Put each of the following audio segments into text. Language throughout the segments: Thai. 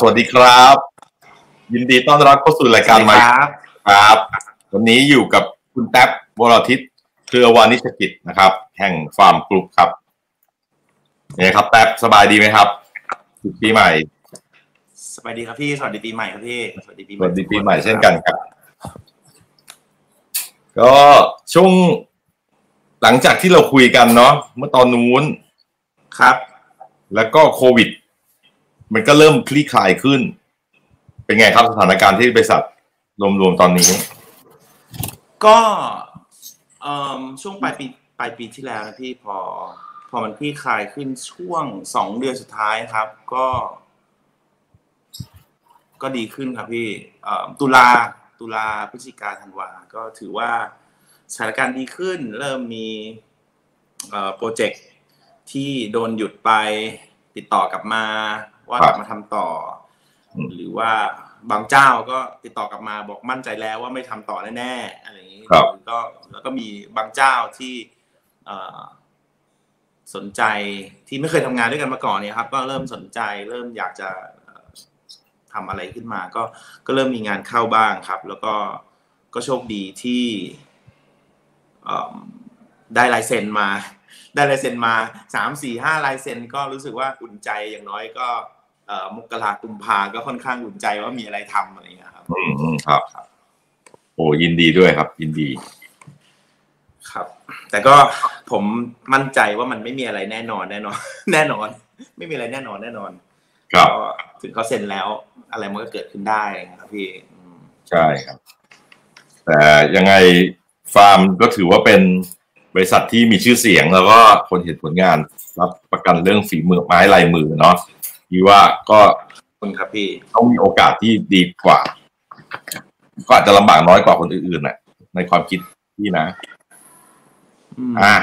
สวัสดีครับ ยินดีต้อนรับเข้าสู่รายการใหม่ครับครับวันนี้อยู่กับคุณแท็บวรทิตเครือวานิชกิจนะครับ แห่งฟาร์มกรุ๊ปครับเนี่ยครับแท็บสบายดีไหมครับปีใหม่สวัสดีครับพี่ สวัสดีปีใหม่ครับพี่ สวัสดีปีใหสม่วัสดีปีใหม่เช่นกันครับ ก็ช่วงหลังจากที่เราคุยกันเนาะเมื่อตอนนู้นครับ แล้วก็โควิด มันก็เริ่มคลี่คลายขึ้น เป็นไงครับสถานการณ์ที่บริษัทรวมๆตอนนี้ ก็ช่วงปลายปีปลายปีที่แล้วนะพี่พอ พอมันคลี่คลายขึ้นช่วงสองเดือนสุดท้ายครับ ก็ ก็ดีขึ้นครับพี่ตุลาตุลาพฤศจิกาธันวา ก็ถือว่าสถานการณ์ดีขึ้น เริ่มมีโปรเจกต์ที่โดนหยุดไปติดต่อกลับมา ว่าครับกลับมาทำต่ออมหรือว่าบางเจ้าก็ติดต่อกลับมาบอกมั่นใจแล้วว่าไม่ทำต่อแน่ๆอะไรอย่างนี้ครับก็แล้วก็มีบางเจ้าที่เอ่อสนใจที่ไม่เคยทำงานด้วยกันมาก่อนเนี่ยครับ ก็เริ่มสนใจเริ่มอยากจะเอ่อทำอะไรขึ้นมา ก็ก็เริ่มมีงานเข้าบ้างครับ แล้วก็ก็โชคดีที่เอิ่มได้ลายเซ็นมา ได้ลายเซ็นมาสามสี่ห้าลายเซ็นก็รู้สึกว่าอุ่นใจอย่างน้อยก็เอ่อ มกรากุมภาก็ค่อนข้างอุ่นใจว่ามีอะไรทำอะไรอย่างเงี้ยครับ อืมอืมครับ โอ้ยินดีด้วยครับ ยินดี ครับ แต่ก็ผมมั่นใจว่ามันไม่มีอะไรแน่นอนแน่นอน แน่นอน ไม่มีอะไรแน่นอนแน่นอนครับก็ถึงเขาเซ็นแล้ว อะไรมันก็เกิดขึ้นได้ครับพี่อืมใช่ครับ แต่ยังไงฟาร์มก็ถือว่าเป็นบริษัทที่มีชื่อเสียงแล้วก็คนเห็นผลงานรับประกันเรื่องฝีมือไม้ลายมือเนาะ ที่ว่าก็ขอบคุณครับพี่ต้องมีโอกาสที่ดีกว่า ก็อาจจะลำบากน้อยกว่าคนอื่นๆน่ะ ในความคิดพี่นะมอ่า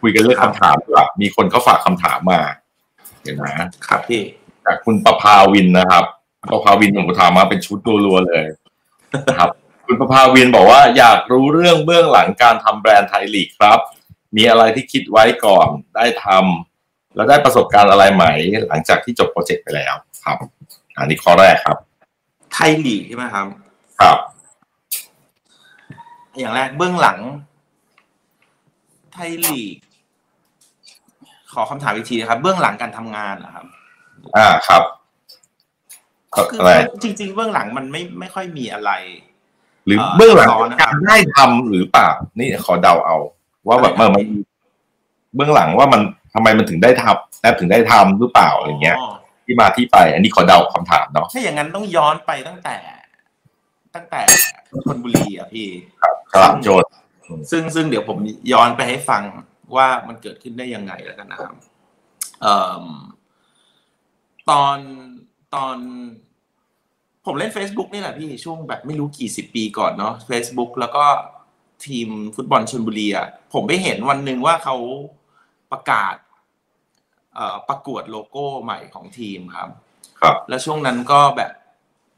คุยกันเรื่องคำถามดีกว่ามีคนเขาฝากคำถามมา เห็นไหมครับพี่จากคุณประภาวินนะครับประภาวินผมถามมาเป็นชุดรัวๆเลยนะครับ คุณประภาวินบอกว่าอยากรู้เรื่องเบื้องหลังการทำแบรนด์ไทยลีกครับ มีอะไรที่คิดไว้ก่อนได้ทำ แล้วได้ประสบการณ์อะไรไหมหลังจากที่จบโปรเจกต์ไปแล้วครับ อันนี้ข้อแรกครับ ไทยลีกใช่ไหมครับ ครับ อย่างแรกเบื้องหลัง ไทยลีก ขอคำถามอีกทีนะครับ เบื้องหลังการทำงานเหรอครับ อ่าครับครับคืออะไรจริง ๆ เบื้องหลังมันไม่ไม่ค่อยมีอะไร หรือเอ่อเบื้องหลังสอนนะครับการได้ทำหรือเปล่านี่ขอเดาเอา ว่าแบบเมื่อมันเบื้องหลังว่ามัน ทำไมมันถึงได้ทำแอปถึงได้ทำหรือเปล่าอะไรเงี้ยอ๋อที่มาที่ไป อันนี้ขอเดาคำถามเนาะถ้าอย่างนั้นต้องย้อนไปตั้งแต่ ตั้งแต่ชนบุรีอะพี่ครับโจทย์ซึ่งซึ่งเดี๋ยวผมย้อนไปให้ฟังว่ามันเกิดขึ้นได้ยังไงแล้วกันนะครับเอ่มตอนตอน ผมเล่น Facebook นี่แหละพี่ช่วงแบบไม่รู้กี่สิบปีก่อนเนาะ Facebook แล้วก็ทีมฟุตบอลชนบุรีอะผมไปเห็นวันหนึ่งว่าเขา ประกาศเอ่อประกวดโลโก้ใหม่ของทีมครับ ครับ แล้วช่วงนั้นก็แบบ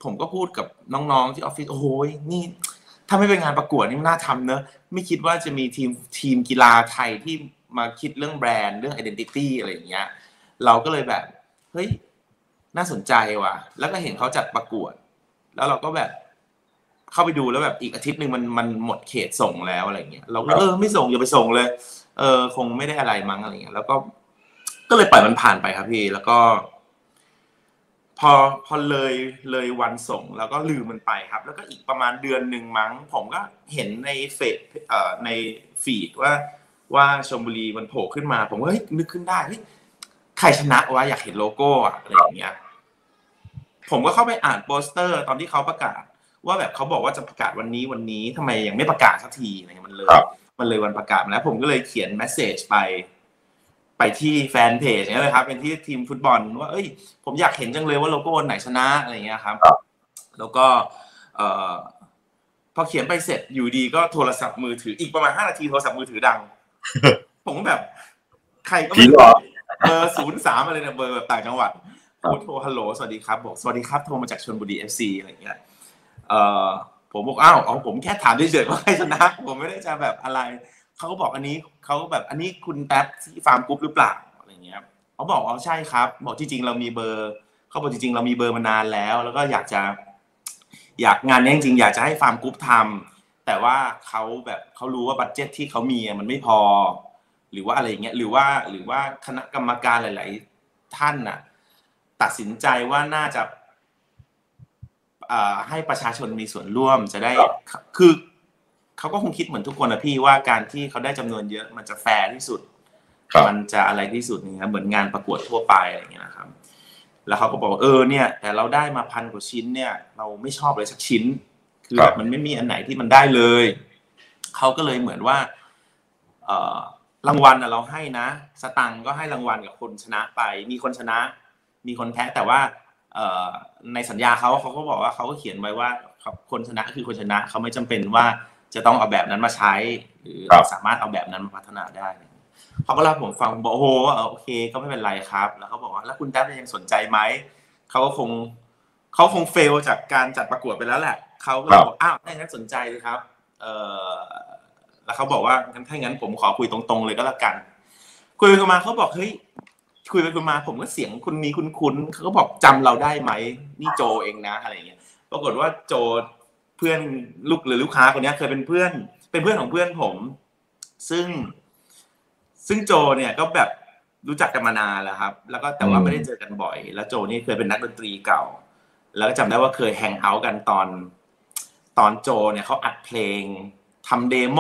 ผมก็พูดกับน้องๆที่ออฟฟิศโอ้โหนี่ถ้าไม่เป็นงานประกวดนี่มันน่าทำเนอะไม่คิดว่าจะมีทีมทีมกีฬาไทยที่มาคิดเรื่องแบรนด์เรื่อง identity อะไรอย่างเงี้ย เราก็เลยแบบ เฮ้ย น่าสนใจว่ะ แล้วก็เห็นเขาจัดประกวด แล้วเราก็แบบ เข้าไปดูแล้วแบบอีกอาทิตย์หนึ่งมันมันหมดเขตส่งแล้วอะไรเงี้ย เราก็เออไม่ส่งอย่าไปส่งเลย เออคงไม่ได้อะไรมั้งอะไรเงี้ยแล้วก็ ก็เลยปล่อยมันผ่านไปครับพี่แล้วก็ พอพอเลยเลยวันส่ง แล้วก็ลืมมันไปครับ แล้วก็อีกประมาณเดือนหนึ่งมั้ง ผมก็เห็นใน Face เอ่อใน feed ว่า ว่าชลบุรีมันโผล่ขึ้นมา ผมก็เฮ้ยนึกขึ้นได้เฮ้ยใครชนะวะอยากเห็นโลโก้อะอะไรอย่างเงี้ยผมก็เข้าไปอ่านโปสเตอร์ ตอนที่เขาประกาศ ว่าแบบเขาบอกว่าจะประกาศวันนี้วันนี้ทำไมยังไม่ประกาศสักทีอะไรเงี้ยมันเลย มันเลยวันประกาศมาแล้ว ผมก็เลยเขียน message ไป ไปที่แฟนเพจอย่างเงี้ยเลยครับเป็นที่ทีมฟุตบอลว่าเอ้ย ผมอยากเห็นจังเลยว่าโลโก้อันไหนชนะอะไรเงี้ยครับครับแล้วก็เอ่อพอเขียนไปเสร็จอยู่ดีก็โทรศัพท์มือถืออีกประมาณห้านาทีโทรศัพท์มือถือดัง ผมก็แบบ ใครก็จริไม่งเหรอเบอร์ศูนย์สามอะไรเนี่ยเบอร์แบบต่างจังหวัดครับโทรฮัลโหลสวัสดีครับบอกสวัสดีครับโทรมาจากชลบุรี FC อะไรเงี้ยเอ่อ ผมบอกอ้าวอ๋อผมแค่ถามเฉยๆว่าใครชนะ ผมไม่ได้จะแบบอะไรเขาก็บอกอันนี้เขาแบบอันนี้คุณแท็บที่ Farmgroup หรือเปล่าอะไรเงี้ยเขาบอกอ๋อใช่ครับ บอกจริงๆเรามีเบอร์เขาบอกจริงๆเรามีเบอร์มานานแล้ว แล้วก็อยากจะ อยากงานนี้จริงๆอยากจะให้ Farmgroup ทำแต่ว่าเขาแบบเขารู้ว่า budget ที่เขามีมันไม่พอ หรือว่าอะไรอย่างเงี้ยหรือว่าหรือว่าคณะกรรมการหลาย ๆ ท่านน่ะ ตัดสินใจว่าน่าจะ ให้ประชาชนมีส่วนร่วมจะได้คือเขาก็คงคิดเหมือนทุกคนนะพี่ว่าการที่เขาได้จำนวนเยอะมันจะแฟร์ที่สุดมันจะอะไรที่สุดนี่ครับเหมือนงานประกวดทั่วไปอะไรอย่างเงี้ยนะครับ แล้วเขาก็บอกเออเนี่ย แต่เราได้มาพันกว่าชิ้นเนี่ย เราไม่ชอบเลยสักชิ้น คือแบบมันไม่มีอันไหนที่มันได้เลยเขาก็เลยเหมือนว่า เออรางวัลเราให้นะ สตังก็ให้รางวัลกับคนชนะไป มีคนชนะ มีคนแพ้แต่ว่า ในสัญญาเขาเขาก็บอกว่าเขาก็เขียนไว้ว่าคนชนะคือคนชนะเขาไม่จำเป็นว่าจะต้องเอาแบบนั้นมาใช้ หรือสามารถเอาแบบนั้นมาพัฒนาได้เขาก็เล่าผมฟังบอกโอ้โหโอเค ก็ไม่เป็นไรครับ แล้วเขาบอกว่าแล้วคุณแท็บยังสนใจไหมเขาก็คงเขาคงเฟลจากการจัดประกวดไปแล้วแหละเขาก็บอกอ้าวถ้างั้นสนใจเลยครับ เออแล้วเขาบอกว่างั้นถ้างั้นผมขอคุยตรงๆเลยก็แล้วกัน คุยไปคุยมาเขาบอกเฮ้ย คุยไปคุยมาผมก็เสียงคุณนี้คุ้นๆเขาก็บอกจำเราได้ไหมนี่โจเองนะอะไรเงี้ยปรากฏว่าโจเพื่อนลูกหรือลูกค้าคนนี้เคยเป็นเพื่อน เป็นเพื่อนของเพื่อนผม ซึ่ง ซึ่งโจเนี่ยก็แบบรู้จักกันมานานแล้วครับ แล้วก็แต่ว่าไม่ได้เจอกันบ่อย แล้วโจนี่เคยเป็นนักดนตรีเก่า แล้วก็จำได้ว่าเคย hang out กันตอน ตอนโจเนี่ยเขาอัดเพลงทำ demo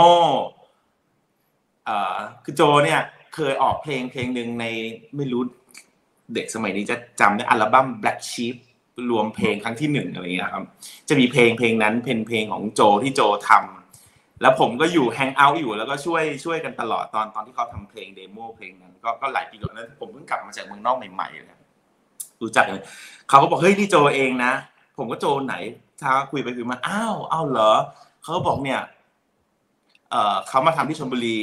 เอ่อคือโจเนี่ย เคยออกเพลงเพลงหนึ่งในไม่รู้เด็กสมัยนี้จะจำได้อัลบั้ม Black Sheep รวมเพลงครั้งที่หนึ่งอะไรเงี้ยครับ จะมีเพลงเพลงนั้นเพลงเพลงของโจที่โจทำแล้วผมก็อยู่ hang out อยู่แล้วก็ช่วยช่วยกันตลอดตอนตอนที่เขาทำเพลง demo เพลงนั้น ก็ก็หลายปีก่อนนั้นผมเพิ่งกลับมาจากเมืองนอกใหม่ๆเลยรู้จักเลยเขาก็บอกเฮ้ยนี่โจเองนะ ผมก็โจไหนถ้าคุยไปคุยมาอ้าวอ้าวเหรอเขาก็บอกเนี่ยเออเขามาทำที่ชลบุรี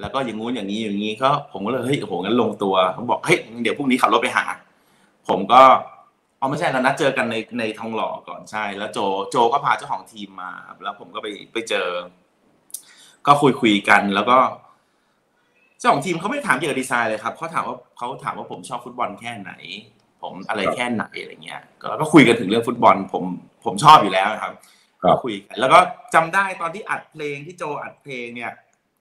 แล้วก็อย่างงู้นอย่างนี้อย่างนี้ก็ผมก็เลยเฮ้ยโอ้โหงั้นลงตัวเขาบอกเฮ้ยเดี๋ยวพรุ่งนี้ขับรถไปหา ผมก็เอาไม่ใช่เรานัดเจอกันในในทองหล่อก่อนใช่ แล้วโจโจก็พาเจ้าของทีมมาครับแล้วผมก็ไปไปเจอ ก็คุยคุยกันแล้วก็เจ้าของทีมเขาไม่ถามเกี่ยวกับดีไซน์เลยครับเขาถามว่าเขาถามว่าผมชอบฟุตบอลแค่ไหน ผมอะไรแค่ไหนอะไรเงี้ยแล้วก็คุยกันถึงเรื่องฟุตบอล ผมผมชอบอยู่แล้วครับก็คุยกันแล้วก็จำได้ตอนที่อัดเพลงที่โจอัดเพลงเนี่ย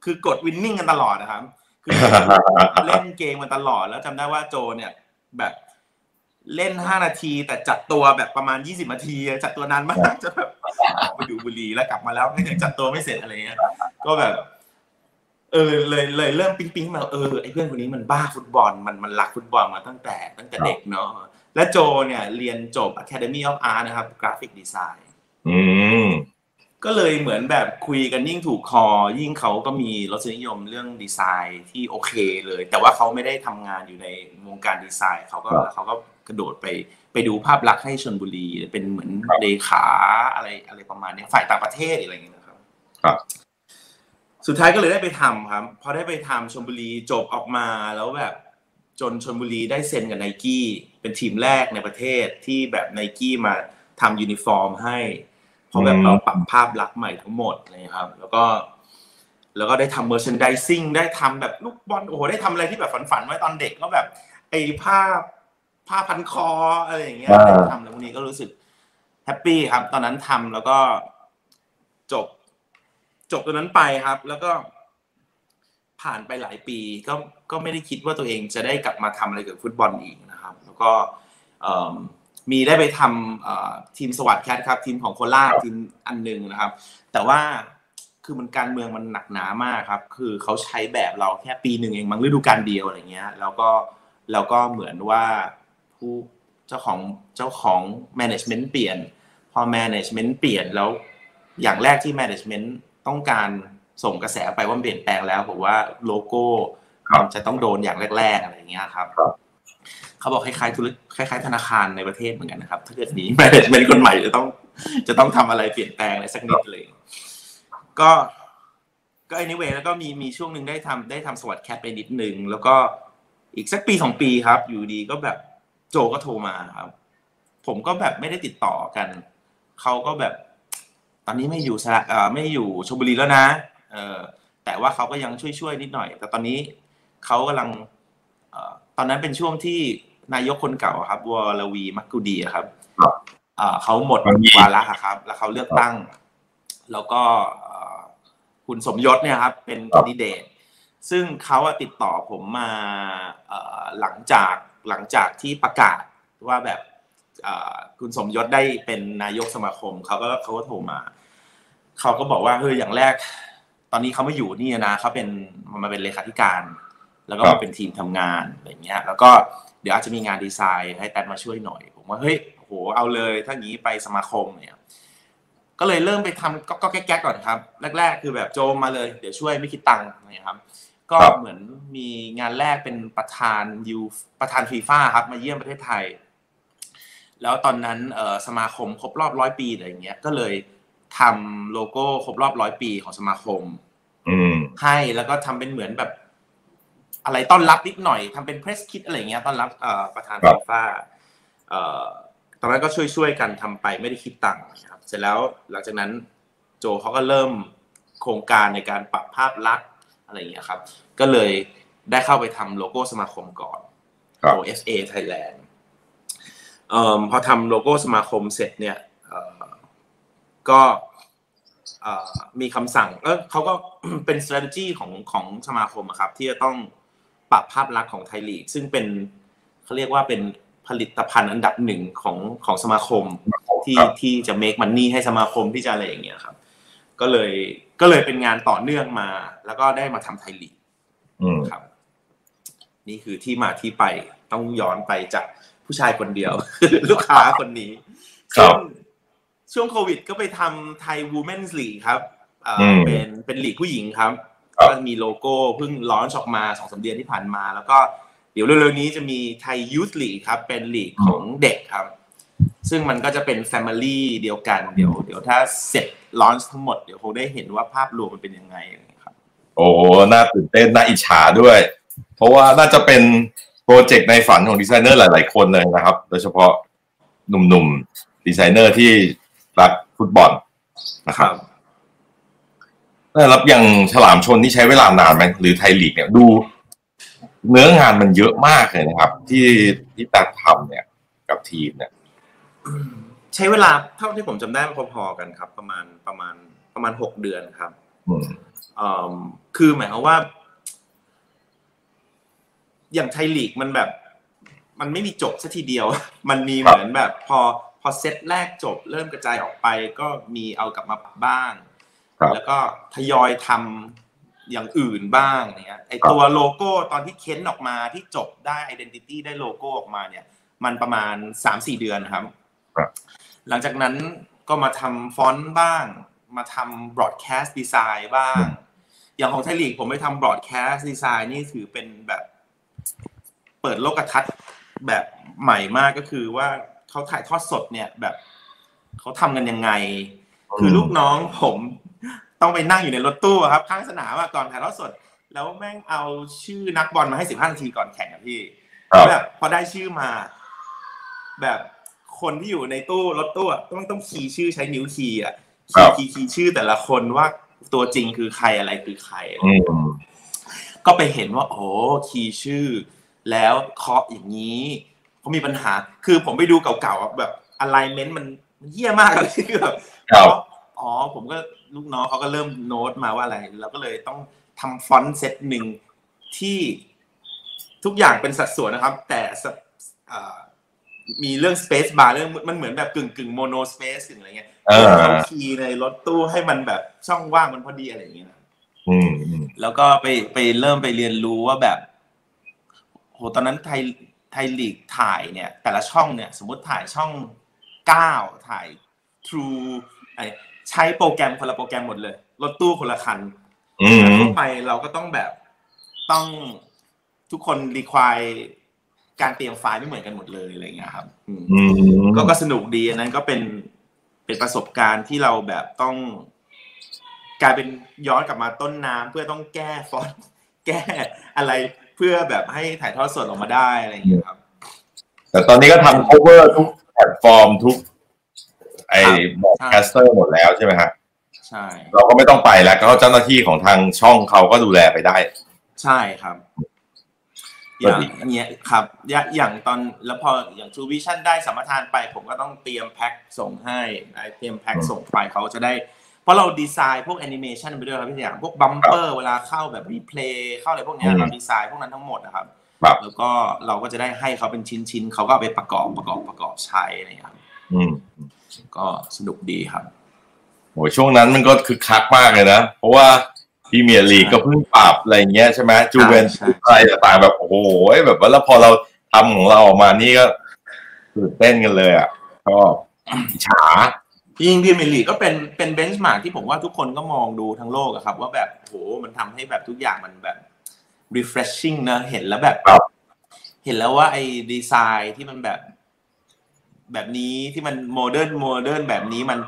คือกดวินนิ่งกันตลอดนะครับ คือเล่นเกมกันตลอดแล้วจำได้ว่าโจเนี่ยแบบเล่นห้านาที แต่จัดตัวแบบประมาณยี่สิบนาที จัดตัวนานมากจะแบบไปดูบุรีแล้วกลับมาแล้วยังจัดตัวไม่เสร็จอะไรเงี้ยก็แบบเออเลยเลยเริ่มปิ๊งปิ๊งมาเออไอ้เพื่อนคนนี้มันบ้าฟุตบอลมันมันรักฟุตบอลมาตั้งแต่ตั้งแต่เด็กเนาะและโจเนี่ยเรียนจบ Academy of Art นะครับกราฟิกดีไซน์อืม ก็เลยเหมือนแบบคุยกันยิ่งถูกคอ ยิ่งเขาก็มีรสนิยมเรื่องดีไซน์ที่โอเคเลย แต่ว่าเขาไม่ได้ทำงานอยู่ในวงการดีไซน์เขาก็เขาก็กระโดดไปไปดูภาพลักษณ์ให้ชนบุรี เป็นเหมือนเลขาอะไรอะไรประมาณนี้ฝ่ายต่างประเทศอะไรอย่างเงี้ยนะครับ ครับ สุดท้ายก็เลยได้ไปทำครับพอได้ไปทำชลบุรีจบออกมาแล้วแบบจนชลบุรีได้เซ็นกับไนกี้เป็นทีมแรกในประเทศที่แบบไนกี้มาทำยูนิฟอร์มให้ เพราะแบบเราปรับภาพลักษณ์ใหม่ทั้งหมดเลยครับ แล้วก็ แล้วก็ได้ทำ merchandising ได้ทำแบบลูกบอลโอ้โหได้ทำอะไรที่แบบฝันๆไว้ตอนเด็กก็แบบไอ้ผ้าผ้าพันคออะไรอย่างเงี้ยทำแล้ววันนี้ก็รู้สึก happy ครับ ตอนนั้นทำแล้วก็จบ จบตรงนั้นไปครับ แล้วก็ผ่านไปหลายปีก็ก็ไม่ได้คิดว่าตัวเองจะได้กลับมาทำอะไรกับฟุตบอลอีกนะครับ แล้วก็ มีได้ไปทำทีม Swat Cat ครับ ทีมของโคราชทีมอันหนึ่งนะครับ แต่ว่าคือมันการเมืองมันหนักหนามากครับ คือเขาใช้แบบเราแค่ปีหนึ่งเองแบบฤดูกาลเดียวอะไรเงี้ย แล้วก็แล้วก็เหมือนว่าผู้เจ้าของเจ้าของ management เปลี่ยน พอ management เปลี่ยนแล้ว อย่างแรกที่ management ต้องการส่งกระแสไปว่าเปลี่ยนแปลงแล้วผมว่าโลโก้มันจะต้องโดนอย่างแรก ๆ อะไรเงี้ยครับ เขาบอกคล้ายๆธุรคล้ายๆธนาคารในประเทศเหมือนกันนะครับ ถ้าเกิดนี้แมเนจเมนต์คนใหม่จะต้อง จะต้องทำอะไรเปลี่ยนแปลงอะไรสักนิดเลย ก็ก็ anyway แล้วก็มีมีช่วงหนึ่งได้ทำได้ทำสวัสดแคทไปนิดนึง แล้วก็อีกสักปีสองปีครับ อยู่ดีก็แบบโจก็โทรมาครับ ผมก็แบบไม่ได้ติดต่อกัน เขาก็แบบ ตอนนี้ไม่อยู่สระเอ่อไม่อยู่ชลบุรีแล้วนะ เออแต่ว่าเขาก็ยังช่วยๆนิดหน่อย แต่ตอนนี้เขากำลังตอนนั้นเป็นช่วงที่ นายกคนเก่าครับวรวีมักกุดีครับครับเอ่อเขาหมดมันมีวาระอะครับ แล้วเขาเลือกตั้ง แล้วก็เอ่อคุณสมยศเนี่ยครับ เป็นครัแคนบดิเดต ซึ่งเขาอะติดต่อผมมาเอ่อหลังจากหลังจากที่ประกาศว่าแบบเอ่อคุณสมยศได้เป็นนายกสมาคมเขาก็เขาก็โทรมาเขาก็บอกว่าเฮ้ยอย่างแรก ตอนนี้เขาไม่อยู่นี่นะเขาเป็นมาเป็นเลขาธิการ แล้วก็ครัมาบเป็นทีมทำงานอะไรเงี้ย แล้วก็เดี๋ยวอาจจะมีงานดีไซน์ให้แตดมาช่วยหน่อย ผมว่าเฮ้ยโหเอาเลยถ้างี้ไปสมาคมเนี่ย ก็เลยเริ่มไปทำก็ก็แก๊กๆก่อนครับ แรก ๆ คือแบบโจมมาเลย เดี๋ยวช่วยไม่คิดตังค์นะครับ ก็ครับเหมือนมีงานแรกเป็นประธานยูประธานฟีฟ่าครับ มาเยี่ยมประเทศไทย แล้วตอนนั้นเอ่อสมาคมครบรอบร้อยปีอะไรอย่างเงี้ย ก็เลยทำโลโก้ครบรอบร้อยปีของสมาคมอืมให้แล้วก็ทำเป็นเหมือนแบบ อะไรต้อนรับนิดหน่อยทำเป็นเพรสคิดอะไรอย่างเงี้ยต้อนรับเอ่อประธานครับฟีฟ่าเอ่อตอนนั้นก็ช่วยช่วยๆกันทำไปไม่ได้คิดตังค์นะครับเสร็จแล้วหลังจากนั้นโจเขาก็เริ่มโครงการในการปรับภาพลักษณ์อะไรอย่างเงี้ยครับ ก็เลยได้เข้าไปทำโลโก้สมาคมก่อนครับ OFA Thailand เอ่อพอทำโลโก้สมาคมเสร็จเนี่ยเอ่อก็เอ่อมีคำสั่ง เออเขาก็เป็น strategy ของของสมาคมอะครับ ที่จะต้อง ปรับภาพลักษณ์ของไทยลีกซึ่งเป็นเขาเรียกว่าเป็นผลิตภัณฑ์อันดับหนึ่งของของสมาคมที่ครับที่จะ make money ให้สมาคมที่จะอะไรอย่างเงี้ยครับ ก็เลยก็เลยเป็นงานต่อเนื่องมา แล้วก็ได้มาทำไทยลีกอืมครับ นี่คือที่มาที่ไปต้องย้อนไปจากผู้ชายคนเดียว ลูกค้าคนนี้ครับซึ่งช่วงโควิดก็ไปทำไทย Women's League ครับเอ่ออมเป็นเป็นลีกผู้หญิงครับครับ ก็มีโลโก้เพิ่ง launch ออกมาสองสามเดือนที่ผ่านมา แล้วก็เดี๋ยวเร็วๆนี้จะมีไทย Youth League ครับ เป็นลีกของเด็กครับ ซึ่งมันก็จะเป็น Family เดียวกันเดี๋ยวเดี๋ยวถ้าเสร็จ launch ทั้งหมดเดี๋ยวคงได้เห็นว่าภาพรวมมันเป็นยังไงครับ โอ้โหน่าตื่นเต้นน่าอิจฉาด้วย เพราะว่าน่าจะเป็นโปรเจกต์ในฝันของดีไซเนอร์หลาย ๆ คนเลยนะครับ โดยเฉพาะหนุ่มๆดีไซเนอร์ที่รักฟุตบอลนะครับ แล้วอย่างฉลามชนที่ใช้เวลานานไหมหรือไทยลีกเนี่ยดูเนื้องานมันเยอะมากเลยนะครับ ที่ที่ตัดทำเนี่ย กับทีมเนี่ย ใช้เวลาเท่าที่ผมจำได้พอๆกันครับ ประมาณประมาณประมาณหกเดือนครับอืมเอ่อคือหมายความว่า อย่างไทยลีกมันแบบ มันไม่มีจบสักทีเดียว มันมีเหมือนแบบ พอพอเซตแรกจบ เริ่มกระจายออกไป ก็มีเอากลับมาบ้างครับ แล้วก็ทยอยทำอย่างอื่นบ้างเนี่ยไอตัวโลโก้ตอนที่เค้นออกมาที่จบได้ identity ได้โลโก้ออกมาเนี่ย มันประมาณสามสี่เดือนครับครับ หลังจากนั้นก็มาทำฟอนต์บ้าง มาทำ broadcast design บ้าง อย่างของไทยลีกผมไปทำ broadcast design นี่ถือเป็นแบบเปิดโลกทัศน์แบบใหม่มากก็คือว่าเขาถ่ายทอดสดเนี่ยแบบเขาทำกันยังไง คือลูกน้องผม ต้องไปนั่งอยู่ในรถตู้อะครับ ข้างสนามอะก่อนถ่ายทอดสด แล้วแม่งเอาชื่อนักบอลมาให้สิบห้านาทีก่อนแข่งอะพี่ครับแบบพอได้ชื่อมา แบบคนที่อยู่ในตู้รถตู้อะต้องต้องคีย์ชื่อใช้นิ้วคีย์อะครัคีย์คีย์คีย์ชื่อแต่ละคนว่าตัวจริงคือใครอะไรคือใครอืมก็ไปเห็นว่า โอ้คีย์ชื่อ แล้วเคาะอย่างนี้เขามีปัญหา คือผมไปดูเก่าๆอะแบบ alignment มันมันเยี่ยมากเลยคือแบบครับ อ๋อผมก็ลูกน้องเขาก็เริ่มโน้ตมาว่าอะไร เราก็เลยต้องทำฟอนต์เซตหนึ่งที่ทุกอย่างเป็นสัดส่วนนะครับ แต่สเอ่อมีเรื่อง space bar เรื่องมันเหมือนแบบกึ่งกึ่ง monospace กึ่งอะไรเงี้ยเออเขาคีย์ในรถตู้ให้มันแบบช่องว่างมันพอดีอะไรอย่างเงี้ยนะอืมอืมแล้วก็ไปไปเริ่มไปเรียนรู้ว่าแบบ โหตอนนั้นไทยไทยลีกถ่ายเนี่ย แต่ละช่องเนี่ย สมมติถ่ายช่องเก้าถ่าย True ไอ ใช้โปรแกรมคนละโปรแกรมหมดเลย รถตู้คนละคันอืมเข้าไปเราก็ต้องแบบต้องทุกคนรีควายการเตรียมไฟล์ไม่เหมือนกันหมดเลยอะไรเงี้ยครับอืมอืมก็ก็สนุกดีอันนั้นก็เป็นเป็นประสบการณ์ที่เราแบบต้องกลายเป็นย้อนกลับมาต้นน้ำเพื่อต้องแก้ฟอนต์แก้อะไรเพื่อแบบให้ถ่ายทอดสดออกมาได้อะไรอย่างเงี้ยครับ แต่ตอนนี้ก็ทำ cover ทุกแพลตฟอร์มทุก ไอ้ครับ broadcaster หมดแล้วใช่ไหมฮะใช่ เราก็ไม่ต้องไปแล้วก็เจ้าหน้าที่ของทางช่องเขาก็ดูแลไปได้ ใช่ครับ อย่างเงี้ยครับอย่างตอนแล้วพออย่างทรูวิชั่นส์ได้สัมปทานไป ผมก็ต้องเตรียมแพ็คส่งให้เตรียมแพ็คส่งไปเขาจะได้เพราะเราดีไซน์พวกแอนิเมชันไปด้วยครับพี่อย่างพวก bumper เวลาเข้าแบบ replay เข้าอะไรพวกนี้เราดีไซน์พวกนั้นทั้งหมดนะครับ แล้วก็เราก็จะได้ให้เขาเป็นชิ้นๆเขาก็ไปประกอบประกอบประกอบใช้อะไรอย่างเงี้ย ก็สนุกดีครับโอ้ช่วงนั้นมันก็คือคึกคักมากเลยนะ เพราะว่าพรีเมียร์ลีกก็เพิ่งปรับอะไรเงี้ยใช่ไหมจูเวนอะไรต่างแบบโอ้โหแบบว่าแล้วพอเราทำของเราออกมานี่ก็ตื่นเต้นกันเลยอะก็ฉายิงพีเมียร์ลีกก็เป็นเป็น benchmark ที่ผมว่าทุกคนก็มองดูทั้งโลกอะครับ ว่าแบบโหมันทำให้แบบทุกอย่างมันแบบ refreshing นะเห็นแล้วแบบ เห็นแล้วว่าไอ้ดีไซน์ที่มันแบบ แบบนี้ที่มันโมเดิร์นโมเดิร์นแบบนี้มัน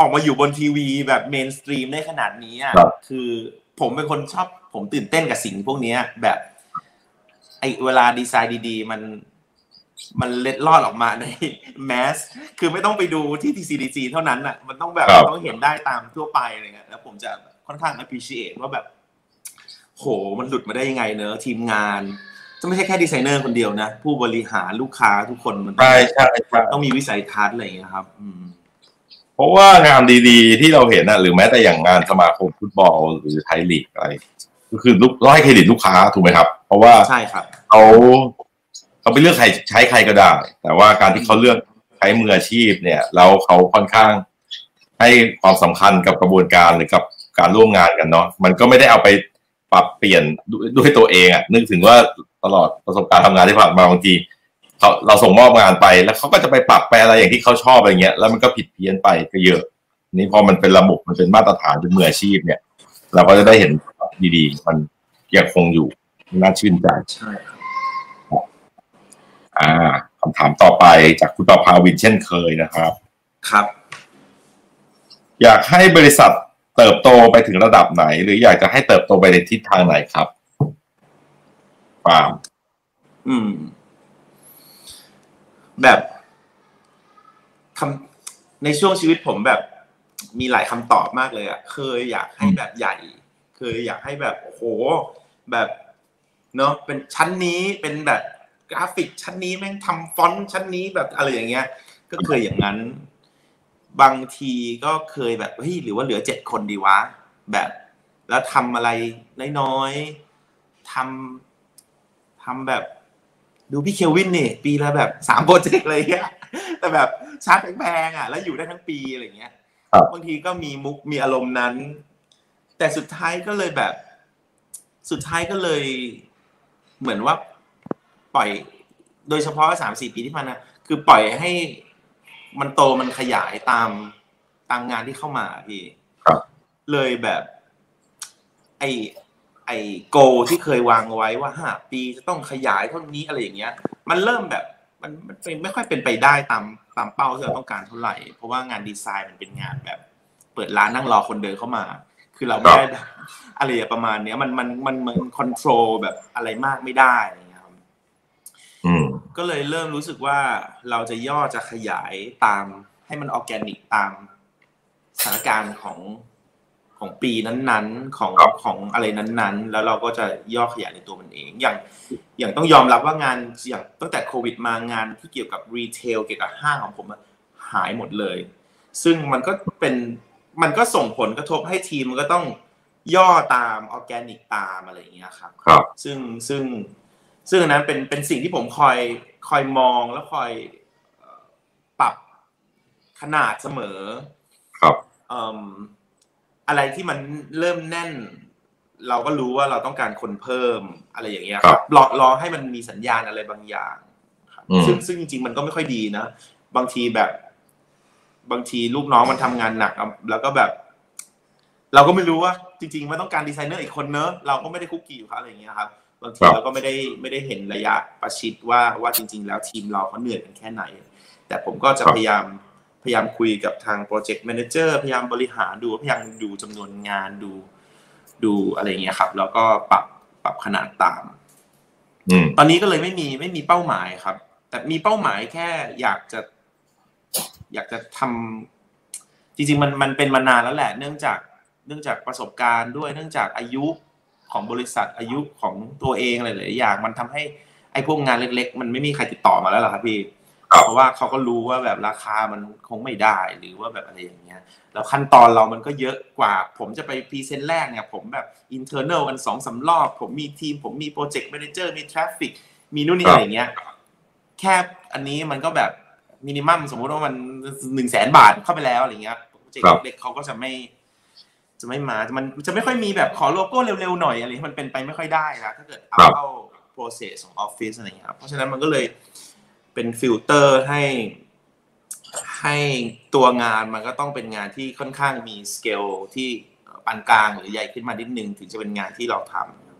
ออกมาอยู่บนทีวีแบบ mainstream ได้ขนาดนี้อะคือผมเป็นคนชอบผมตื่นเต้นกับสิ่งพวกนี้แบบไอเวลาดีไซน์ดีๆ มันมันเล็ดลอดออกมาในแมสคือไม่ต้องไปดูที่ TCDC เท่านั้นอะ มันต้องแบบต้องเห็นได้ตามทั่วไปอะไรเงี้ยแล้วผมจะค่อนข้าง appreciate ว่าแบบ โหมันหลุดมาได้ยังไงเนอะทีมงาน จะไม่ใช่แค่ดีไซเนอร์คนเดียวนะ ผู้บริหารลูกค้าทุกคนมันใช่ใช่ต้องมีวิสัยทัศน์อะไรอย่างเงี้ยครับ อืมเพราะว่างานดีๆ ที่เราเห็นนะหรือแม้แต่อย่างงานสมาคมฟุตบอลหรือไทยลีกอะไรก็คือลูกร้อยเครดิตลูกค้าถูกไหมครับ เพราะว่าใช่ครับเขาเขาไปเลือกใครใช้ใครก็ได้ แต่ว่าการที่เขาเลือกใช้มืออาชีพเนี่ยแล้วเขาค่อนข้างให้ความสำคัญกับกระบวนการหรือกับการร่วมงานกันเนาะมันก็ไม่ได้เอาไปปรับเปลี่ยนด้วยตัวเองอะนึกถึงว่า ตลอดประสบการณ์ทำงานที่ผ่านมาบางทีเขาเราส่งมอบงานไปแล้วเขาก็จะไปปรับแปลอะไรอย่างที่เขาชอบอะไรเงี้ย แล้วมันก็ผิดเพี้ยนไปก็เยอะ นี่พอมันเป็นระบบมันเป็นมาตรฐานเป็นมืออาชีพเนี่ย เราก็จะได้เห็นดีๆ มันยังคงอยู่น่าชื่นใจใช่ครับอ่าคำถามต่อไปจากคุณประภาวินเช่นเคยนะครับ ครับ อยากให้บริษัทเติบโตไปถึงระดับไหน หรืออยากจะให้เติบโตไปในทิศทางไหนครับ ฟาร์มอืม แบบคำในช่วงชีวิตผมแบบ มีหลายคำตอบมากเลยอะเคยอยากให้แบบใหญ่ เคยอยากให้แบบโห แบบเนาะเป็นชั้นนี้เป็นแบบกราฟิกชั้นนี้แม่งทำฟอนต์ชั้นนี้แบบอะไรอย่างเงี้ย ก็เคยอย่างนั้น บางทีก็เคยแบบเฮ้ยหรือว่าเหลือเจ็ดคนดีวะ แบบ แล้วทำอะไรน้อยๆทำ ทำแบบ ดูพี่เคลวินนี่ ปีละแบบสามโปรเจกต์เลยเงี้ยแต่แบบชาร์จแพงๆอะ แล้วอยู่ได้ทั้งปีอะไรเงี้ยบางทีก็มีมุกมีอารมณ์นั้น แต่สุดท้ายก็เลยแบบ สุดท้ายก็เลย เหมือนว่าปล่อย โดยเฉพาะสามสี่ปีที่ผ่านมาคือปล่อยให้มันโตมันขยายตามตามงานที่เข้ามาพี่เลยแบบ ไอ ไอ้โกที่เคยวางไว้ว่าห้าปีจะต้องขยายเท่านี้อะไรอย่างเงี้ย มันเริ่มแบบมันมันไม่ค่อยเป็นไปได้ตามตามเป้าที่เราต้องการเท่าไหร่ เพราะว่างานดีไซน์มันเป็นงานแบบ เปิดร้านนั่งรอคนเดินเข้ามา คือเราไม่ได้อะไรประมาณเนี้ยมันมันมันมันคอนโทรลแบบอะไรมากไม่ได้อะไรเงี้ยครับก็เลยเริ่มรู้สึกว่าเราจะย่อจะขยายตามให้มันออร์แกนิกตามสถานการณ์ของ ของปีนั้นๆของของอะไรนั้นๆ แล้วเราก็จะย่อขยายในตัวมันเอง อย่างอย่างต้องยอมรับว่างานอย่างตั้งแต่โควิดมางานที่เกี่ยวกับ retail เกี่ยวกับห้างของผมหายหมดเลย ซึ่งมันก็เป็นมันก็ส่งผลกระทบให้ทีมมันก็ต้องย่อตามออร์แกนิกตามอะไรอย่างเงี้ยครับครับ ซึ่งซึ่งซึ่งนั้นเป็นเป็นสิ่งที่ผมคอยคอยมองแล้วคอยปรับขนาดเสมอ ครับ อะไรที่มันเริ่มแน่น เราก็รู้ว่าเราต้องการคนเพิ่มอะไรอย่างเงี้ยครับรอรอให้มันมีสัญญาณอะไรบางอย่างซึ่งซึ่งจริง ๆ มันก็ไม่ค่อยดีนะบางทีแบบ บางทีลูกน้องมันทำงานหนักแล้วก็แบบ เราก็ไม่รู้ว่าจริงๆมันต้องการดีไซเนอร์อีกคนเนอะเราก็ไม่ได้คลุกคลีอยู่ครับอะไรอย่างเงี้ยครับบางทีเราก็ไม่ได้ไม่ได้เห็นระยะประชิดว่าว่าจริง ๆ แล้วทีมเราเขาเหนื่อยกันแค่ไหน แต่ผมก็จะพยายาม พยายามคุยกับทาง project manager พยายามบริหารดูพยายามดูจำนวนงานดูดูอะไรเงี้ยครับ แล้วก็ปรับปรับขนาดตามตอนนี้ก็เลยไม่มีไม่มีเป้าหมายครับ แต่มีเป้าหมายแค่อยากจะ อยากจะทำจริง ๆ มันมันเป็นมานานแล้วแหละ เนื่องจากเนื่องจากประสบการณ์ด้วย เนื่องจากอายุของบริษัทอายุของตัวเองอะไรหลายอย่าง มันทำให้ไอ้พวกงานเล็ก ๆ มันไม่มีใครติดต่อมาแล้วหรอครับพี่ เพราะว่าเขาก็รู้ว่าแบบราคามันคงไม่ได้หรือว่าแบบอะไรอย่างเงี้ยแล้วขั้นตอนเรามันก็เยอะกว่า ผมจะไป present แรกเนี่ยผมแบบ internal กันสองสามรอบ ผมมีทีม ผมมี project manager มี trafficมีนู่นนี่อะไรอย่างเงี้ยแค่อันนี้มันก็แบบ minimum สมมุติว่ามันหนึ่งแสนบาทเข้าไปแล้วอะไรเงี้ยโปรเจกต์เล็กเขาก็จะไม่ จะไม่มามันจะไม่ค่อยมีแบบขอโลโก้เร็วๆหน่อยอะไรมันเป็นไปไม่ค่อยได้นะถ้าเกิดเอาเข้า process ของออฟฟิศอะไรเงี้ยเพราะฉะนั้นมันก็เลย เป็นฟิลเตอร์ให้ ให้ตัวงานมันก็ต้องเป็นงานที่ค่อนข้างมีสเกลที่ปานกลางหรือใหญ่ขึ้นมานิดนึงถึงจะเป็นงานที่เราท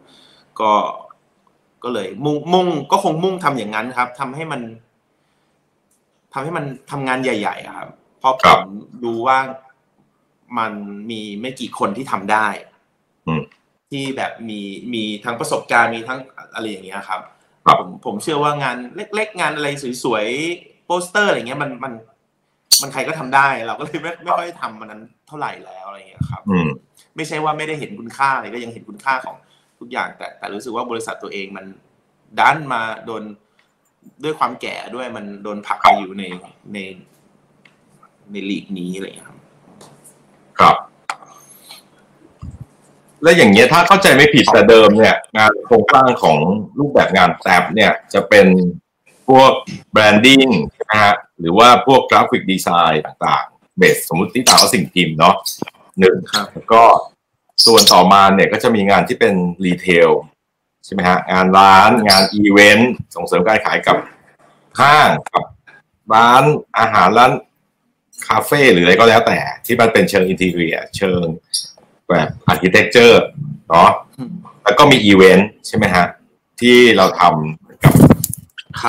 ำก็ก็เลยมุ่งมุ่งก็คงมุ่งทำอย่างนั้นครับทำให้มันทำให้มันทำงานใหญ่ๆครับเพราะผมดูว่ามันมีไม่กี่คนที่ทำได้ที่แบบมีมีทั้งประสบการณ์มีทั้งอะไรอย่างเงี้ยครับ ผมผมเชื่อว่างานเล็ก ๆ งานอะไรสวยๆโปสเตอร์อะไรเงี้ยมันมันมันใครก็ทำได้เราก็เลยไม่ไม่ค่อยทำมันนั้นเท่าไหร่แล้วอะไรเงี้ยครับไม่ใช่ว่าไม่ได้เห็นคุณค่าอะไรก็ยังเห็นคุณค่าของทุกอย่าง แต่แต่รู้สึกว่าบริษัทตัวเองมันดันมาโดนด้วยความแก่ด้วยมันโดนผลักไปอยู่ในในในลีกนี้อะไรอย่างนี้ครับครับ และอย่างเงี้ยถ้าเข้าใจไม่ผิดแต่เดิมเนี่ยงานโครงสร้างของรูปแบบงานแท็บเนี่ยจะเป็นพวกแบรนดิ้งนะฮะหรือว่าพวก graphic design ต่างๆ base สมมติที่ต่างว่าสิ่งพิมพ์เนาะหนึ่งแล้วก็ส่วนต่อมาเนี่ยก็จะมีงานที่เป็น retail ใช่ไหมฮะงานร้านงานอีเวนต์ส่งเสริมการขายกับห้างกับร้านอาหารร้านคาเฟ่หรืออะไรก็แล้วแต่ที่มันเป็นเชิง interior เชิง แบบ architecture เนาะแล้วก็มีอีเวนต์ใช่ไหมฮะ ที่เราทำกับ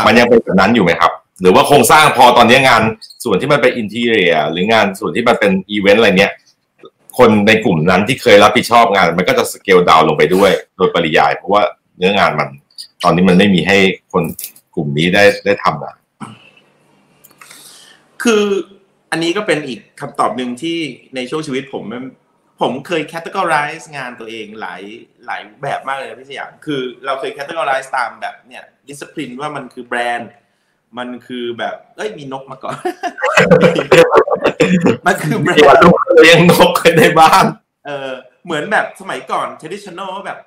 มันยังเป็นแบบนั้นอยู่ไหมครับ หรือว่าโครงสร้างพอตอนนี้งานส่วนที่มันเป็น interior หรืองานส่วนที่มันเป็นอีเวนต์อะไรเนี้ยคนในกลุ่มนั้นที่เคยรับผิดชอบงาน มันก็จะ scale down ลงไปด้วย โดยปริยาย เพราะว่าเนื้องานมัน ตอนนี้มันไม่มีให้คนกลุ่มนี้ได้ได้ทำอะคืออันนี้ก็เป็นอีกคำตอบหนึ่งที่ในช่วงชีวิตผม ผมเคย categorize งานตัวเองหลายหลายแบบมากเลยนะพี่สยามคือเราเคย categorize ตามแบบเนี่ย discipline ว่ามันคือแบรนด์ มันคือแบบเอ้ยมีนกมาก่อน มันคือแบรนด์เลี้ยงนกเคยได้บ้างเออเหมือนแบบสมัยก่อน traditional แบบ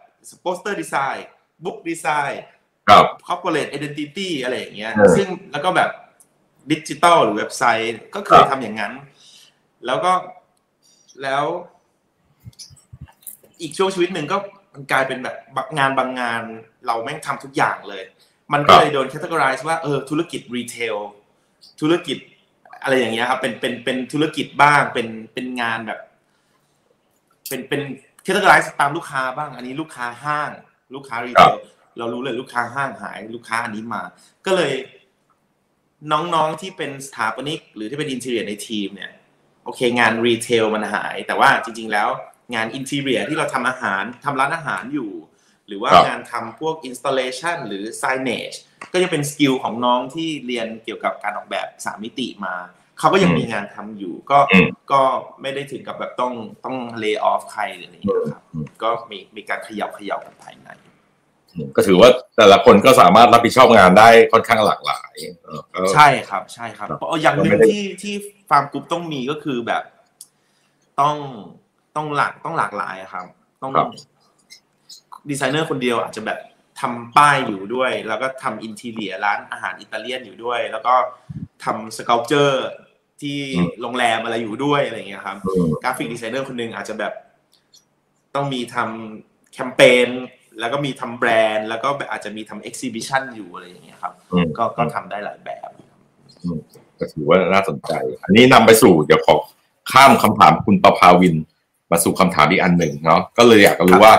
poster design book design ครับ corporate identity อะไรอย่างเงี้ย ซึ่งแล้วก็แบบดิจิตอลหรือเว็บไซต์ก็เคยทำอย่างนั้น แล้วก็แล้ว อีกช่วงชีวิตหนึ่งก็มันกลายเป็นแบบงานบางงานเราแม่งทำทุกอย่างเลย มันก็เลยโดน categorize ว่าเออธุรกิจ retail ธุรกิจอะไรอย่างเงี้ยครับเป็นเป็นเป็นธุรกิจบ้างเป็นเป็นงานแบบ เป็นเป็น categorize ตามลูกค้าบ้าง อันนี้ลูกค้าห้าง ลูกค้า retail เรารู้เลยลูกค้าห้างหายลูกค้าอันนี้มา ก็เลย น้องๆที่เป็นสถาปนิกหรือที่เป็น interior ในทีมเนี่ยโอเคงาน retail มันหาย แต่ว่าจริง ๆ แล้ว งาน interior ที่เราทำอาหารทำร้านอาหารอยู่ หรือว่างานทำพวก installation หรือ signage ก็จะเป็น skill ของน้องที่เรียนเกี่ยวกับการออกแบบสามมิติมา เขาก็ยังมีงานทำอยู่ ก็ก็ไม่ได้ถึงกับแบบต้องต้อง lay off ใครหรืออะไรอย่างเงี้ยครับ ก็มีมีการขยับขยับกันภายในก็ถือว่าแต่ละคนก็สามารถรับผิดชอบงานได้ค่อนข้างหลากหลายใช่ครับ ใช่ครับอย่างหนึ่งที่ที่ฟาร์มกรุ๊ปต้องมีก็คือแบบ ต้อง ต้องหลากต้องหลากหลายครับ ต้องดีไซเนอร์คนเดียวอาจจะแบบทำป้ายอยู่ด้วย แล้วก็ทำ interior ร้านอาหารอิตาเลียนอยู่ด้วย แล้วก็ทำ sculpture ที่โรงแรมอะไรอยู่ด้วยอะไรเงี้ยครับ graphic designer คนหนึ่งอาจจะแบบต้องมีทำแคมเปญแล้วก็มีทำแบรนด์ แล้วก็อาจจะมีทำ exhibition อยู่อะไรอย่างเงี้ยครับ ก็ก็ทำได้หลายแบบก็ถือว่าน่าสนใจ อันนี้นำไปสู่เดี๋ยวขอข้ามคำถามคุณประภาวิน มาสู่คำถามอีกอันหนึ่งเนาะก็เลยอยากรู้ว่า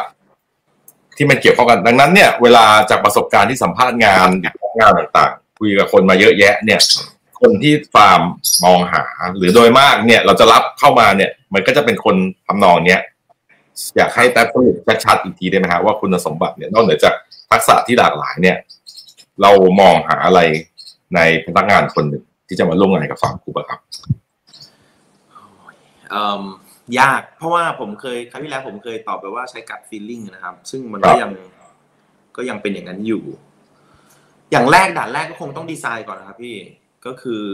ที่มันเกี่ยวข้องกันดังนั้นเนี่ยเวลาจากประสบการณ์ที่สัมภาษณ์งานงานต่างๆ คุยกับคนมาเยอะแยะ เนี่ย คนที่ฟาร์มมองหา หรือโดยมากเนี่ย เราจะรับเข้ามาเนี่ย มันก็จะเป็นคนทำนองเนี้ยอยากให้แต่สรุปชัดๆอีกทีได้ไหมฮะว่าคุณสมบัติเนี่ยนอกเหนือจากทักษะที่หลากหลายเนี่ย เรามองหาอะไรในพนักงานคนหนึ่งที่จะมาร่วมงานกับฝั่งคูบครับ ยาก เพราะว่าผมเคยครั้งที่แล้วผมเคยตอบไปว่าใช้กัดฟีลลิ่งนะครับ ซึ่งมันก็ยังก็ยังเป็นอย่างนั้นอยู่ อย่างแรกด่านแรกก็คงต้องดีไซน์ก่อนนะครับพี่ก็คือ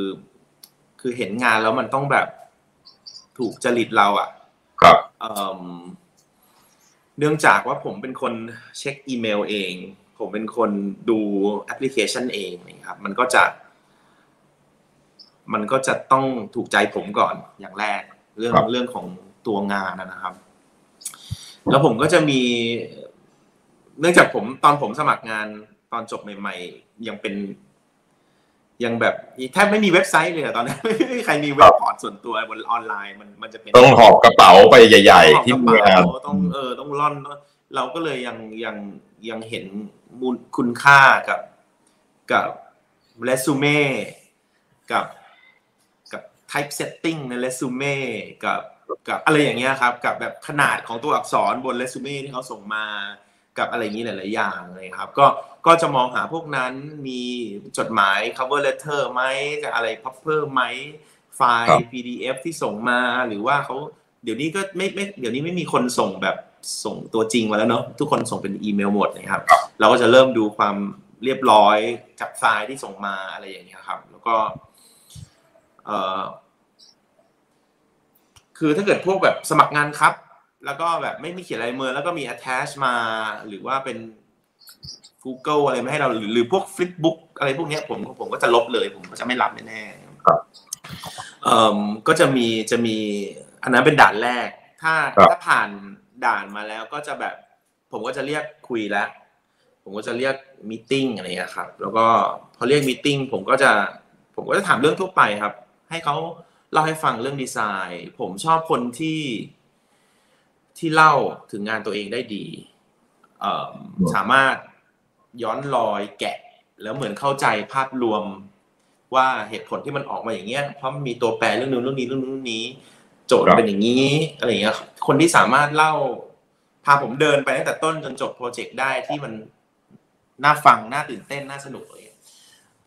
คือเห็นงานแล้วมันต้องแบบถูกจริตเราอะ ครับเนื่องจากว่าผมเป็นคนเช็คอีเมลเอง ผมเป็นคนดูแอปพลิเคชันเองนะครับ มันก็จะ มันก็จะต้องถูกใจผมก่อนอย่างแรก เรื่องเรื่องของ ตัวงานนะครับ แล้วผมก็จะมี เนื่องจากผมตอนผมสมัครงานตอนจบใหม่ๆ ยังเป็นยังแบบแทบไม่มีเว็บไซต์เลยตอนนั้นไม่มีใครมีเว็บพอร์ตส่วนตัวบนออนไลน์มันมันจะเป็นต้องหอบกระเป๋าไปใหญ่ ๆ ที่งานต้องเออต้องล่อน เราก็เลยยังยังยังเห็นมูลคุณค่ากับกับเรซูเม่กับกับ type setting ในเรซูเม่กับ กับอะไรอย่างเงี้ยครับ กับแบบขนาดของตัวอักษรบนเรซูเม่ที่เขาส่งมากับอะไรอย่างนี้หลาย ๆ อย่างเลยครับ ก็ก็จะมองหาพวกนั้นมีจดหมาย cover letter ไหมจะอะไร popper ไหมไฟล์ PDF ที่ส่งมาหรือว่าเขาเดี๋ยวนี้ก็ไม่ไม่เดี๋ยวนี้ไม่มีคนส่งแบบส่งตัวจริงมาแล้วเนาะทุกคนส่งเป็นอีเมลหมดนะครับ เราก็จะเริ่มดูความเรียบร้อยจากไฟล์ที่ส่งมาอะไรอย่างเงี้ยครับ แล้วก็ เอ่อ คือถ้าเกิดพวกแบบสมัครงานครับ แล้วก็แบบไม่มีเขียนอะไรเมือแล้วก็มี attach มาหรือว่าเป็น Google อะไรไม่ให้เราหรือหรือพวก Flipbook อะไรพวกนี้ผมผมก็จะลบเลย ผมก็จะไม่รับแน่ๆเอ่อก็จะมีจะมีอันนั้นเป็นด่านแรก ถ้าถ้าผ่านด่านมาแล้วก็จะแบบ ผมก็จะเรียกคุยแล้วผมก็จะเรียกมีติ้งอะไรอย่างนี้ครับ แล้วก็พอเรียกมีติ้งผมก็จะ ผมก็จะถามเรื่องทั่วไปครับ ให้เขา เล่าให้ฟังเรื่องดีไซน์ ผมชอบคนที่ที่เล่าถึงงานตัวเองได้ดีสามารถย้อนรอยแกะ แล้วเหมือนเข้าใจภาพรวมว่าเหตุผลที่มันออกมาอย่างเงี้ยเพราะมันมีตัวแปรเรื่องนู้นเรื่องนี้เรื่องนู้นนี้ โจทย์เป็นอย่างนี้อะไรเงี้ย คนที่สามารถเล่า พาผมเดินไปตั้งแต่ต้นจนจบโปรเจกต์ได้ที่มันน่าฟังน่าตื่นเต้นน่าสนุกเลย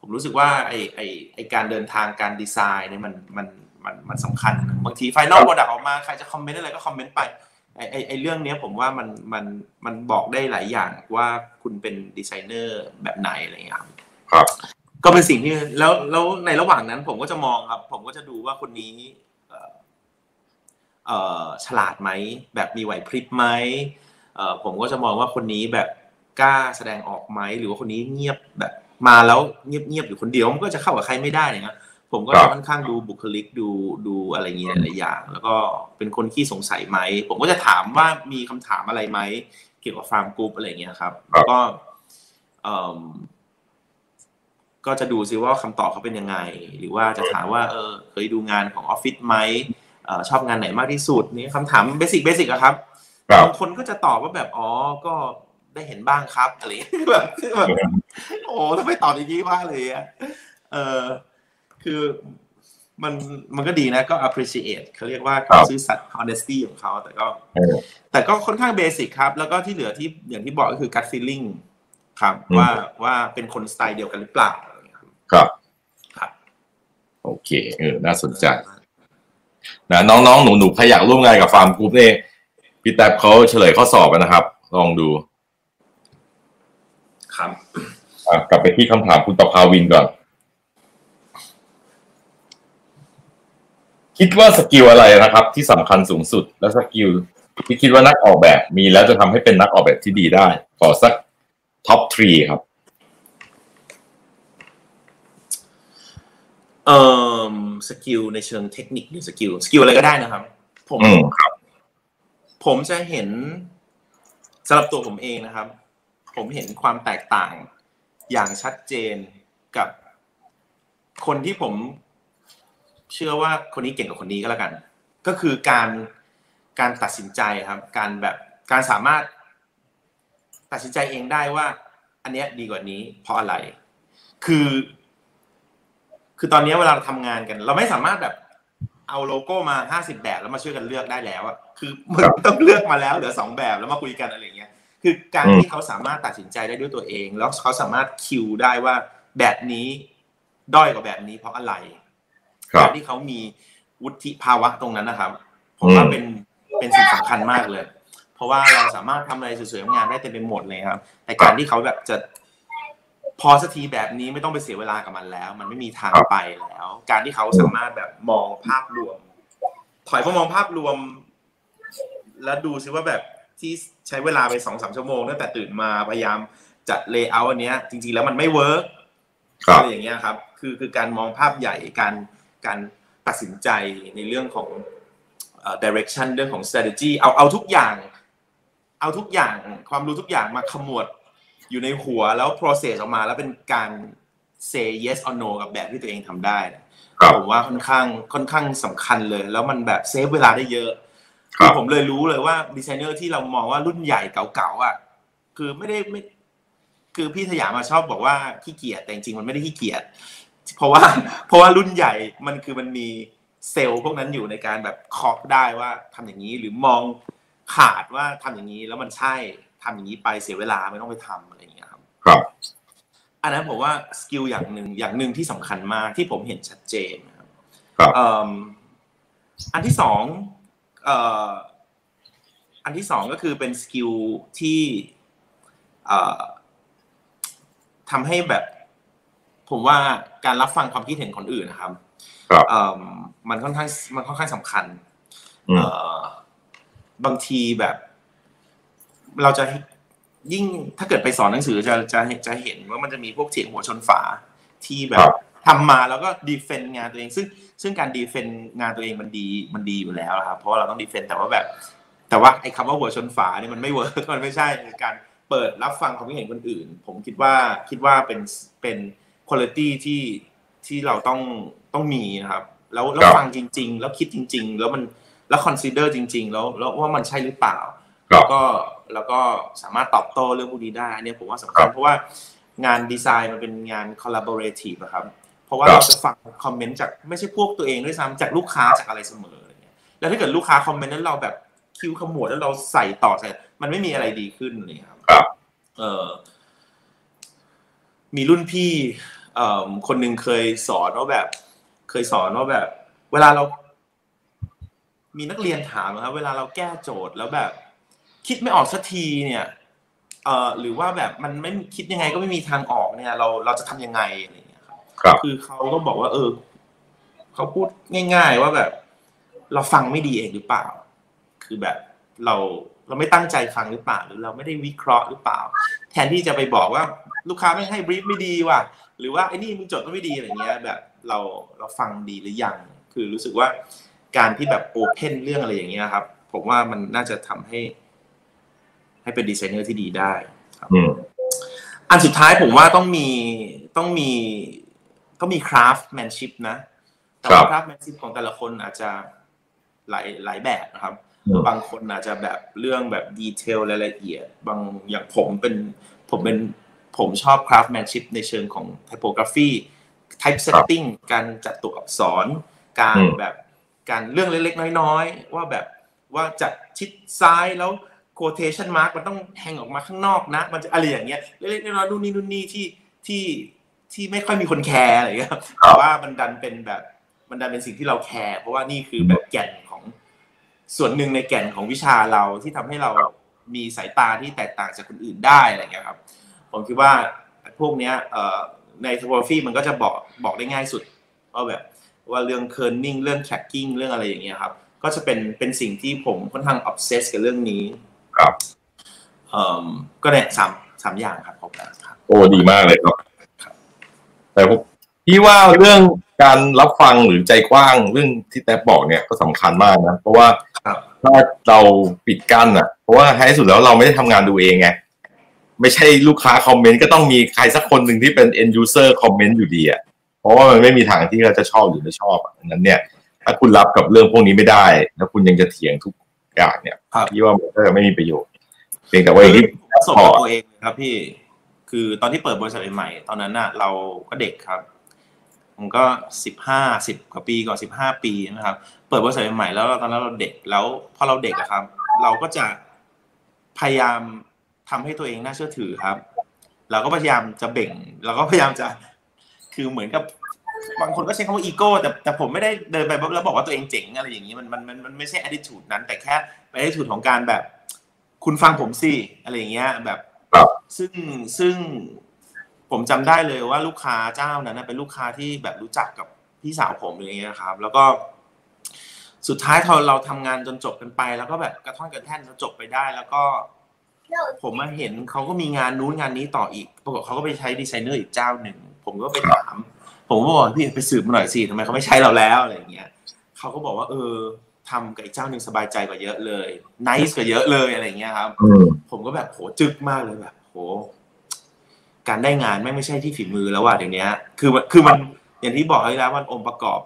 ผมรู้สึกว่าไอ้ไอ้ไอ้การเดินทางการดีไซน์เนี่ยมันมัน มันมันสำคัญบางที final product ออกมาใครจะคอมเมนต์อะไรก็คอมเมนต์ไปไอ้ไอ้ไอ้เรื่องเนี้ยผมว่ามันมันมันบอกได้หลายอย่างว่าคุณเป็นดีไซเนอร์แบบไหนอะไรอย่างเงี้ยครับ ก็เป็นสิ่งที่แล้วแล้วในระหว่างนั้นผมก็จะมองครับ ผมก็จะดูว่าคนนี้เอ่อฉลาดไหมแบบมีไหวพริบไหมเอ่อผมก็จะมองว่าคนนี้แบบกล้าแสดงออกไหมหรือว่าคนนี้เงียบแบบมาแล้วเงียบๆอยู่คนเดียวมันก็จะเข้ากับใครไม่ได้เนี่ย ผมก็จะค่อนข้างดูบุคลิกดูดูอะไรเงี้ยหลายอย่าง แล้วก็เป็นคนขี้สงสัยไหม ผมก็จะถามว่ามีคำถามอะไรไหม เกี่ยวกับฟาร์มกรุ๊ปอะไรเงี้ยครับ แล้วก็ก็จะดูซิว่าคำตอบเขาเป็นยังไง หรือว่าจะถามว่าเออเคยดูงานของออฟฟิศไหมชอบงานไหนมากที่สุดนี่คำถาม basic basic อะครับบางคนก็จะตอบว่าแบบอ๋อก็ได้เห็นบ้างครับอะไรแบบแบบโอ้ทำไมตอบอย่างนี้บ้างเลยอะเออ คือมันมันก็ดีนะก็ appreciate เขาเรียกว่าความซื่อสัตย์ honesty ของเขาแต่ก็แต่ก็ค่อนข้าง basic ครับ แล้วก็ที่เหลือที่อย่างที่บอกก็คือ gut feeling ครับ ว่าว่าเป็นคนสไตล์เดียวกันหรือเปล่าครับครับ โอเค เออ น่าสนใจนะน้องๆ หนูๆใครอยากร่วมงานกับฟาร์มกรุ๊ปเนี่ยพี่แท็บเขาเฉลยข้อสอบนะครับ ลองดูครับกลับไปที่คำถามคุณตภาวินก่อน คิดว่า skill อะไรนะครับ ที่สำคัญสูงสุดและ skill ที่คิดว่านักออกแบบมีแล้วจะทำให้เป็นนักออกแบบที่ดีได้ ขอสัก top three ครับเอ่อ skill ในเชิงเทคนิคหรือ skill skill อะไรก็ได้นะครับ ผมครับ ผมจะเห็นสำหรับตัวผมเองนะครับ ผมเห็นความแตกต่างอย่างชัดเจนกับคนที่ผม เชื่อว่าคนนี้เก่งกว่าคนนี้ก็แล้วกัน ก็คือการการตัดสินใจครับ การแบบการสามารถตัดสินใจเองได้ว่า อันเนี้ยดีกว่านี้ เพราะอะไร คือ คือตอนนี้เวลาเราทำงานกัน เราไม่สามารถแบบเอาโลโก้มาห้าสิบแบบแล้วมาช่วยกันเลือกได้แล้วอะคือมันต้องเลือกมาแล้วเหลือสองแบบแล้วมาคุยกันอะไรเงี้ย คือการที่เขาสามารถตัดสินใจได้ด้วยตัวเอง แล้วเขาสามารถคิวได้ว่าแบบนี้ด้อยกว่าแบบนี้เพราะอะไร แบบที่เขามีวุฒิภาวะตรงนั้นนะครับ ผมว่าเป็นเป็นสิ่งสำคัญมากเลย เพราะว่าเราสามารถทำอะไรสวยๆงานได้เต็มไปหมดเลยครับ แต่การที่เขาแบบจะพอสักทีแบบนี้ไม่ต้องไปเสียเวลากับมันแล้ว มันไม่มีทางไปแล้ว การที่เขาสามารถแบบมองภาพรวม ถอยมามองภาพรวม แล้วดูซิว่าแบบที่ใช้เวลาไปสองสามชั่วโมงตั้งแต่ตื่นมาพยายามจัด layer อันเนี้ย จริงๆแล้วมันไม่ workอะไรอย่างเงี้ยครับ คือคือการมองภาพใหญ่การ การตัดสินใจในเรื่องของ direction เรื่องของ strategy เอาเอาทุกอย่าง เอาทุกอย่างความรู้ทุกอย่างมาขมวดอยู่ในหัวแล้ว process ออกมาแล้วเป็นการ say yes or no กับแบบที่ตัวเองทำได้ผมว่าค่อนข้างค่อนข้างสำคัญเลย แล้วมันแบบ save เวลาได้เยอะคือผมเลยรู้เลยว่าดีไซเนอร์ที่เรามองว่ารุ่นใหญ่เก่าๆอะคือไม่ได้ไม่คือพี่สยามมาชอบบอกว่าขี้เกียจแต่จริงๆมันไม่ได้ขี้เกียจ เพราะว่าเพราะว่ารุ่นใหญ่มันคือมันมีเซลล์พวกนั้นอยู่ในการแบบเคาะได้ว่าทำอย่างนี้หรือมองขาดว่าทำอย่างนี้แล้วมันใช่ทำอย่างนี้ไปเสียเวลาไม่ต้องไปทำอะไรอย่างเงี้ยครับ ครับ อันนั้นผมว่า skill อย่างหนึ่งอย่างหนึ่งที่สำคัญมากที่ผมเห็นชัดเจนครับครับอันที่สองอันที่สองก็คือเป็น skill ที่ทำให้แบบ ผมว่าการรับฟังความคิดเห็นคนอื่นนะครับครับมันค่อนข้างมันค่อนข้างสำคัญบางทีแบบ เราจะยิ่งถ้าเกิดไปสอนหนังสือจะจะจะเห็นว่ามันจะมีพวกเถียงหัวชนฝาที่แบบทำมาแล้วก็ defend งานตัวเอง ซึ่งซึ่งการ defend งานตัวเองมันดีมันดีอยู่แล้วครับเพราะว่าเราต้อง defend แต่ว่าแบบ แต่ว่าไอ้คำว่าหัวชนฝาเนี่ยมันไม่ work มันไม่ใช่การเปิดรับฟังความคิดเห็นคนอื่น ผมคิดว่าคิดว่าเป็นเป็น คุณภาพที่ที่เราต้องต้องมีนะครับ แล้วแล้วฟังจริง ๆ แล้วคิดจริง ๆ แล้วมันแล้ว consider จริง ๆ แล้วแล้วว่ามันใช่หรือเปล่า แล้วก็แล้วก็สามารถตอบโต้เรื่องพวกนี้ได้เนี่ยผมว่าสำคัญเพราะว่างานดีไซน์มันเป็นงาน collaborative ครับ เพราะว่าเราจะฟังคอมเมนต์จากไม่ใช่พวกตัวเองด้วยซ้ำจากลูกค้าจากอะไรเสมออะไรเงี้ยแล้วถ้าเกิดลูกค้าคอมเมนต์แล้วเราแบบคิวขมวดแล้วเราใส่ต่อใส่ มันไม่มีอะไรดีขึ้นเลยครับครับเออ มีรุ่นพี่เอ่อคนหนึ่งเคยสอนว่าแบบ เคยสอนว่าแบบ เวลาเรา มีนักเรียนถามครับเวลาเราแก้โจทย์แล้วแบบ คิดไม่ออกสักทีเนี่ยเอ่อหรือว่าแบบมันไม่คิดยังไงก็ไม่มีทางออกเนี่ย เราเราจะทำยังไงอะไรอย่างเงี้ยครับครับ คือเขาก็บอกว่า เออเขาพูดง่าย ๆ ว่าแบบ เราฟังไม่ดีเองหรือเปล่า คือแบบเราเราไม่ตั้งใจฟังหรือเปล่า หรือเราไม่ได้วิเคราะห์หรือเปล่า แทนที่จะไปบอกว่า ลูกค้าไม่ให้บรีฟไม่ดีว่ะ หรือว่าไอ้นี่มึงจดไม่ดีอะไรเงี้ยแบบเราเราฟังดีหรือยัง คือรู้สึกว่าการที่แบบโอเพนเรื่องอะไรอย่างเงี้ยครับ ผมว่ามันน่าจะทำให้ ให้เป็นดีไซเนอร์ที่ดีได้ครับอืมอันสุดท้ายผมว่าต้องมีต้องมีต้องมี craftsmanship นะแต่ว่า craftsmanship ของแต่ละคนอาจจะหลายหลายแบบนะครับ บางคนอาจจะแบบเรื่องแบบ detail รายละเอียด บางอย่างผมเป็นผมเป็น ผมชอบ craftsmanship ในเชิงของ typography typesetting การจัดตัวอักษร การแบบการเรื่องเล็กๆ น้อยๆ ว่าแบบว่าจัดชิดซ้ายแล้ว quotation mark มันต้องแทงออกมาข้างนอกนะ มันจะอะไรอย่างเงี้ยเล็กๆน้อยๆนู่นนี่นู่นนี่ที่ที่ที่ไม่ค่อยมีคนแคร์อะไรเงี้ยแต่ว่ามันดันเป็นแบบมันดันเป็นสิ่งที่เราแคร์เพราะว่านี่คือแบบแก่นของส่วนหนึ่งในแก่นของวิชาเราที่ทำให้เรามีสายตาที่แตกต่างจากคนอื่นได้อะไรเงี้ยครับ ผมคิดว่าพวกเนี้ยเอ่อใน typography มันก็จะบอกบอกได้ง่ายสุดว่าแบบว่าเรื่อง kerning เรื่อง tracking เรื่องอะไรอย่างเงี้ยครับ ก็จะเป็นเป็นสิ่งที่ผมค่อนข้าง obsess กับเรื่องนี้ครับเอ่อก็เนี่ยสามสามอย่างครับผมนะครับโอ้ดีมากเลยครับ แต่ผมพี่ว่าเรื่องการรับฟังหรือใจกว้างเรื่องที่แท็บบอกเนี่ยก็สำคัญมากนะ เพราะว่าครับถ้าเราปิดกั้นอะ เพราะว่าท้ายสุดแล้วเราไม่ได้ทำงานดูเองไง ไม่ใช่ลูกค้าคอมเมนต์ก็ต้องมีใครสักคนหนึ่งที่เป็น end user คอมเมนต์อยู่ดีอะเพราะว่ามันไม่มีทางที่เราจะชอบหรือไม่ชอบอะดังนั้นเนี่ย ถ้าคุณรับกับเรื่องพวกนี้ไม่ได้ แล้วคุณยังจะเถียงทุกอย่างเนี่ยครับพี่ว่ามันก็จะไม่มีประโยชน์เพียงแต่ว่าอย่างที่ประสบกับตัวเองครับพี่คือตอนที่เปิดบริษัทใหม่ๆตอนนั้นน่ะ เราก็เด็กครับผมก็สิบห้าสิบกว่าปีก่อนสิบห้าปีนะครับ เปิดบริษัทใหม่ๆแล้วตอนนั้นเราเด็กแล้วพอเราเด็กอะครับ เราก็จะพยายาม ทำให้ตัวเองน่าเชื่อถือครับ เราก็พยายามจะเบ่ง เราก็พยายามจะ คือเหมือนกับบางคนก็ใช้คำว่าอีโก้แต่แต่ผมไม่ได้เดินไปแล้วบอกว่าตัวเองเจ๋งอะไรอย่างนี้มันมันมันมันไม่ใช่ attitude นั้น แต่แค่ attitude ของการแบบ คุณฟังผมสิอะไรอย่างเงี้ยแบบ ซึ่งซึ่งผมจำได้เลยว่าลูกค้าเจ้านั้นเป็นลูกค้าที่แบบรู้จักกับพี่สาวผมอย่างเงี้ยครับ แล้วก็ สุดท้ายเราเราทำงานจนจบกันไป แล้วก็แบบกระท่อนกระแท่นจบไปได้ แล้วก็ ผมมาเห็นเขาก็มีงานนู้นงานนี้ต่ออีก ปรากฏเขาก็ไปใช้ดีไซเนอร์อีกเจ้าหนึ่ง ผมก็ไปถาม ผมก็บอกพี่ไปสืบมาหน่อยสิทำไมเขาไม่ใช้เราแล้วอะไรอย่างเงี้ยเขาก็บอกว่า เออทำกับอีกเจ้าหนึ่งสบายใจกว่าเยอะเลยนิสกว่าเยอะเลยอะไรเงี้ยครับ ผมก็แบบโหจึกมากเลยแบบโหการได้งานไม่ไม่ใช่ที่ฝีมือแล้วว่ะเดี๋ยวนี้คือคือมันอย่างที่บอกให้แล้วมันองค์ประกอบ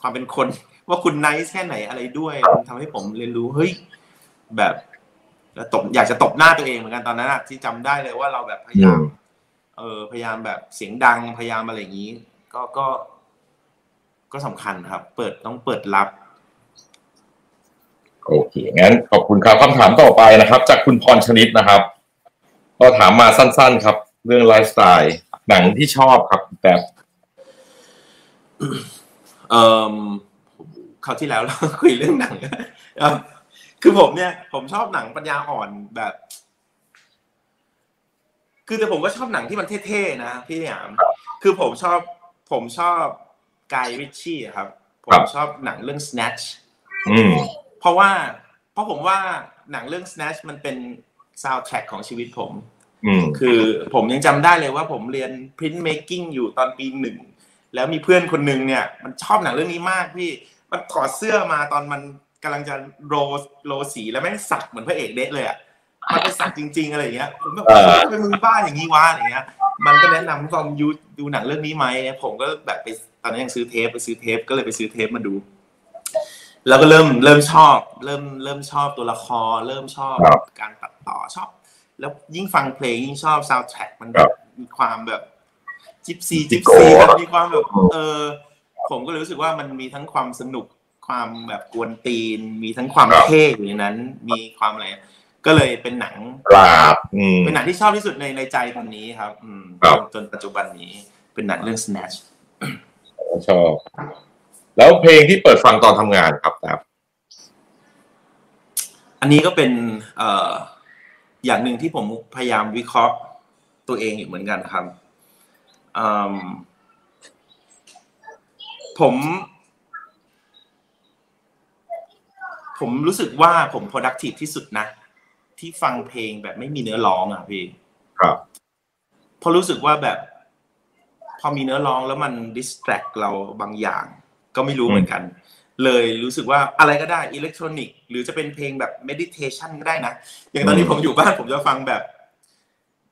ความเป็นคน ว่าคุณไนท์แค่ไหนอะไรด้วยมันทำให้ผมเรียนรู้เฮ้ยแบบ ตบอยากจะตบหน้าตัวเองเหมือนกันตอนนั้นที่จำได้เลยว่าเราแบบพยายาม เออพยายามแบบเสียงดังพยายามอะไรอย่างนี้ ก็ก็ ก็สำคัญครับ เปิดต้องเปิดรับ โอเคงั้นขอบคุณครับคำถามต่อไปนะครับ จากคุณพรชนิดนะครับก็ถามมาสั้น ๆ ครับ เรื่องไลฟ์สไตล์หนังที่ชอบครับแบบเอ่อคราวที่แล้วเราคุยเรื่องหนัง คือผมเนี่ย ผมชอบหนังปัญญาอ่อนแบบ คือแต่ผมก็ชอบหนังที่มันเท่ๆนะพี่สยาม คือผมชอบ ผมชอบ Guy Ritchie ครับ ผมชอบหนังเรื่อง snatch เพราะว่า เพราะผมว่าหนังเรื่อง snatch มันเป็นซาวด์แทร็กของชีวิตผมคือผมยังจำได้เลยว่าผมเรียน print making อยู่ตอนปีหนึ่ง แล้วมีเพื่อนคนหนึ่งเนี่ย มันชอบหนังเรื่องนี้มากพี่ มันถอดเสื้อมาตอนมัน กำลังจะโรโรสีแล้วแม่งสักเหมือนพระเอกเด็ดเลยอะมันเป็นสักจริง ๆอะไรอย่างเงี้ยผมแบบเป็นมึงบ้าอย่างนี้วะอะไรเงี้ย มันก็แนะนำฟอมยูดูหนังเรื่องนี้ไหมผมก็แบบไปตอนนั้นยังซื้อเทปไปซื้อเทปก็เลยไปซื้อเทปมาดู แล้วก็เริ่มเริ่มชอบ เริ่มเริ่มชอบตัวละคร เริ่มชอบการตัดต่อชอบ แล้วยิ่งฟังเพลงยิ่งชอบซาวด์แทร็กมันแบบมีความแบบจิปซีจิปซีแบบมีความแบบเออผมก็รู้สึกว่ามันมีทั้งความสนุก ความแบบกวนตีน มีทั้งความเท่อยู่ในนั้น มีความอะไรก็เลยเป็นหนังปราบเป็นหนังที่ชอบที่สุดในในใจตอนนี้ครับ อืมจนปัจจุบันนี้เป็นหนังเรื่อง snatch ชอบ แล้วเพลงที่เปิดฟังตอนทำงานครับครับ อันนี้ก็เป็นเอ่ออย่างหนึ่งที่ผมพยายามวิเคราะห์ตัวเองอยู่เหมือนกันครับผม ผมรู้สึกว่าผม productive ที่สุดนะ ที่ฟังเพลงแบบไม่มีเนื้อร้องอะพี่ ครับพอรู้สึกว่าแบบ พอมีเนื้อร้องแล้วมัน distract เราบางอย่าง ก็ไม่รู้เหมือนกัน เลยรู้สึกว่าอะไรก็ได้ electronic หรือจะเป็นเพลงแบบ meditation ก็ได้นะ อย่างตอนนี้ผมอยู่บ้านผมจะฟังแบบ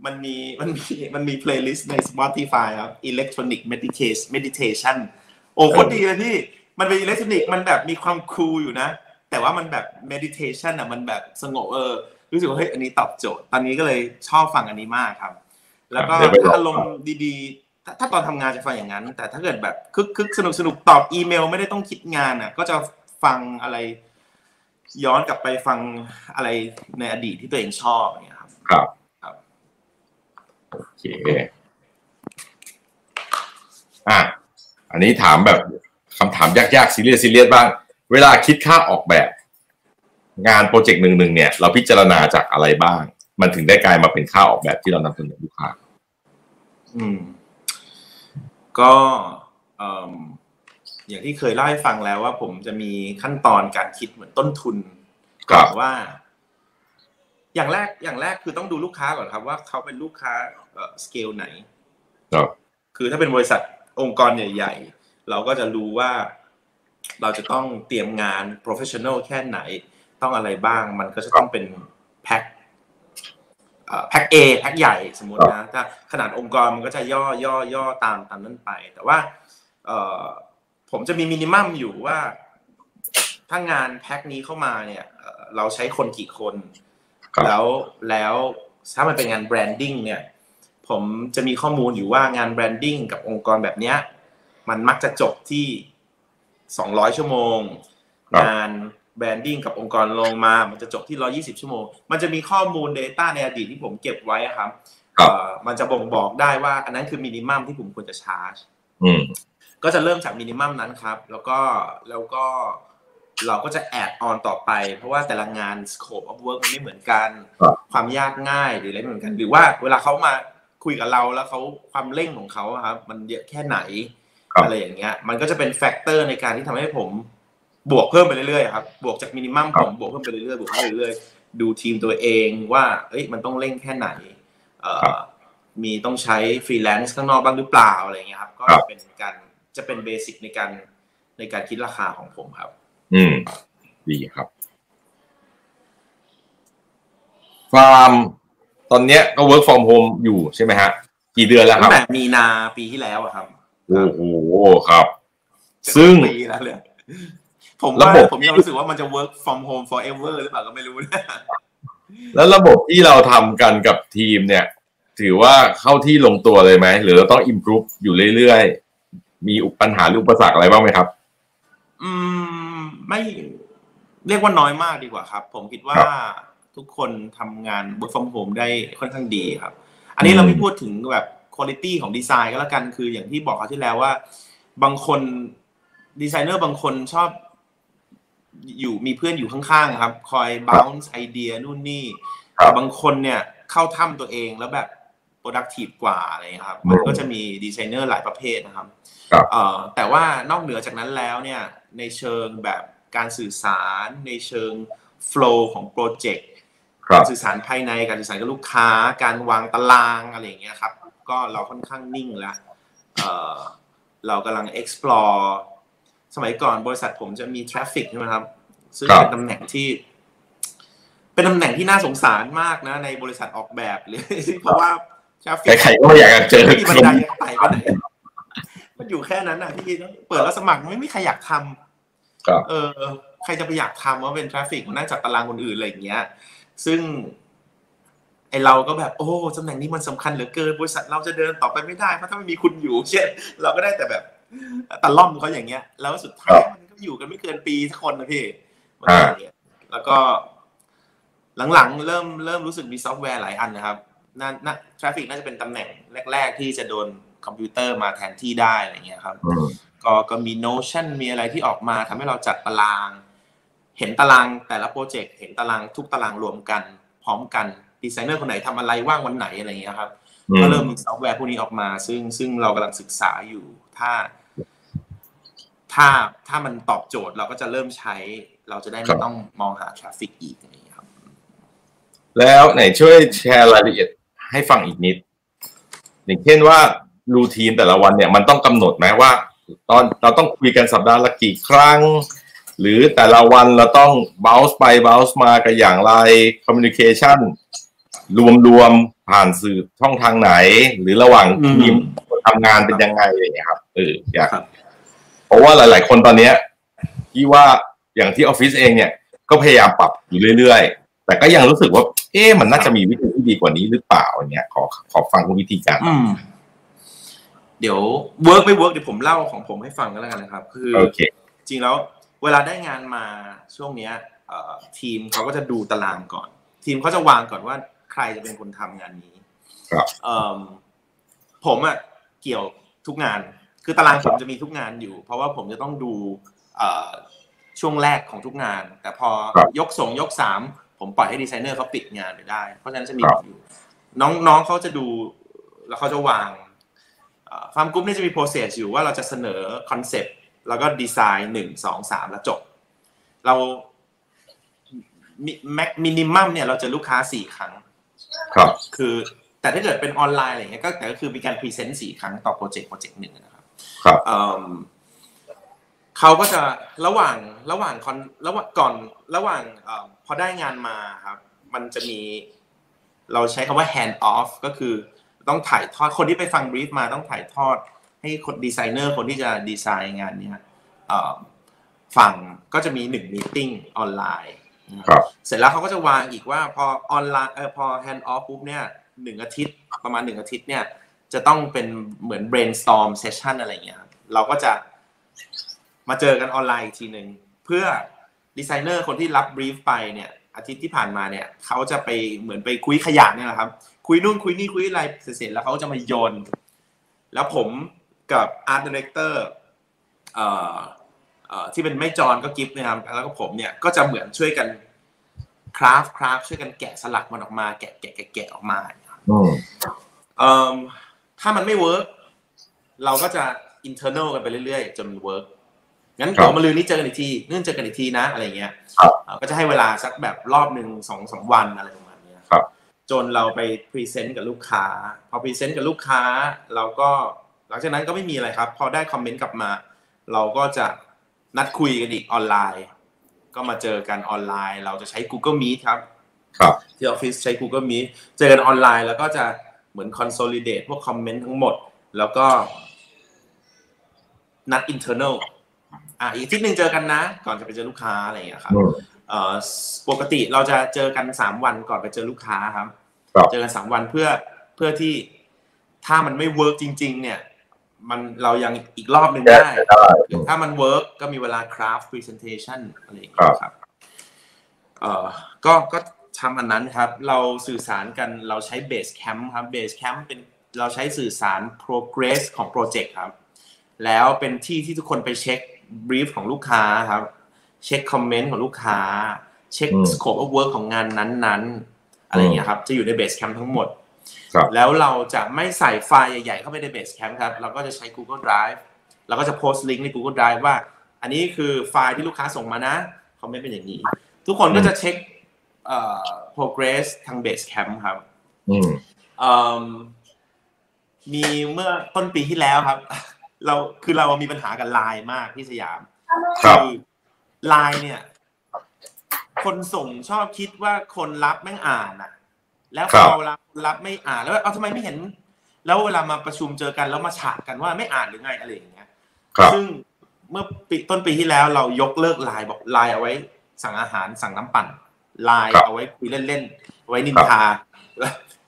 มันมีมันมีมันมี playlist ใน Spotify ครับ electronic medita- meditation โอ้โคตรดีเลยพี่ มันเป็น electronic มันแบบมีความ cool อยู่นะ แต่ว่ามันแบบ meditation อะมันแบบสงบเออรู้สึกว่าเฮ้ยอันนี้ตอบโจทย์ ตอนนี้ก็เลยชอบฟังอันนี้มากครับ แล้วก็ถ้าอารมณ์ดีถ้าตอนทำงานจะฟังอย่างนั้น แต่ถ้าเกิดแบบคึกคึกสนุกสนุกตอบอีเมล ไม่ได้ต้องคิดงานอะ ก็จะฟังอะไร ย้อนกลับไปฟังอะไรในอดีตที่ตัวเองชอบเนี่ยครับครับครับโอเคอะอันนี้ถามแบบคำถามยากๆซีเรียสซีเรียสบ้าง เวลาคิดค่าออกแบบงานโปรเจกต์หนึ่งๆเนี่ย เราพิจารณาจากอะไรบ้าง มันถึงได้กลายมาเป็นค่าออกแบบที่เรานำเสนอลูกค้า อืม ก็อย่างที่เคยเล่าให้ฟังแล้วว่าผมจะมีขั้นตอนการคิดเหมือนต้นทุนก่อนว่า อย่างแรกอย่างแรกคือต้องดูลูกค้าก่อนครับ ว่าเขาเป็นลูกค้าสเกลไหนคือถ้าเป็นบริษัทองค์กรใหญ่ ๆ เราก็จะรู้ว่า เราจะต้องเตรียมงาน professional แค่ไหน ต้องอะไรบ้าง มันก็จะต้องเป็น pack pack A pack ใหญ่สมมตินะถ้าขนาดองค์กรมันก็จะย่อย่อย่อตามตามนั้นไป แต่ว่าผมจะมี minimum อยู่ว่า ถ้างานแพ็กนี้เข้ามาเนี่ยเราใช้คนกี่คน แล้วแล้วถ้ามันเป็นงาน branding เนี่ย ผมจะมีข้อมูลอยู่ว่างาน branding กับองค์กรแบบเนี้ย มันมักจะจบที่ สองร้อยชั่วโมง งาน branding กับองค์กรลงมา มันจะจบที่ 120 ชั่วโมง มันจะมีข้อมูล data ในอดีตที่ผมเก็บไว้ครับมันจะบ่งบอกได้ว่า อันนั้นคือ minimum ที่ผมควรจะชาร์จก็จะเริ่มจาก minimum นั้นครับ แล้วก็แล้วก็เราก็จะ add on ต่อไป เพราะว่าแต่ละงาน scope of work มันไม่เหมือนกัน ความยากง่ายหรืออะไรไม่เหมือนกัน หรือว่าเวลาเขามาคุยกับเราแล้วเขาความเร่งของเขาครับ มันเยอะแค่ไหน อะไรอย่างเงี้ย มันก็จะเป็น factor ในการที่ทำให้ผมบวกเพิ่มไปเรื่อยๆครับ บวกจาก minimum ผมบวกเพิ่มไปเรื่อยๆบวกไปเรื่อยๆดูทีมตัวเองว่าเอ้ยมันต้องเร่งแค่ไหนเอ่อมีต้องใช้ฟรีแลนซ์ข้างนอกบ้างหรือเปล่าอะไรเงี้ยครับ ก็จะเป็นการจะเป็น basic ในการในการคิดราคาของผมครับ อืม ดีครับฟาร์มตอนเนี้ยก็ work from home อยู่ใช่ไหมฮะ กี่เดือนแล้วคตั้รับงแต่มีนาปีที่แล้วอะครับ โอ้โหครับ ซึ่งปีแล้วเลยผมระว่าบบผมยังรู้สึกว่ามันจะ work from home forever หรือเปล่าก็ไม่รู้นะแล้วระบบที่เราทำกันกับทีมเนี่ย ถือว่าเข้าที่ลงตัวเลยไหม หรือเราต้อง improve อยู่เรื่อยๆ มีปัญหาหรืออุปสรรคอะไรบ้างไหมครับ อืม ไม่เรียกว่าน้อยมากดีกว่าครับ ผมคิดว่าครับทุกคนทำงาน work from home ได้ค่อนข้างดีครับ อันนี้เราไม่พูดถึงแบบ คุณภาพของดีไซน์ก็แล้วกันคืออย่างที่บอกคราวที่แล้วว่า บางคนดีไซเนอร์บางคนชอบอยู่มีเพื่อนอยู่ข้างๆครับ คอย bounce ไอเดียนู่นนี่ครับแต่บางคนเนี่ยเข้าถ้ำตัวเองแล้วแบบ productive กว่าอะไรเงี้ยครับ มันก็จะมีดีไซเนอร์หลายประเภทนะครับครับเอ่อแต่ว่านอกเหนือจากนั้นแล้วเนี่ยในเชิงแบบการสื่อสารในเชิง flow ของโปรเจกต์ครักาบรสื่อสารภายในการสื่อสารกับลูกค้า การวางตารางอะไรอย่างเงี้ยครับ ก็เราค่อนข้างนิ่งแล้วเอ่อเรากำลัง explore สมัยก่อนบริษัทผมจะมี traffic ใช่ไหมครับ ซึ่งครับเป็นตำแหน่งที่ เป็นตำแหน่งที่น่าสงสารมากนะ ในบริษัทออกแบบเลยเพราะว่า traffic ใครๆก็ไม่อยากจะเจอไม่มีบันคนไดจะไต่ไปไหนมันอยู่แค่นั้นน่ะพี่เปิดแล้วสมัครไม่มีใครอยากทำครับเออ ใครจะไปอยากทำว่าเป็นทราฟฟิกมันนั่งจัดตารางคนอื่นอะไรอย่างเงี้ย ซึ่ง ไอเราก็แบบโอ้ตำแหน่งนี้มันสำคัญเหลือเกินบริษัทเราจะเดินต่อไปไม่ได้เพราะถ้าไม่มีคุณอยู่เช่นเราก็ได้แต่แบบตะล่อมเขาอย่างเงี้ย แล้วสุดท้ายมันก็อยู่กันไม่เกินปีสักคนนะพี่มันก็อย่างเงี้ยแล้วก็ หลังๆเริ่มเริ่มรู้สึกมีซอฟต์แวร์หลายอันนะครับน่าน่า traffic น่าจะเป็นตำแหน่งแรก ๆ ที่จะโดนคอมพิวเตอร์มาแทนที่ได้อะไรเงี้ยครับอืมก็ก็มี Notion มีอะไรที่ออกมาทำให้เราจัดตาราง เห็นตารางแต่ละโปรเจกต์เห็นตารางทุกตารางรวมกัน พร้อมกัน ดีไซเนอร์คนไหนทำอะไรว่างวันไหนอะไรอย่างเงี้ยครับอืมก็เริ่มมีซอฟต์แวร์พวกนี้ออกมา ซึ่งซึ่งเรากำลังศึกษาอยู่ถ้า ถ้าถ้ามันตอบโจทย์เราก็จะเริ่มใช้ เราจะได้ครัไม่บต้องมองหาทราฟฟิกอีกอะไรอย่างเงี้ยครับ แล้วไหนช่วยแชร์รายละเอียดให้ฟังอีกนิด อย่างเช่นว่ารูทีนแต่ละวันเนี่ยมันต้องกำหนดไหมว่า ตอนเราต้องคุยกันสัปดาห์ละกี่ครั้ง หรือแต่ละวันเราต้อง bounce ไป bounce มากันอย่างไร communication รวมๆผ่านสื่อช่องทางไหน หรือระหว่างอืมทีมทำงานเป็นยังไงอะไรอย่างเงี้ยครับเอออยากครับเพราะว่าหลาย ๆ คนตอนเนี้ยที่ว่าอย่างที่ออฟฟิศเองเนี่ย ก็พยายามปรับอยู่เรื่อย ๆ แต่ก็ยังรู้สึกว่า เอ๊ะมันน่าจะมีวิธีที่ดีกว่านี้หรือเปล่าอย่างเงี้ยขอขอฟังวิธีการอืมเดี๋ยว work ไม่ work เดี๋ยวผมเล่าของผมให้ฟังกันแล้วกันนะครับ คือโอเคจริงแล้ว เวลาได้งานมาช่วงเนี้ยเอ่อทีมเขาก็จะดูตารางก่อน ทีมเขาจะวางก่อนว่าใค รจะเป็นคนทำงานนี้ครับเอิ่มผมอะเกี่ยวทุกงาน คือตารางผมจะมีทุกงานอยู่ เพราะว่าผมจะต้องดูเอ่อช่วงแรกของทุกงาน แต่พอครับยกสองยกสามผมปล่อยให้ดีไซเนอร์เขาปิดงานไปได้ เพราะฉะนั้นจะมีครับอยู่ น้องน้องเขาจะดูแล้วเขาจะวาง Farmgroup เนี่ยจะมี process อยู่ว่าเราจะเสนอคอนเซปต์แล้วก็ดีไซน์หนึ่งสองสามแล้วจบ เรา max minimum เนี่ยเราเจอลูกค้าสี่ครั้ง ครับ คือแต่ถ้าเกิดเป็นออนไลน์อะไรเงี้ยก็แต่ก็คือมีการ present สี่ครั้งต่อโปรเจกต์โปรเจกต์หนึ่งนะครับ ครับเอิ่มเขาก็จะระหว่างระหว่างคอนระหว่างก่อนระหว่างเออพอได้งานมาครับ มันจะมี เราใช้คำว่า hand off ก็คือต้องถ่ายทอดคนที่ไปฟัง brief มาต้องถ่ายทอด ให้คนดีไซเนอร์คนที่จะดีไซน์งานเนี้ยเอ่อฟังก็จะมีหนึ่ง meeting ออนไลน์นะ ครับ เสร็จแล้วเขาก็จะวางอีกว่าพอออนไลน์เออพอ hand off ปุ๊บเนี่ยหนึ่งอาทิตย์ประมาณหนึ่งอาทิตย์เนี่ย จะต้องเป็นเหมือน brainstorm session อะไรอย่างเงี้ยครับเราก็จะมาเจอกันออนไลน์อีกทีหนึ่งเพื่อดีไซเนอร์คนที่รับ brief ไปเนี่ยอาทิตย์ที่ผ่านมาเนี่ยเขาจะไปเหมือนไปคุยขยะเนี่ยแหละครับ คุยนู่นคุยนี่คุยอะไรเสร็จแล้วเขาก็จะมาโยน แล้วผมกับ art director เอ่อเอ่อ ที่เป็นไม่จอนก็กิฟต์นะครับแล้วก็ผมเนี่ยก็จะเหมือนช่วยกัน craft craft ช่วยกันแกะสลักมันออกมา แกะแกะแกะแกะออกมาอืมเอ่อถ้ามันไม่ work เราก็จะ internal กันไปเรื่อยๆจนมัน work งั้นครับเดี๋ยวมะรืนนี้เจอกันอีกทีหนึ่งเจอกันอีกทีนะอะไรเงี้ยครับเอ่อก็จะให้เวลาสักแบบรอบหนึ่งสองสามวันอะไรประมาณเนี้ยครับจนเราไป present กับลูกค้า พอ present กับลูกค้า เราก็หลังจากนั้นก็ไม่มีอะไรครับ พอได้คอมเมนต์กลับมา เราก็จะ นัดคุยกันอีกออนไลน์ ก็มาเจอกันออนไลน์ เราจะใช้ Google Meet ครับ ครับ ที่ออฟฟิศใช้ Google Meet เจอกันออนไลน์แล้วก็จะเหมือน consolidate พวกคอมเมนต์ทั้งหมด แล้วก็ นัด internal อะอีกอาทิตย์หนึ่งเจอกันนะ ก่อนจะไปเจอลูกค้าอะไรอย่างเงี้ยครับอืมเอ่อปกติเราจะเจอกันสามวันก่อนไปเจอลูกค้าครับครับ เจอกันสามวันเพื่อเพื่อที่ถ้ามันไม่ work จริง ๆ เนี่ย มันเรายังอีกรอบหนึ่งแก้ได้ไขได้ หรือถ้ามัน work ก็มีเวลา craft presentation อะไรอย่างเงี้ยครับเอ่อก็ก็ทำอันนั้นครับ เราสื่อสารกันเราใช้ base camp ครับ base camp เป็นเราใช้สื่อสาร progress ของโปรเจกต์ครับ แล้วเป็นที่ที่ทุกคนไปเช็ค brief ของลูกค้าครับ เช็คคอมเมนต์ของลูกค้า เช็คอืม scope of work ของงานนั้น ๆ อะไรอย่างเงี้ยครับ จะอยู่ใน base camp ทั้งหมดครับ แล้วเราจะไม่ใส่ไฟล์ใหญ่ๆ เข้าไปใน base camp ครับ เราก็จะใช้ Google Drive เราก็จะโพสต์ลิงก์ใน Google Drive ว่า อันนี้คือไฟล์ที่ลูกค้าส่งมานะคอมเมนต์เป็นอย่างนี้ ทุกคนก็จะเช็คเอ่อ progress ทาง base camp ครับอืมเอิ่มมีเมื่อต้นปีที่แล้วครับ เราคือเรามีปัญหากับไลน์มากที่สยามครับไลน์เนี่ย คนส่งชอบคิดว่าคนรับแม่งอ่านอะ แล้วครัพบอเวลาคนรับไม่อ่านแล้วเอาทำไมไม่เห็น แล้วเวลามาประชุมเจอกันแล้วมาฉากกันว่าไม่อ่านหรือไงอะไรอย่างเงี้ยครับซึ่งเมื่อปีต้นปีที่แล้วเรายกเลิกไลน์บอกไลน์เอาไว้ สั่งอาหารสั่งน้ำปั่นไลน์ครับเอาไว้คุยเล่นๆเอาไว้นินทา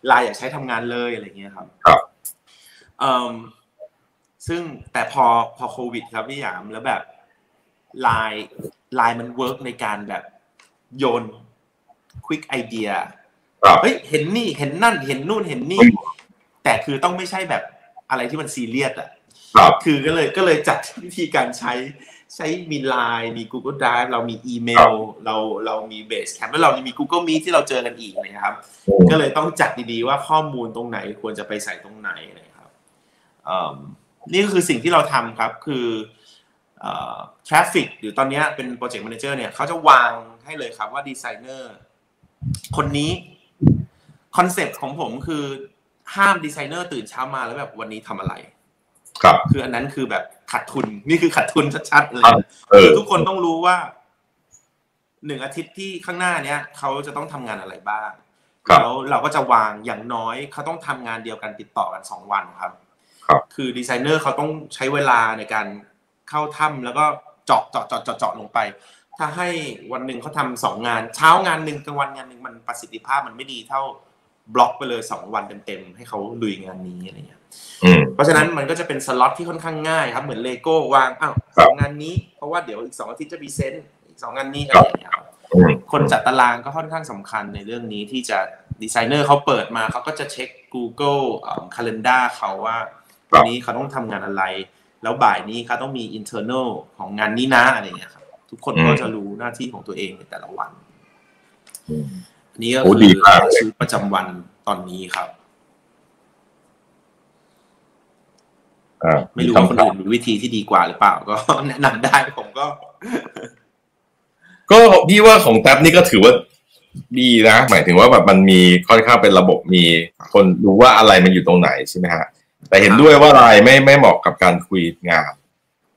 ไลน์อย่าใช้ทำงานเลยอะไรเงี้ยครับครับเอ่มซึ่งแต่พอพอโควิด ครับพี่หยามแล้วแบบไลน์ไลน์มัน work ในการแบบโยน quick idea ครับ เฮ้ยเห็นนี่เห็นนั่นเห็นนู่นเห็นนี่ แต่คือต้องไม่ใช่แบบอะไรที่มันซีเรียสอะครับคือก็เลยก็เลยจัดวิธีการใช้ใช้มีไลน์มี Google Drive เรามีอีเมลครับเราเรามี Basecamp แล้วเรามี Google Meet ที่เราเจอกันอีกนะครับอืมก็เลยต้องจัดดีๆว่าข้อมูลตรงไหนควรจะไปใส่ตรงไหนนะครับเอิ่มนี่ก็คือสิ่งที่เราทำครับคือ traffic หรือตอนเนี้ยเป็นโปรเจกต์ a ม a นเจอร์เนี่ยเขาจะวางให้เลยครับว่าดีไซเนอร์คนนี้ คอนเซปต์ของผมคือห้ามดีไซเนอร์ตื่นเช้ามาแล้วแบบวันนี้ทำอะไร ครับ คืออันนั้นคือแบบขาดทุนนี่คือขาดทุนชัดๆเลยครับเอคืออทุกคนต้องรู้ว่าหนึ่งอาทิตย์ที่ข้างหน้าเนี้ยเขาจะต้องทำงานอะไรบ้างครับแล้วเราก็จะวางอย่างน้อยเขาต้องทำงานเดียวกันติดต่อกันสองวันครับ ครับคือดีไซเนอร์เขาต้องใช้เวลาในการเข้าถ้ำแล้วก็เจาะเจาะเจาะเจาะเจาะลงไป ถ้าให้วันหนึ่งเขาทำสองงาน เช้างานหนึ่งกลางวันงานหนึ่งมันประสิทธิภาพมันไม่ดีเท่า บล็อกไปเลยสองวันเต็มๆให้เขาลุยงานนี้อะไรเงี้ยอืมเพราะฉะนั้นมันก็จะเป็นสล็อตที่ค่อนข้างง่ายครับเหมือนเลโก้วางอ้าวครับสองงานนี้ เพราะว่าเดี๋ยวอีกสองอาทิตย์จะ present อีกสองงานนี้อะไรอย่างเงี้ยครับอืมคนจัดตารางก็ค่อนข้างสำคัญในเรื่องนี้ที่จะดีไซเนอร์เขาเปิดมาเขาก็จะเช็ค Google เอ่อ calendar เขาว่าครับวันนี้เขาต้องทำงานอะไร แล้วบ่ายนี้เขาต้องมี internal ของงานนี้นะอะไรอย่างเงี้ยครับทุกคนก็จะรู้หน้าที่ของตัวเองในแต่ละวันอืมอั นนี้ก็โอ้คืดีอมากเลยชีวิตประจำวันตอนนี้ครับอ่าไม่รู้ว่าคนอื่นมีวิธีที่ดีกว่าหรือเปล่า ก็แนะนำได้ผมก็ ก็พี่ว่าของแท็บนี่ก็ถือว่าดีนะ หมายถึงว่าแบบมันมีค่อนข้างเป็นระบบมีคนรู้ว่าอะไรมันอยู่ตรงไหนใช่ไหมฮะ แต่เห็นด้วยว่าไลน์ไม่ไม่เหมาะกับการคุยงาน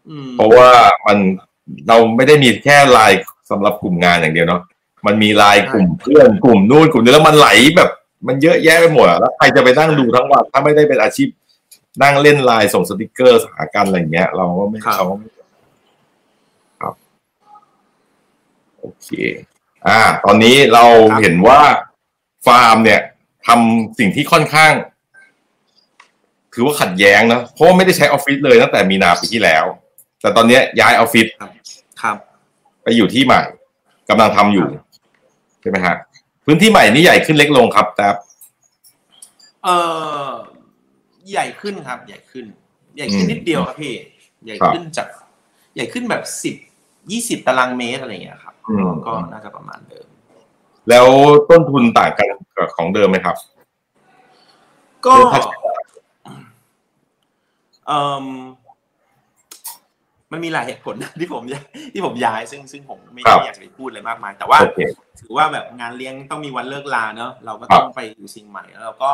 อืมเพราะว่ามันเราไม่ได้มีแค่ไลน์สำหรับกลุ่มงานอย่างเดียวเนาะ มันมีไลน์กลุ่มเพื่อนกลุ่มนู่นกลุ่มนี้แล้วมันไหลแบบ มันเยอะแยะไปหมดอะแล้วใครจะไปนั่งดูทั้งวันถ้าไม่ได้เป็นอาชีพ นั่งเล่นไลน์ส่งสติกเกอร์หากันอะไรอย่างเงี้ย เราก็ไม่ครับเขาก็ไม่ครับโอเค อ่า ตอนนี้เราเห็นว่าฟาร์มเนี่ยทำสิ่งที่ค่อนข้างถือว่าขัดแย้งนะเพราะว่าไม่ได้ใช้ออฟฟิศเลยตั้งแต่มีนาปีที่แล้ว แต่ตอนเนี้ยย้ายออฟฟิศครับ ไปอยู่ที่ใหม่กำลังทำอยู่ ใช่ไหมฮะพื้นที่ใหม่นี่ใหญ่ขึ้นเล็กลงครับแต่เออใหญ่ขึ้นครับ ใหญ่ขึ้น ใหญ่ขึ้นอืมนิดเดียวครับพี่ ใหญ่ขึ้นจาก ใหญ่ขึ้นแบบสิบยี่สิบตารางเมตรอะไรอย่างเงี้ยครับอืมก็น่าจะประมาณเดิม แล้วต้นทุนต่างกันกับของเดิมไหมครับ ก็เรื่องค่าใช้จ่ายเอ่ มมันมีหลายเหตุผลนะที่ผมย้ายที่ผมย้ายซึ่งซึ่งผมไม่ครับไม่อยากจะไปพูดอะไรมากมาย แต่ว่าโอเคถือว่าแบบงานเลี้ยงต้องมีวันเลิกลาเนอะเราก็ครับต้องไปอยู่เชียงใหม่แล้วเราก็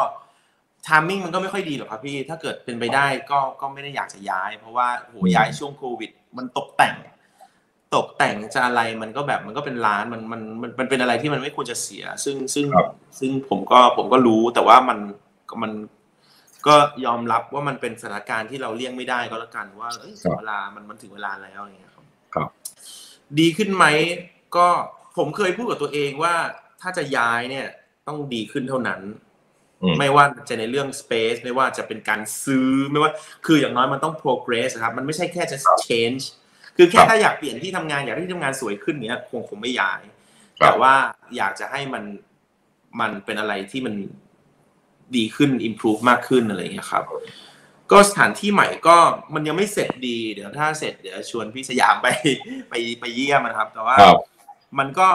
ทามมิ่งมันก็ไม่ค่อยดีหรอกครับพี่ถ้าเกิดเป็นไปได้ก็ก็ไม่ได้อยากจะย้าย เพราะว่าโหย้ายช่วงโควิด มันตกแต่ง ตกแต่งจะอะไรมันก็แบบมันก็เป็นร้านมันมันมันมันเป็นอะไรที่มันไม่ควรจะเสีย ซึ่งซึ่งครับซึ่งผมก็ผมก็รู้แต่ว่ามันมัน ก็ยอมรับว่ามันเป็นสถานการณ์ที่เราเลี่ยงไม่ได้ก็แล้วกันว่าเอ้ยถึงเวลามันมันถึงเวลาแล้วอย่างเงี้ยครับครับ ดีขึ้นไหมก็ผมเคยพูดกับตัวเองว่าถ้าจะย้ายเนี่ยต้องดีขึ้นเท่านั้นอืมไม่ว่าจะในเรื่อง space ไม่ว่าจะเป็นการซื้อไม่ว่าคืออย่างน้อยมันต้อง progress นะครับ มันไม่ใช่แค่จะ change คือแค่ครับถ้าอยากเปลี่ยนที่ทำงานอยากให้ที่ทำงานสวยขึ้นเนี้ยคงคงไม่ย้ายครับแต่ว่าอยากจะให้มันมันเป็นอะไรที่มัน ดีขึ้น improve มากขึ้นอะไรอย่างเงี้ยครับ ก็สถานที่ใหม่ก็มันยังไม่เสร็จดี เดี๋ยวถ้าเสร็จเดี๋ยวชวนพี่สยามไปไปไปเยี่ยมนะครับ แต่ว่าครับมันก็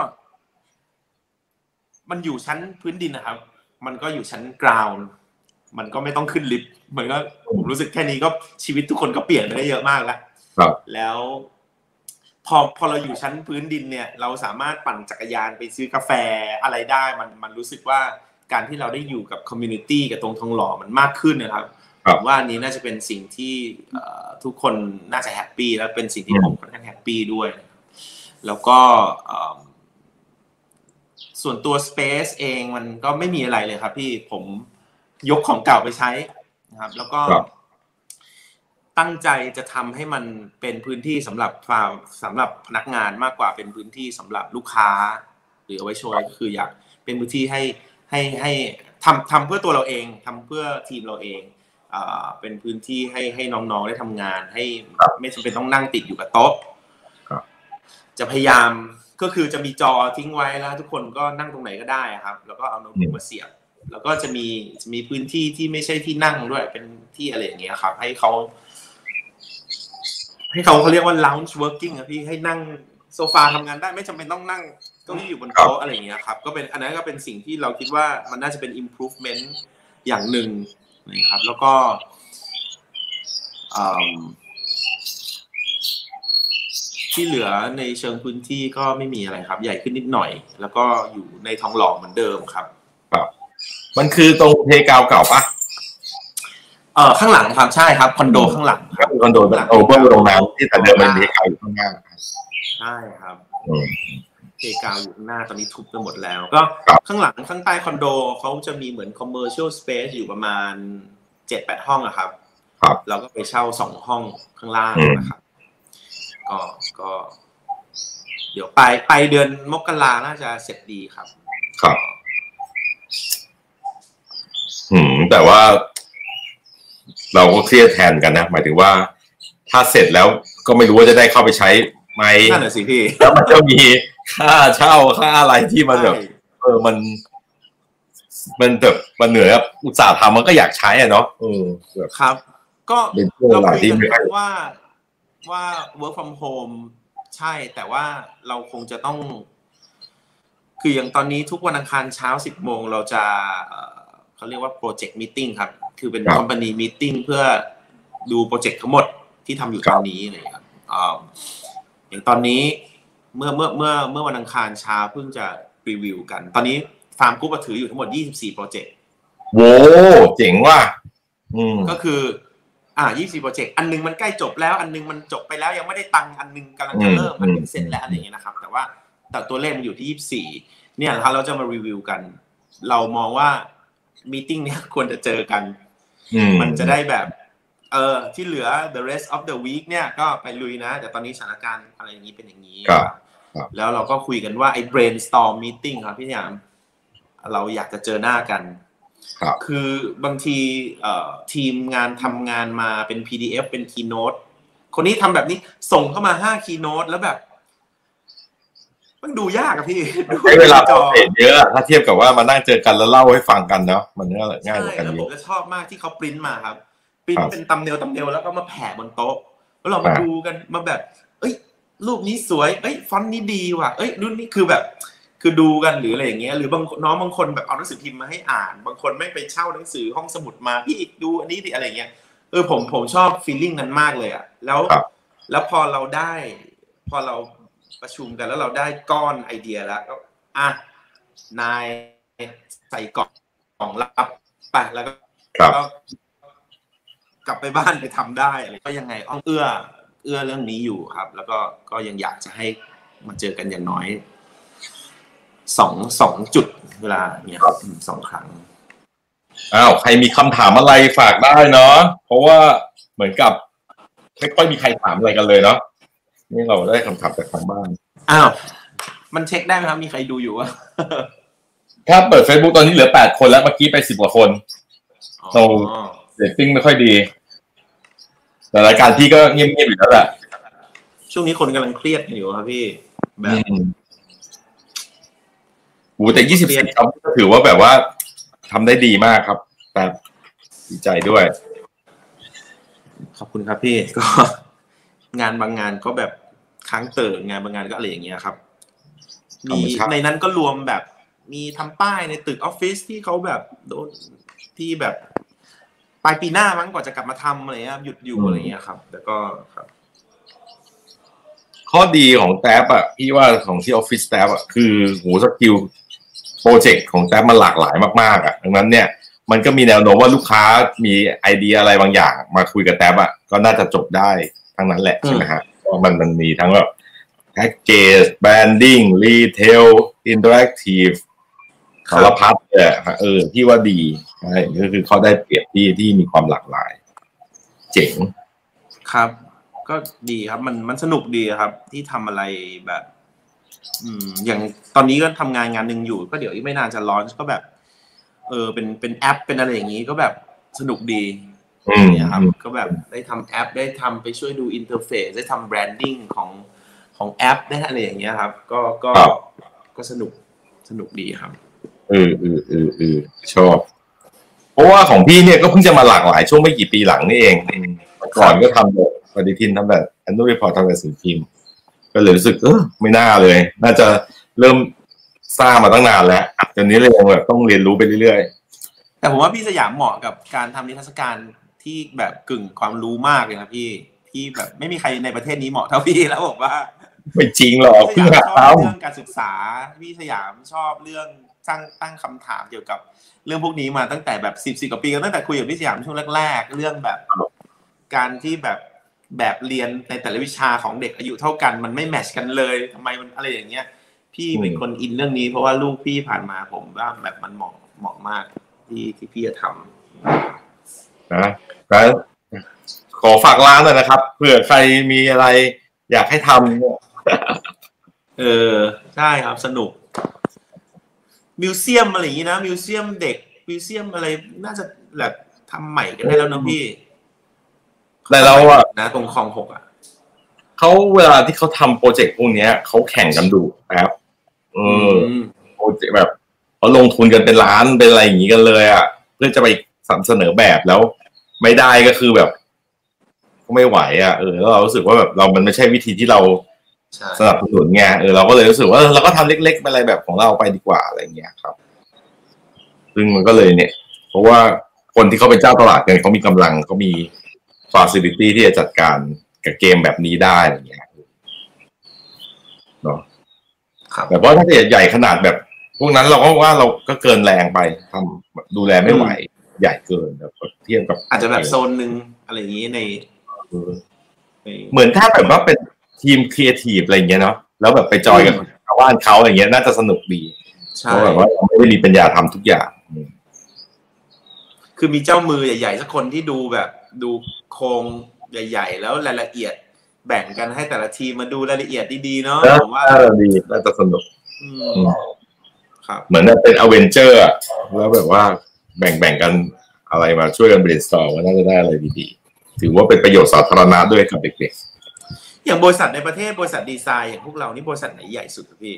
มันอยู่ชั้นพื้นดินนะครับ มันก็อยู่ชั้นกราวน์มันก็ไม่ต้องขึ้นลิฟต์มันก็ผมรู้สึกแค่นี้ก็ชีวิตทุกคนก็เปลี่ยนไปได้เยอะมากแล้วครับแล้วพอพอเราอยู่ชั้นพื้นดินเนี่ย เราสามารถปั่นจักรยานไปซื้อกาแฟอะไรได้ มันมันรู้สึกว่า การที่เราได้อยู่กับ community กับตรงทองหล่อมันมากขึ้นนะครับครับผมว่าอันนี้น่าจะเป็นสิ่งที่เอ่อทุกคนน่าจะ happy แล้วเป็นสิ่งที่อืมผมค่อนข้าง happy ด้วยนะครับแล้วก็เอิ่มส่วนตัว space เองมันก็ไม่มีอะไรเลยครับพี่ผมยกของเก่าไปใช้นะครับ แล้วก็ครับตั้งใจจะทำให้มันเป็นพื้นที่สำหรับฟาร์มสำหรับพนักงานมากกว่าเป็นพื้นที่สำหรับลูกค้า หรือเอาไว้โชว์ก็คืออยากเป็นพื้นที่ให้ ให้ให้ทำทำเพื่อตัวเราเองทำเพื่อทีมเราเองอ่าเป็นพื้นที่ให้ให้น้องๆได้ทำงาน ให้ไม่จำเป็นต้องนั่งติดอยู่กับโต๊ะครับจะพยายามก็คือจะมีจอทิ้งไว้แล้ว ทุกคนก็นั่งตรงไหนก็ได้ครับ แล้วก็เอาโน้ตบุ๊กมาเสียบแล้วก็จะมีจะมีพื้นที่ที่ไม่ใช่ที่นั่งด้วยเป็นที่อะไรอย่างเงี้ยครับ ให้เขาให้เขาเขาเรียกว่า lounge working อะพี่ให้นั่งโซฟาทำงานได้ไม่จำเป็นต้องนั่ง เก้าอี้อยู่บนโต๊ะอะไรอย่างเงี้ยครับ ก็เป็นอันนั้นก็เป็นสิ่งที่เราคิดว่ามันน่าจะเป็น improvement อย่างหนึ่งนะครับ แล้วก็อืมที่เหลือในเชิงพื้นที่ก็ไม่มีอะไรครับ ใหญ่ขึ้นนิดหน่อย แล้วก็อยู่ในทองหล่อเหมือนเดิมครับมันคือตรงเพกาวเก่าปะเออข้างหลังครับใช่ครับคอนโดข้างหลังครับคอนโดโอเวอร์โรงน้ำที่แต่เดิมเป็นเพกาวอยู่ข้างหน้าครับใช่ครับอืม เพกาวอยู่ข้างหน้าตอนนี้ทุบไปหมดแล้ว ก็ครับข้างหลังข้างใต้คอนโดเขาจะมีเหมือน commercial space อยู่ประมาณเจ็ดแปดห้องอะครับ ครับเราก็ไปเช่าสองห้องข้างล่างอืมนะครับ ก็ก็ เดี๋ยวปลายปลายเดือนมกราน่าจะเสร็จดีครับ ครับอืม แต่ว่า เราก็เครียดแทนกันนะหมายถึงว่า ถ้าเสร็จแล้วก็ไม่รู้ว่าจะได้เข้าไปใช้ไหมนั่นแหละสิพี่แล้วมันก็มี ค่าเช่าค่าอะไรที่มันแบบใช่เออมันมันแบบมันเหนื่อยครับอุตส่าห์ทำมันก็อยากใช้อะเนาะเออแบบครับ ก็เป็นช่วงเวเราลาคุยที่กันไม่ค่อยว่าว่า work from home ใช่ แต่ว่าเราคงจะต้อง คืออย่างตอนนี้ทุกวันอังคารเช้าสิบโมงเราจะเอ่อเขาเรียกว่า project meeting ครับ คือเป็นครับ company meeting เพื่อดูโปรเจกต์ทั้งหมดที่ทำอยู่ครัตบอนนี้อะไรอย่างเลยครับอ่าอย่างตอนนี้ เมื่อเมื่อเมื่อเมื่อวันอังคารเช้าเพิ่งจะรีวิวกัน ตอนนี้ฟาร์มกรุ๊ปถืออยู่ทั้งหมด 24 โปรเจกต์โว้เจ๋งว่ะอืมก็คือ อ่า 24 โปรเจกต์ อันหนึ่งมันใกล้จบแล้ว อันหนึ่งมันจบไปแล้วยังไม่ได้ตังค์ อันหนึ่งกำลังจะเริ่มอืมอันหนึ่งเสร็จแล้วอะไรอย่างเงี้ยนะครับ แต่ว่าแต่ตัวเลขมันอยู่ที่ 24 เนี่ยนะครับเราจะมารีวิวกัน เรามองว่า meeting เนี้ยควรจะเจอกันอืมมันจะได้แบบ เออที่เหลือ the rest of the week เนี่ยก็ไปลุยนะ แต่ตอนนี้สถานการณ์อะไรอย่างนี้เป็นอย่างนี้ครับครับ แล้วเราก็คุยกันว่าไอ้ brainstorm meeting ครับพี่ยาม เราอยากจะเจอหน้ากันครับคือบางทีเอ่อทีมงานทำงานมาเป็น PDF เป็น keynote คนนี้ทำแบบนี้ส่งเข้ามาห้า keynote แล้วแบบมันดูยากอะพี่ดูใช้เวลาจโปรอเซสเยอะอะถ้าเทียบกับว่ามานั่งเจอกันแล้วเล่าให้ฟังกันเนาะมันก็ง่ายกว่าใช่กันแล้วเยผมอะจะชอบมากที่เขาปริ้นมาครับปริ้นครับเป็นตำเนลตำเนลแล้วก็มาแผ่บนโต๊ะ แล้วเรามาอ่าดูกันมาแบบ เอ้ย รูปนี้สวย เอ้ยฟอนต์นี้ดีว่ะ เอ้ยรุ่นนี้คือแบบ คือดูกันหรืออะไรอย่างเงี้ย หรือบางน้องบางคนแบบเอาหนังสือพิมพ์มาให้อ่าน บางคนไม่ไปเช่าหนังสือห้องสมุดมาพี่ดูอันนี้ดิอะไรเงี้ย เออผมผมชอบฟีลลิ่งนั้นมากเลยอะแล้ว แล้วพอเราได้ พอเราประชุมกันแล้วเราได้ก้อนไอเดียแล้วก็อะนายใส่กล่องกล่องรับไปแล้วก็ครับก็กลับไปบ้านไปทำได้อะไรก็ยังไงอ้อมเอื้อ เอื้อเรื่องนี้อยู่ครับ แล้วก็ก็ยังอยากจะให้มาเจอกันอย่างน้อยสองสองจุดเวลาเนี่ยครับอืมสองครั้งอ้าวใครมีคำถามอะไรฝากได้เนาะเพราะว่าเหมือนกับไม่ค่อยมีใครถามอะไรกันเลยเนาะนี่เราได้คำถามจากทางบ้านอ้าวมันเช็คได้ไหมครับ มีใครดูอยู่วะถ้าเปิด Facebook ตอนนี้เหลือแปดคนแล้วเมื่อกี้ไปสิบกว่าคนอ๋อเรตติ้งไม่ค่อยดี แต่รายการพี่ก็เงียบๆอยู่แล้วแหละช่วงนี้คนกำลังเครียดกันอยู่ครับพี่แบบอืมโหแต่ยี่สิบสี่ครับก็ถือว่าแบบว่าทำได้ดีมากครับ แต่ดีใจด้วย ขอบคุณครับพี่ก็งานบางงานก็แบบค้างเติ่งานบางงานก็อะไรอย่างเงี้ยครับธรรมีมชาติในนั้นก็รวมแบบ มีทำป้ายในตึกออฟฟิศที่เขาแบบโดนที่แบบ ปลายปีหน้ามั้งกว่าจะกลับมาทำอะไรเงี้ยหยุดอยู่อะไรเงี้ยครับแต่ก็ครับข้อดีของแท็บอะพี่ว่าของที่ออฟฟิศแท็บอะคือโหสกิลโปรเจกต์ของแท็บมันหลากหลายมากๆอะดังนั้นเนี่ยมันก็มีแนวโน้มว่าลูกค้ามีไอเดียอะไรบางอย่าง มาคุยกับแท็บอะก็น่าจะจบได้ทั้งนั้นแหละใช่ไหมฮะเพราะมันมันมีทั้งแบบ package branding retail interactive ครับสารพัดเลยอะเออที่ว่าดี ใช่ก็คือเขาได้เปรียบที่ที่มีความหลากหลาย เจ๋งครับ ก็ดีครับ มันมันสนุกดีครับ ที่ทำอะไรแบบ อืม อย่างตอนนี้ก็ทำงานงานหนึ่งอยู่ ก็เดี๋ยวอีกไม่นานจะ launch ก็แบบ เออ เป็นเป็นแอปเป็นอะไรอย่างนี้ก็แบบสนุกดีอืมเนี่ยครับ ก็แบบได้ทำแอปได้ทำไปช่วยดู interface ได้ทำ branding ของของแอปได้อะไรอย่างเงี้ยครับ ก็ก็ครับก็สนุกสนุกดีครับเออเออเออเออชอบ เพราะว่าของพี่เนี่ยก็เพิ่งจะมาหลากหลายช่วงไม่กี่ปีหลังนี่เองอืมก่อนก็ทำแบบปฏิทินทำแบบอันนู้นพอทำแบบสิ่งพิมพ์ก็เลยรู้สึกเออไม่น่าเลย น่าจะเริ่มสร้างมาตั้งนานแล้วตอนนี้เลยยังแบบต้องเรียนรู้ไปเรื่อยแต่ผมว่าพี่สยามเหมาะกับการทำนิทรรศการที่แบบกึ่งความรู้มากเลยนะพี่ที่แบบไม่มีใครในประเทศนี้เหมาะเท่าพี่แล้วบอกว่าๆไม่จริงหรอกพี่เพิ่งสยามชอบทำเรื่องการศึกษาพี่สยามชอบเรื่อง สร้างตั้งคำถามเกี่ยวกับเรื่องพวกนี้มาตั้งแต่แบบสิบสิบกว่าปีตั้งแต่คุยกับพี่สยามช่วงแรก ๆ เรื่องแบบการที่แบบแบบเรียนในแต่ละวิชาของเด็กอายุเท่ากัน มันไม่แมทชกันเลยทำไมมันอะไรอย่างเงี้ย พี่เป็นคนอินเรื่องนี้ เพราะว่าลูกพี่ผ่านมาผมว่าแบบมันเหมาะเหมาะมากที่ที่พี่จะทำนะแล้วขอฝากร้านหน่อยนะครับเผื่อใครมีอะไรอยากให้ทำเนี่ยเออใช่ครับสนุก มิวเซียมอะไรอย่างนี้นะมิวเซียมเด็กมิวเซียมอะไรน่าจะแบบทำใหม่กันได้แล้วนะพี่แต่เราอะนะตรงคลองหกอะเขาเวลาที่เขาทำโปรเจกต์พวกเนี้ยเขาแข่งกันดูครับเออมโปรเจกต์แบบเขาลงทุนกันเป็นล้านเป็นอะไรอย่างนี้กันเลยอะเพื่อจะไปเสนอแบบแล้ว ไม่ได้ก็คือแบบ ก็ไม่ไหวอะเออแล้วเรารู้สึกว่าแบบเรามันไม่ใช่วิธีที่เราใช่ สนับสนุนไงเออเราก็เลยรู้สึกว่าเออเราก็ทำเล็กๆเป็นอะไรแบบของเราไปดีกว่าอะไรอย่างเงี้ยครับ ซึ่งมันก็เลยเนี่ย เพราะว่าคนที่เขาเป็นเจ้าตลาดกันเขามีกำลังเขามีฟ a ซิลิตี้ที่จะจัดการกับเกมแบบนี้ได้อย่างเงี้ยเนาะครับแต่ว่าถ้าเกิดใหญ่ขนาดแบบ พวกนั้นเราก็ว่าเราก็เกินแรงไปทำดูแลไม่ไหว ใหญ่เกินแบบเทียบกับ อาจจะแบบโซนหนึ่งอะไรอย่างนี้ในเออในเหมือนถ้าแบบว่าเป็น ทีมครีเอทีฟอะไรอย่างเงี้ยเนาะแล้วแบบไปจอยกับชาวบ้านเขาอะไรเงี้ยน่าจะสนุกดีใช่เพราะแบบว่าเราไม่ได้มีปัญญาทำทุกอย่างอืมคือมีเจ้ามือใหญ่ๆสักคนที่ดูแบบ ดูโครงใหญ่ ๆ แล้วรายละเอียดแบ่งกันให้แต่ละทีมมาดูรายละเอียดดีๆเนาะแล้วผมว่าน่าจะดีน่าจะสนุกอือืมมครับ เหมือนแบบเป็นอเวนเจอร์แล้วแบบว่าแบ่งแบ่งกันอะไรมาช่วยกัน brainstorm ว่าน่าจะได้อะไรดีๆ ถือว่าเป็นประโยชน์สาธารณะด้วยกับเด็ก อย่างบริษัทในประเทศบริษัทดีไซน์อย่างพวกเรานี่บริษัทไหนใหญ่สุดครับพี่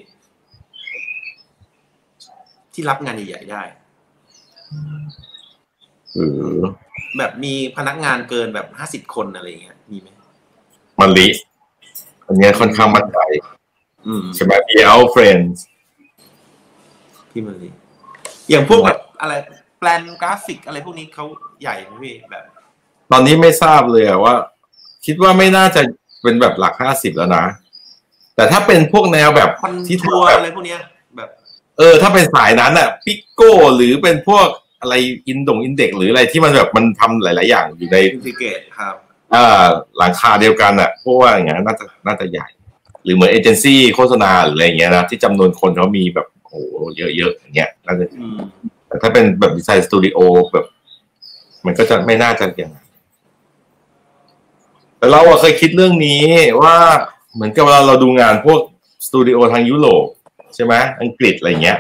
ที่รับงานใหญ่ๆได้ๆหรือแบบมีพนักงานเกินแบบห้าสิบคนอะไรอย่างเงี้ยมีไหมมันลิอันเนี้ยค่อนข้างมั่นใจอืมใช่ไหม BL Friends พี่มารีอย่างพวกแบบอะไร แปลนกราฟิกอะไรพวกนี้เขาใหญ่ไหมพี่แบบ ตอนนี้ไม่ทราบเลยอะว่า คิดว่าไม่น่าจะ เป็นแบบหลักห้าสิบแล้วนะ แต่ถ้าเป็นพวกแนวแบบคอนที่ทัวทำร์แบบอะไรพวกเนี้ย แบบ เออ ถ้าเป็นสายนั้นอะปิโก้หรือเป็นพวกอะไรอินดงอินเด็กหรืออะไรที่มันแบบมันทำหลาย ๆ อย่างอยู่ในอินทิเกตครับอ่าหลังคาเดียวกันอะเพราะว่าอย่างนั้นน่าจะน่าจะใหญ่ หรือเหมือนเอเจนซี่โฆษณาหรืออะไรอย่างเงี้ยนะที่จำนวนคนเขามีแบบโอ้โหเยอะ ๆ อย่างเงี้ยน่าจะอืมแต่ถ้าเป็นแบบดีไซน์สตูดิโอแบบ มันก็จะไม่น่าจะอย่างนั้น แต่เราอะเคยคิดเรื่องนี้ว่าเหมือนกับเวลาเราดูงานพวกสตูดิโอทางยุโรปใช่ไหมอังกฤษอะไรเงี้ย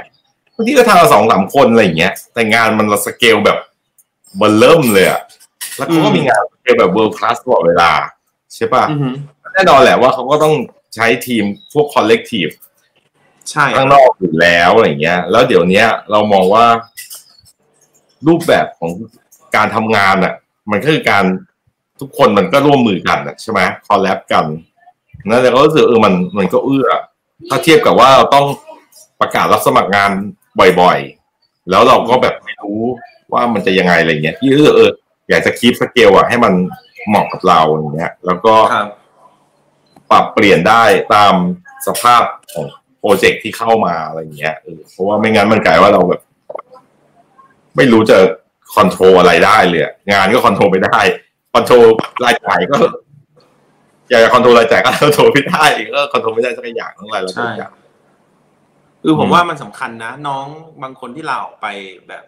บางทีก็ทำมาสองสามคนอะไรเงี้ย แต่งานมันละสเกลแบบเบ้อเริ่มเลยอะแล้วเขาก็มีงานสเกลแบบ world class ตลอดเวลา ใช่ปะอือหือแน่นอนแหละว่าเขาก็ต้องใช้ทีมพวก collective ใช่ข้างนอกอยู่แล้วอะไรเงี้ย แล้วเดี๋ยวเนี้ยเรามองว่ารูปแบบของการทำงานอะมันก็คือการ ทุกคนมันก็ร่วมมือกันอะใช่ไหม collab กันนั่นแต่ก็รู้สึกเออมันมันก็เอื้อ ถ้าเทียบกับว่าเราต้องประกาศรับสมัครงานบ่อยๆ แล้วเราก็แบบไม่รู้ว่ามันจะยังไงอะไรเงี้ยที่รู้สึกเอออยากจะ keep scale อะให้มันเหมาะกับเราอย่างเงี้ย แล้วก็ครับปรับเปลี่ยนได้ตามสภาพของ project ที่เข้ามาอะไรอย่างเงี้ยเออเพราะว่าไม่งั้นมันกลายว่าเราแบบ ไม่รู้จะ control อะไรได้เลยอะงานก็ control ไม่ได้ control รายจ่ายก็อยากจะ control รายจ่ายก็ control ไม่ได้ก็ control ไม่ได้สักอย่างทั้งรายละใช่อย่างคือผมอืมว่ามันสำคัญนะ น้องบางคนที่ลาออกไปแบบ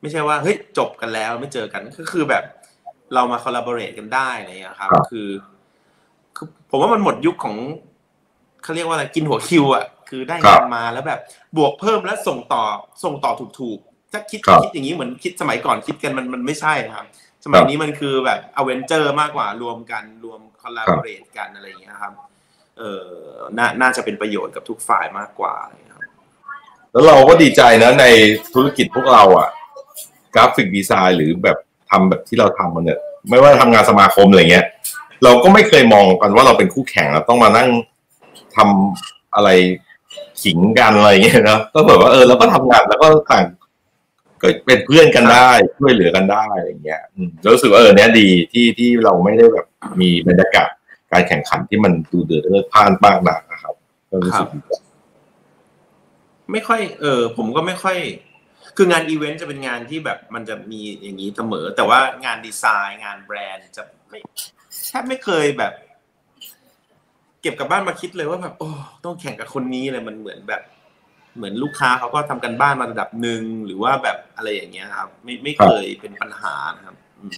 ไม่ใช่ว่าเฮ้ยจบกันแล้วไม่เจอกันก็คือแบบ เรามา collaborate กันได้อะไรอย่างเงี้ยครับ คือคือ ผมว่ามันหมดยุคของเขาเรียกว่าอะไรกินหัวคิวอะคือได้งานมาแล้วแบบ บวกเพิ่มแล้วส่งต่อส่งต่อถูกๆถ้าคิดคิดอย่างนี้เหมือนคิดสมัยก่อนคิดกันมันมันไม่ใช่ครับ สมัยนี้มันคือแบบ Avenger มากกว่ารวมกันรวม collaborate กันอะไรอย่างเงี้ยครับเออน่าน่าจะเป็นประโยชน์กับทุกฝ่ายมากกว่าอะไรอย่างเงี้ยครับแล้วเราก็ดีใจนะในธุรกิจพวกเราอะ graphic design หรือแบบทำแบบที่เราทำมันเนี่ยไม่ว่าทำงานสมาคมอะไรเงี้ย เราก็ไม่เคยมองกันว่าเราเป็นคู่แข่งแล้วต้องมานั่งทำอะไรขิงกันอะไรเงี้ยนะก็แบบว่าเออเราก็ทำงานแล้วก็ต่าง ก็เป็นเพื่อนกันได้ช่วยเหลือกันได้อะไรเงี้ยอืมแล้วรู้สึกว่าเออเนี้ยดีที่ที่เราไม่ได้แบบมีบรรยากาศการแข่งขันที่มันดูเดือดเลือดพล่านมากนักนะครับก็รู้สึกดีใจไม่ค่อย เออผมก็ไม่ค่อย คืองานอีเวนต์จะเป็นงานที่แบบมันจะมีอย่างนี้เสมอ แต่ว่างานดีไซน์งานแบรนด์จะไม่แทบไม่เคยแบบ เก็บกลับบ้านมาคิดเลยว่าแบบโอ้ต้องแข่งกับคนนี้เลยมันเหมือนแบบ เหมือนลูกค้าเขาก็ทำกันบ้านมาระดับหนึ่งหรือว่าแบบอะไรอย่างเงี้ยครับ ไม่ไม่เคยเป็นปัญหานะครับอืม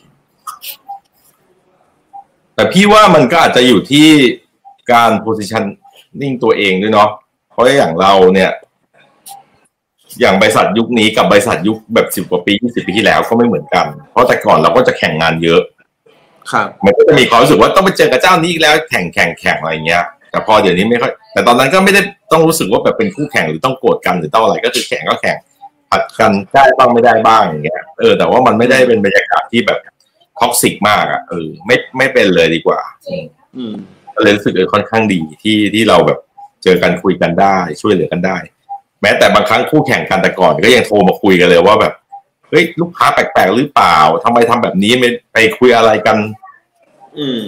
แต่พี่ว่ามันก็อาจจะอยู่ที่การ positioning ตัวเองด้วยเนาะเพราะอย่างเราเนี่ย อย่างบริษัทยุคนี้กับบริษัทยุคแบบสิบ10กว่าปียี่สิบปีที่แล้วก็ไม่เหมือนกัน เพราะแต่ก่อนเราก็จะแข่งงานเยอะ ครับ มันก็จะมีความรู้สึกว่าต้องไปเจอกับเจ้านี้อีกแล้วแข่งแข่งแข่งอะไรเงี้ย แต่พอเดี๋ยวนี้ไม่ค่อยแต่ตอนนั้นก็ไม่ได้ต้องรู้สึกว่าแบบเป็นคู่แข่งหรือต้องโกรธกันหรือต้องอะไรก็คือแข่งก็แข่งผลัดกันได้บ้างไม่ได้บ้างอย่างเงี้ยเออแต่ว่ามันไม่ได้เป็นบรรยากาศที่แบบ toxic มากอะเออไม่ไม่เป็นเลยดีกว่า อืมอืมก็เลยรู้สึกเออค่อนข้างดีที่ที่เราแบบเจอกันคุยกันได้ ช่วยเหลือกันได้ แม้แต่บางครั้งคู่แข่งกันแต่ก่อน ก็ยังโทรมาคุยกันเลยว่าแบบเฮ้ยลูกค้าแปลกๆหรือเปล่าทำไมทำแบบนี้ไม่ไปคุยอะไรกัน อืม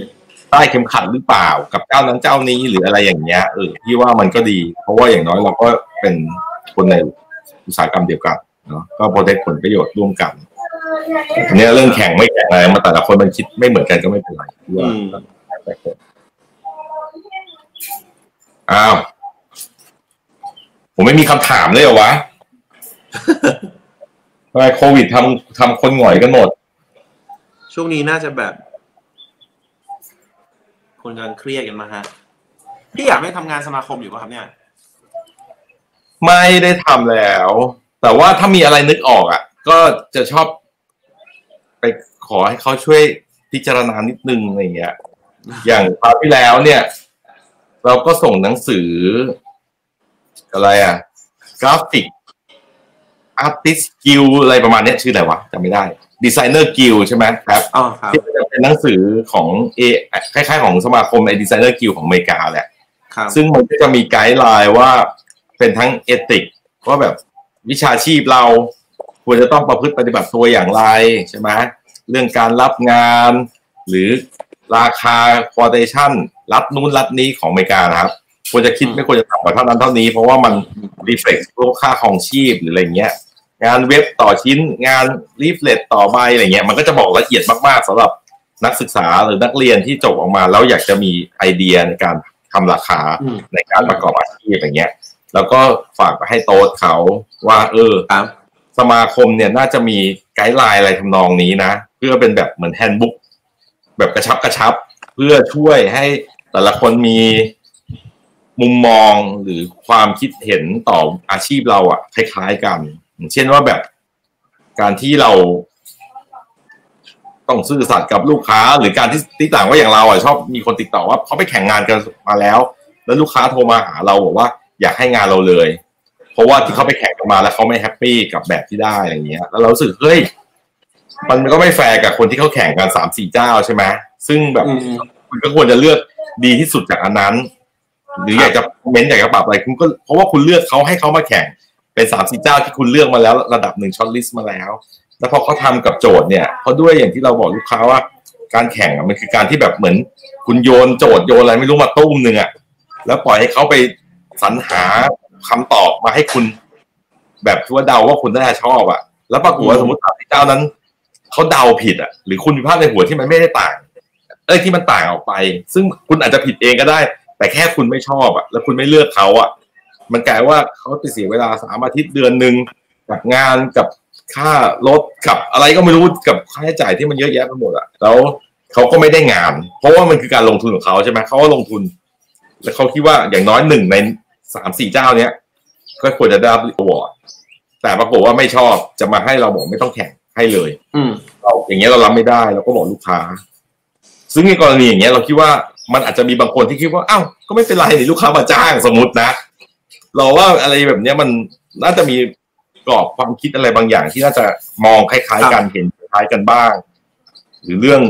ใต้เข็มขัดหรือเปล่ากับเจ้านั้นเจ้านี้หรืออะไรอย่างเงี้ยเออพี่ว่ามันก็ดี เพราะว่าอย่างน้อยเราก็เป็นคนในอุตสาหกรรมเดียวกันเนาะก็โปรเทคผลประโยชน์ร่วมกันอันเนี้ยเรื่องแข่งไม่แข่งอะไรมาแต่ละคนมันคิดไม่เหมือนกันก็ไม่เป็นไรว่าอ้าวผมไม่มีคำถามเลยเหรอวะทำไมโควิดทำทำคนหงอยกันหมด ช่วงนี้น่าจะแบบ คนกำลังเครียดกันมาฮะ พี่อยากไม่ทำงานสมาคมอยู่ป่ะครับเนี่ย ไม่ได้ทำแล้ว แต่ว่าถ้ามีอะไรนึกออกอะ ก็จะชอบ ไปขอให้เขาช่วยพิจารณานิดนึงอะไรเงี้ย อย่างคราวที่แล้วเนี่ย เราก็ส่งหนังสือ อะไรอะ Graphic Artist Guild อะไรประมาณเนี้ยชื่ออะไรวะจำไม่ได้ Designer Guild ใช่ไหมครับอ๋อครับที่จะเป็นหนังสือของเอคล้ายๆ ของสมาคมไอ Designer Guild ของอเมริกาแหละครับซึ่งมันก็จะมี guideline ว่าเป็นทั้ง ethic ว่าแบบวิชาชีพเราควรจะต้องประพฤติปฏิบัติตัวอย่างไรใช่ไหมเรื่องการรับงาน หรือราคาควอเ t ชั่นรัฐนู้นรัฐนี้ของอเมริกานะครับควรจะคิดไม่ควรจะต่ำกว่าเท่านั้นเท่านี้ เพราะว่ามัน reflect พวกค่าครองชีพหรืออะไรเงี้ย งานเว็บต่อชิ้น งาน leaflet ต่อใบอะไรเงี้ยมันก็จะบอกละเอียดมากๆสำหรับนักศึกษาหรือนักเรียนที่จบออกมา แล้วอยากจะมีไอเดียในการทำราคาอืมในการประกอบอาชีพอย่างเงี้ย แล้วก็ฝากไปให้โต๊ดเขาว่า เออครับสมาคมเนี่ยน่าจะมีguideline อะไรทำนองนี้นะ เพื่อเป็นแบบเหมือน handbook แบบกระชับกระชับ เพื่อช่วยให้แต่ละคนมีมุมมองหรือความคิดเห็นต่ออาชีพเราอะคล้ายๆกันอย่าง เช่นว่าแบบการที่เราต้องซื่อสัตย์กับลูกค้า หรือการที่ที่ต่างว่าอย่างเราอะชอบมีคนติดต่อว่าเขาไปแข่งงานกันมาแล้ว แล้วลูกค้าโทรมาหาเราบอกว่าอยากให้งานเราเลย เพราะว่าที่เขาไปแข่งกันมาแล้วเขาไม่แฮปปี้กับแบบที่ได้อะไรเงี้ย แล้วเรารู้สึกเฮ้ยมันก็ไม่แฟร์กับคนที่เขาแข่งกันสามสี่เจ้าใช่ไหมซึ่งแบบอืมคุณก็ควรจะเลือกดีที่สุดจากอันนั้น หรืออยากจะเม้นอยากจะปรับอะไรคุณก็เพราะว่าคุณเลือกเขาให้เขามาแข่ง เป็นสามสี่เจ้าที่คุณเลือกมาแล้วระดับหนึ่ง shortlist มาแล้ว แล้วพอเขาทำกับโจทย์เนี่ยเพราะด้วยอย่างที่เราบอกลูกค้าว่า การแข่งอะมันคือการที่แบบเหมือน คุณโยนโจทย์โยนอะไรไม่รู้มาตุ้มหนึ่งอะแล้วปล่อยให้เขาไปสรรหาคำตอบมาให้คุณ แบบที่ว่าเดาว่าคุณน่าจะชอบอะแล้วปรากฏว่าสมมติสามสี่เจ้านั้นเขาเดาผิดอะหรือคุณมีภาพในหัวที่มันไม่ได้ต่าง เอ้ยที่มันต่างออกไป ซึ่งคุณอาจจะผิดเองก็ได้ แต่แค่คุณไม่ชอบอะแล้วคุณไม่เลือกเขาอะ มันกลายว่าเขาไปเสียเวลาสามอาทิตย์เดือนหนึ่งกับงานกับค่ารถกับอะไรก็ไม่รู้กับค่าใช้จ่ายที่มันเยอะแยะไปหมดอะแล้วเขาก็ไม่ได้งาน เพราะว่ามันคือการลงทุนของเขาใช่ไหมเขาก็ลงทุน แล้วเขาคิดว่าอย่างน้อยหนึ่งในสามสี่เจ้าเนี้ยก็ควรจะได้รับอวอร์ดแต่ปรากฏว่าไม่ชอบจะมาให้เราบอกไม่ต้องแข่งให้เลยอืมเราอย่างเงี้ยเรารับไม่ได้เราก็บอกลูกค้า ซึ่งในกรณีอย่างเงี้ยเราคิดว่ามันอาจจะมีบางคนที่คิดว่าอ้าวก็ไม่เป็นไรนี่ลูกค้ามาจ้างสมมตินะ เราว่าอะไรแบบเนี้ยมันน่าจะมีกรอบความคิดอะไรบางอย่าง ที่น่าจะมองคล้ายๆกันเห็นคล้ายกันบ้าง หรือเรื่อง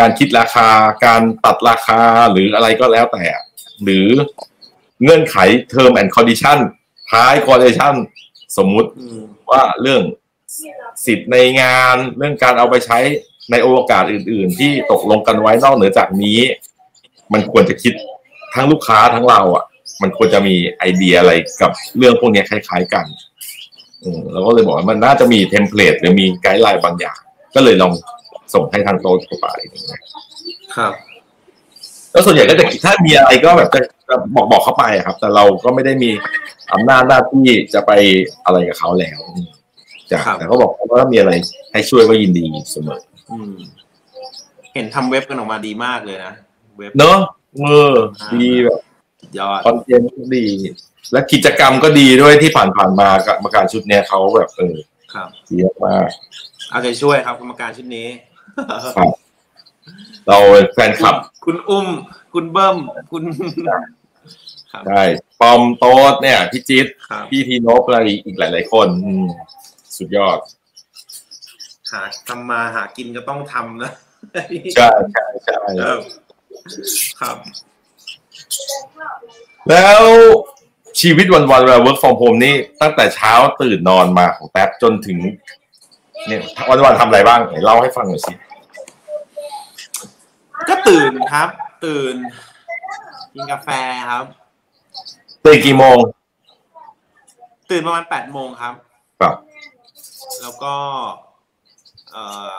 การคิดราคา การตัดราคาหรืออะไรก็แล้วแต่ หรือเงื่อนไข term and condition ท้าย condition สมมุติอืมว่าเรื่องสิทธิ์ในงานเรื่องการเอาไปใช้ในโอกาสอื่น ๆ ที่ตกลงกันไว้นอกเหนือจากนี้ มันควรจะคิดทั้งลูกค้าทั้งเราอะ มันควรจะมีไอเดียอะไรกับเรื่องพวกเนี้ยคล้าย ๆ กันอืมเราก็เลยบอกว่ามันน่าจะมีเทมเพลตหรือมีไกด์ไลน์บางอย่าง ก็เลยลองส่งให้ทางโต๊ะเข้าไปอย่างเงี้ยครับ แล้วส่วนใหญ่ก็จะถ้ามีอะไรก็แบบจะจะบอกบอกเขาไปอะครับ แต่เราก็ไม่ได้มีอำนาจหน้าที่จะไปอะไรกับเขาแล้วอืมจ้ะครับแต่เขาบอกว่าถ้ามีอะไรให้ช่วยก็ยินดีเสมออืมเห็นทำเว็บกันออกมาดีมากเลยนะเว็บเนอะเออดีแบบ ยอดคอนเทนต์ก็ดี และกิจกรรมก็ดีด้วยที่ผ่านผ่านๆมากับกรรมการชุดเนี้ยเขาแบบเออครับดีมากเอาใจช่วยครับกรรมการชุดนี้ครับเราแฟนคลับ คุณอุ้ม คุณเบิ้มคุณครับได้ปอมโต๊ดเนี่ย พี่จิ๊ดครับพี่ทีโนบอะไรอีกหลาย ๆ คนอืมสุดยอด หาทำมาหากินก็ต้องทำนะ ใช่ใช่ใช่ครับครับ แล้วชีวิตวันๆเวลา work from home นี่ตั้งแต่เช้าตื่นนอนมาของแป๊บจนถึง เนี่ยวันๆทำอะไรบ้างไหนเล่าให้ฟังหน่อยสิ ก็ตื่นครับ ตื่นกินกาแฟครับ ตื่นกี่โมง ตื่นประมาณแปดโมงครับ ครับ แล้วก็ เอ่อ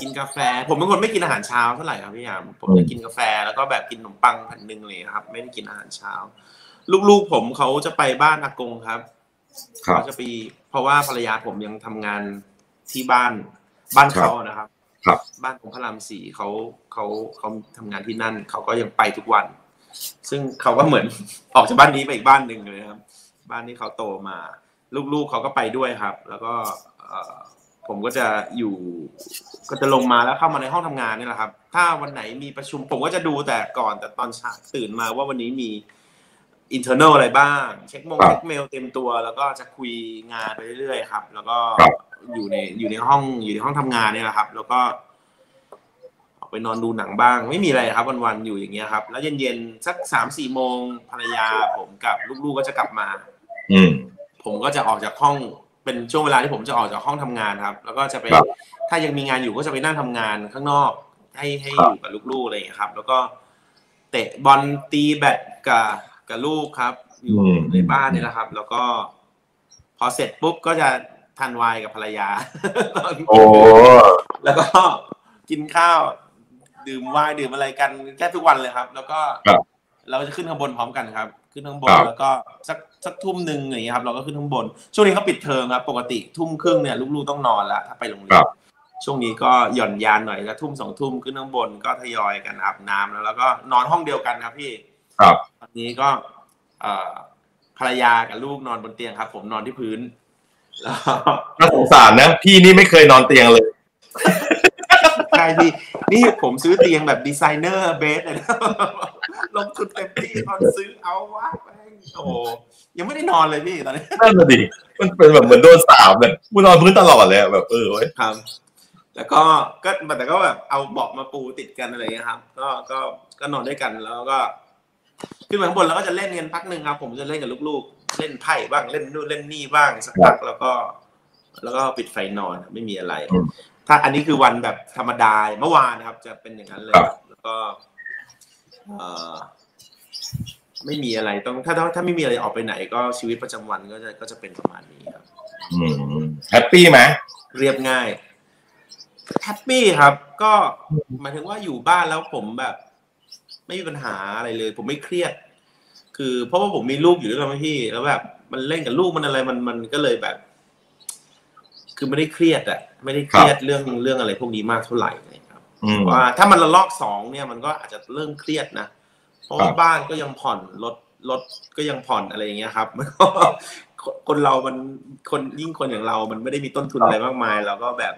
กินกาแฟ ผมเป็นคนไม่กินอาหารเช้าเท่าไหร่ครับพี่ยาม ผมจะกินกาแฟแล้วก็แบบกินขนมปังแผ่นหนึ่งเลยครับ ไม่ได้กินอาหารเช้า ลูกๆผมเขาจะไปบ้านอากงครับครับเขาจะไปเพราะว่าภรรยาผมยังทำงานที่บ้านบ้านเขานะครับ ครับ บ้านของพระรามสี่เขาเขาเขาทำงานที่นั่นเขาก็ยังไปทุกวัน ซึ่งเขาก็เหมือนออกจากบ้านนี้ไปอีกบ้านหนึ่งเลยครับ บ้านที่เขาโตมา ลูกๆเขาก็ไปด้วยครับ แล้วก็เอ่อ ผมก็จะอยู่ก็จะลงมาแล้วเข้ามาในห้องทำงานนี่แหละครับ ถ้าวันไหนมีประชุม ผมก็จะดูแต่ก่อนแต่ตอนเช้าตื่นมาว่าวันนี้มี internal อะไรบ้าง เช็คมงครับเช็คเมลเต็มตัว แล้วก็จะคุยงานไปเรื่อยๆครับ แล้วก็ครับอยู่ในอยู่ในห้องอยู่ในห้องทำงานเนี่ยแหละครับ แล้วก็ออกไปนอนดูหนังบ้าง ไม่มีอะไรครับ วันๆอยู่อย่างเงี้ยครับ แล้วเย็นๆสักสามสี่โมงภรรยา ผมกับลูกๆก็จะกลับมา อืมผมก็จะออกจากห้อง เป็นช่วงเวลาที่ผมจะออกจากห้องทำงานครับ แล้วก็จะไปครับถ้ายังมีงานอยู่ก็จะไปนั่งทำงานข้างนอก ให้ให้ครัอบยู่กับลูกๆอะไรอย่างเงี้ยครับ แล้วก็เตะบอลตีแบดกับกับลูกครับ อยู่อืมในบ้านนี่แหละครับ แล้วก็ พอเสร็จปุ๊บก็จะทานไวน์กับภรรยาโอ้แล้วก็กินข้าวดื่มไวน์ดื่มอะไรกันแค่ทุกวันเลยครับ แล้วก็ครับเราจะขึ้นข้างบนพร้อมกันครับ ขึ้นข้างบนครับแล้วก็สักสักทุ่มหนึ่งอย่างเงี้ยครับ เราก็ขึ้นข้างบน ช่วงนี้เขาปิดเทอมครับปกติทุ่มครึ่งเนี่ยลูกๆต้องนอนแล้วถ้าไปโรงเรียครันบช่วงนี้ก็หย่อนยานหน่อยแล้วทุ่มสองทุ่มขึ้นข้างบนก็ทยอยกันอาบน้ำแล้วแล้วก็นอนห้องเดียวกันครับพี่ ครับตอนนี้ก็เอ่อภรรยากับลูกนอนบนเตียงครับ ผมนอนที่พื้นแล้วน่าสงสารนะพี่นี่ไม่เคยนอนเตียงเลยใช่พี่นี่ผมซื้อเตียงแบบดีไซเนอร์เบสเลยนะ ลงทุนเต็มที่ตอนซื้อเอาวะแม่งโอ้โหยังไม่ได้นอนเลยพี่ตอนนี้นั่นน่ะดิมันเป็นแบบเหมือนโดนสาบเลยกูนอนพื้นตลอดเลยอะแบบเออเว้ยครับแล้วก็ก็แต่ก็แบบเอาเบาะมาปูติดกันอะไรอย่างเงี้ยครับ ก็ก็ก็นอนด้วยกันแล้วก็ขึ้นมาข้างบนแล้วก็จะเล่นกันพักหนึ่งครับ ผมจะเล่นกับลูกๆ เล่นไพ่บ้างเล่นนู่นเล่นนี่บ้างสักพักแล้วก็ แล้วก็ปิดไฟนอนไม่มีอะไร ถ้าอันนี้คือวันแบบธรรมดาเมื่อวานนะครับ จะเป็นอย่างนั้นเลยครับแล้วก็เออ ไม่มีอะไรต้องถ้าถ้าถ้าไม่มีอะไรออกไปไหน ก็ชีวิตประจำวันก็จะก็จะเป็นประมาณนี้ครับอืมแฮปปี้ไหมเรียบง่ายแฮปปี้ครับ ก็หมายถึงว่าอยู่บ้านแล้วผมแบบ ไม่มีปัญหาอะไรเลย ผมไม่เครียด คือเพราะว่าผมมีลูกอยู่ด้วยกันไหมพี่ แล้วแบบ มันเล่นกับลูกมันอะไรมันมันก็เลยแบบ คือไม่ได้เครียดอะไม่ได้เครียดเรื่องเรื่องอะไรพวกนี้มากเท่าไหร่นะครับอืม ว่าถ้ามันระลอกสองเนี่ยมันก็อาจจะเริ่มเครียดนะเพราะครัว่าบบ้านก็ยังผ่อนรถรถก็ยังผ่อนอะไรอย่างเงี้ยครับมันก็คนเรามันคนยิ่งคนอย่างเรา มันไม่ได้มีต้นทุนอะไรมากมาย เราก็แบบ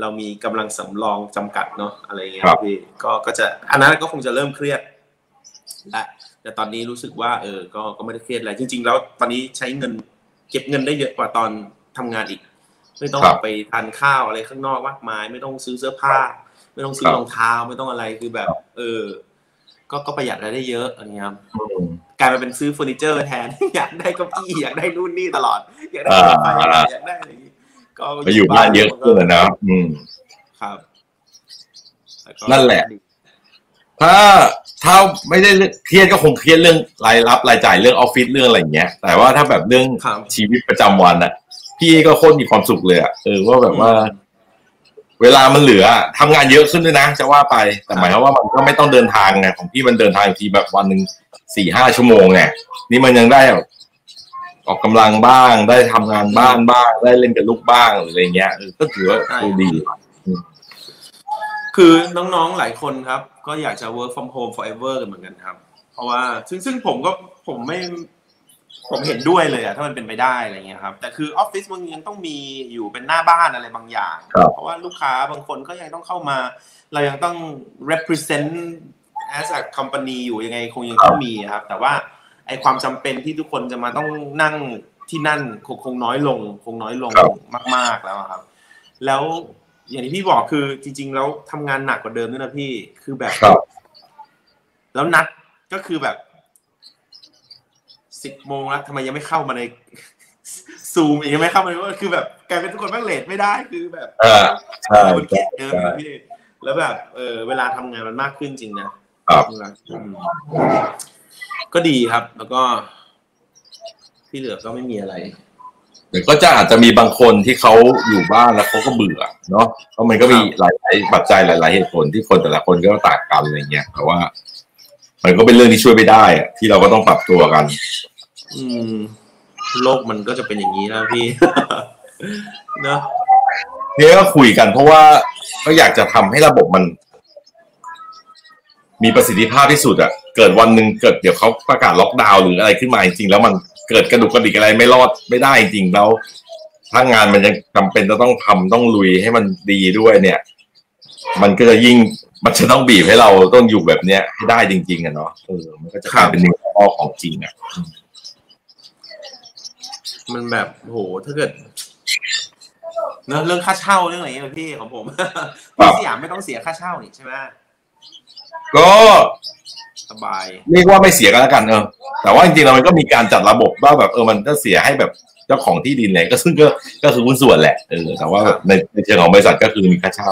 เรามีกำลังสำรองจำกัดเนาะอะไรอย่างเงี้ยครับพี่ก็ก็จะอันนั้นก็คงจะเริ่มเครียดและแต่ตอนนี้รู้สึกว่า เออ ก็ก็ไม่ได้เครียดอะไรจริง ๆ แล้วตอนนี้ใช้เงิน เก็บเงินได้เยอะกว่าตอนทำงานอีก ไม่ต้องครัอบอกไปทานข้าวอะไรข้างนอกมากมาย ไม่ต้องซื้อเสื้อผ้า ไม่ต้องซื้อครับรองเท้าไม่ต้องอะไรคือแบบ เออ ก็ก็ประหยัดรายได้เยอะอันนี้ครับอืมกลายมาเป็นซื้อเฟอร์นิเจอร์แทน อยากได้เก้าอี้อยากได้นู่นนี่ตลอด อยากได้อ่าไฟอยากได้อะไรอย่างงี้ก็ไปอยู่บ้านเยอะขึ้นอะนะอืมครับแก็นั่นแหละ ถ้าถ้าไม่ได้เครียดก็คงเครียดเรื่องรายรับรายจ่ายเรื่องออฟฟิศเรื่องอะไรอย่างเงี้ย แต่ว่าถ้าแบบเรื่องครับชีวิตประจำวันอะพี่ก็โคตรมีความสุขเลยอะเออว่าแบบว่า เวลามันเหลือทำงานเยอะขึ้นด้วยนะ จะว่าไป แต่หมายความว่ามันก็ไม่ต้องเดินทางไงของพี่มันเดินทางทีแบบวันหนึ่งสี่ห้าชั่วโมงไงนี่มันยังได้แบบออกกำลังบ้าง ได้ทำงานบ้านบ้าง ได้เล่นกับลูกบ้างหรืออะไรเงี้ยเออก็ถือว่าใช่คือดี คือน้องๆหลายคนครับ ก็อยากจะ work from home forever กันเหมือนกันครับ เพราะว่าซึ่งซึ่งผมก็ผมไม่ ผมเห็นด้วยเลยอะถ้ามันเป็นไปได้อะไรเงี้ยครับ แต่คือออฟฟิศมันยังต้องมีอยู่เป็นหน้าบ้านอะไรบางอย่างครับเพราะว่าลูกค้าบางคนก็ยังต้องเข้ามา เรายังต้อง represent as a company อยู่ยังไงคงยังต้องมีครับ แต่ว่าไอความจำเป็นที่ทุกคนจะมาต้องนั่งที่นั่นคงคงน้อยลง คงน้อยลงครับมาก ๆแล้วอะครับ แล้วอย่างที่พี่บอกคือจริง ๆ แล้วทำงานหนักกว่าเดิมด้วยนะพี่คือแบบครับแล้วนัดก็คือแบบ สิบโมงแล้วทำไมยังไม่เข้ามาในซูมอีกยังไม่เข้ามาในว่าคือแบบกลายเป็นทุกคนแม่งเลทไม่ได้คือแบบเออใช่มันเครียดเกินใช่พี่แล้วแบบเออเวลาทำงานมันมากขึ้นจริงนะครับอืมก็ดีครับ แล้วก็ ที่เหลือก็ไม่มีอะไรเดี๋ยวก็จะอาจจะมีบางคนที่เขาอยู่บ้านแล้วเขาก็เบื่อเนาะเพราะมันก็มีหลายๆปัจจัยหลาย ๆ เหตุผลที่คนแต่ละคนก็ต่างกันอะไรเงี้ยแต่ว่า มันก็เป็นเรื่องที่ช่วยไม่ได้อะที่เราก็ต้องปรับตัวกัน อืม โลกมันก็จะเป็นอย่างนี้แล้วพี่ เนอะเนี่ยก็คุยกันเพราะว่าก็อยากจะทำให้ระบบมัน มีประสิทธิภาพที่สุดอะเกิดวันหนึ่งเกิดเดี๋ยวเขาประกาศล็อกดาวน์หรืออะไรขึ้นมาจริงๆแล้วมันเกิดกระดุกกระดิกอะไรไม่รอดไม่ได้จริงแล้ว ถ้างานมันยังจำเป็นจะต้องทำต้องลุยให้มันดีด้วยเนี่ย มันก็จะยิ่งมันจะต้องบีบให้เราต้องอยู่แบบเนี้ยให้ได้จริง ๆอะเนาะเออมันก็จะกลายเป็นนิวอของจริงอะ มันแบบโหถ้าเกิดเนอะเรื่องค่าเช่าเรื่องอะไรอย่างเงี้ยพี่ของผมพี่สยามไม่ต้องเสียค่าเช่านี่ใช่ไหมก็สบายเรียกว่าไม่เสียกันแล้วกันเออแต่ว่าจริงๆแล้วมันก็มีการจัดระบบว่าแบบเออมันก็เสียให้แบบเจ้าของที่ดินเลยก็ซึ่งก็ก็คือหุ้นส่วนแหละเออแต่ว่าแบบในในเชิงของบริษัทก็คือมีค่าเช่า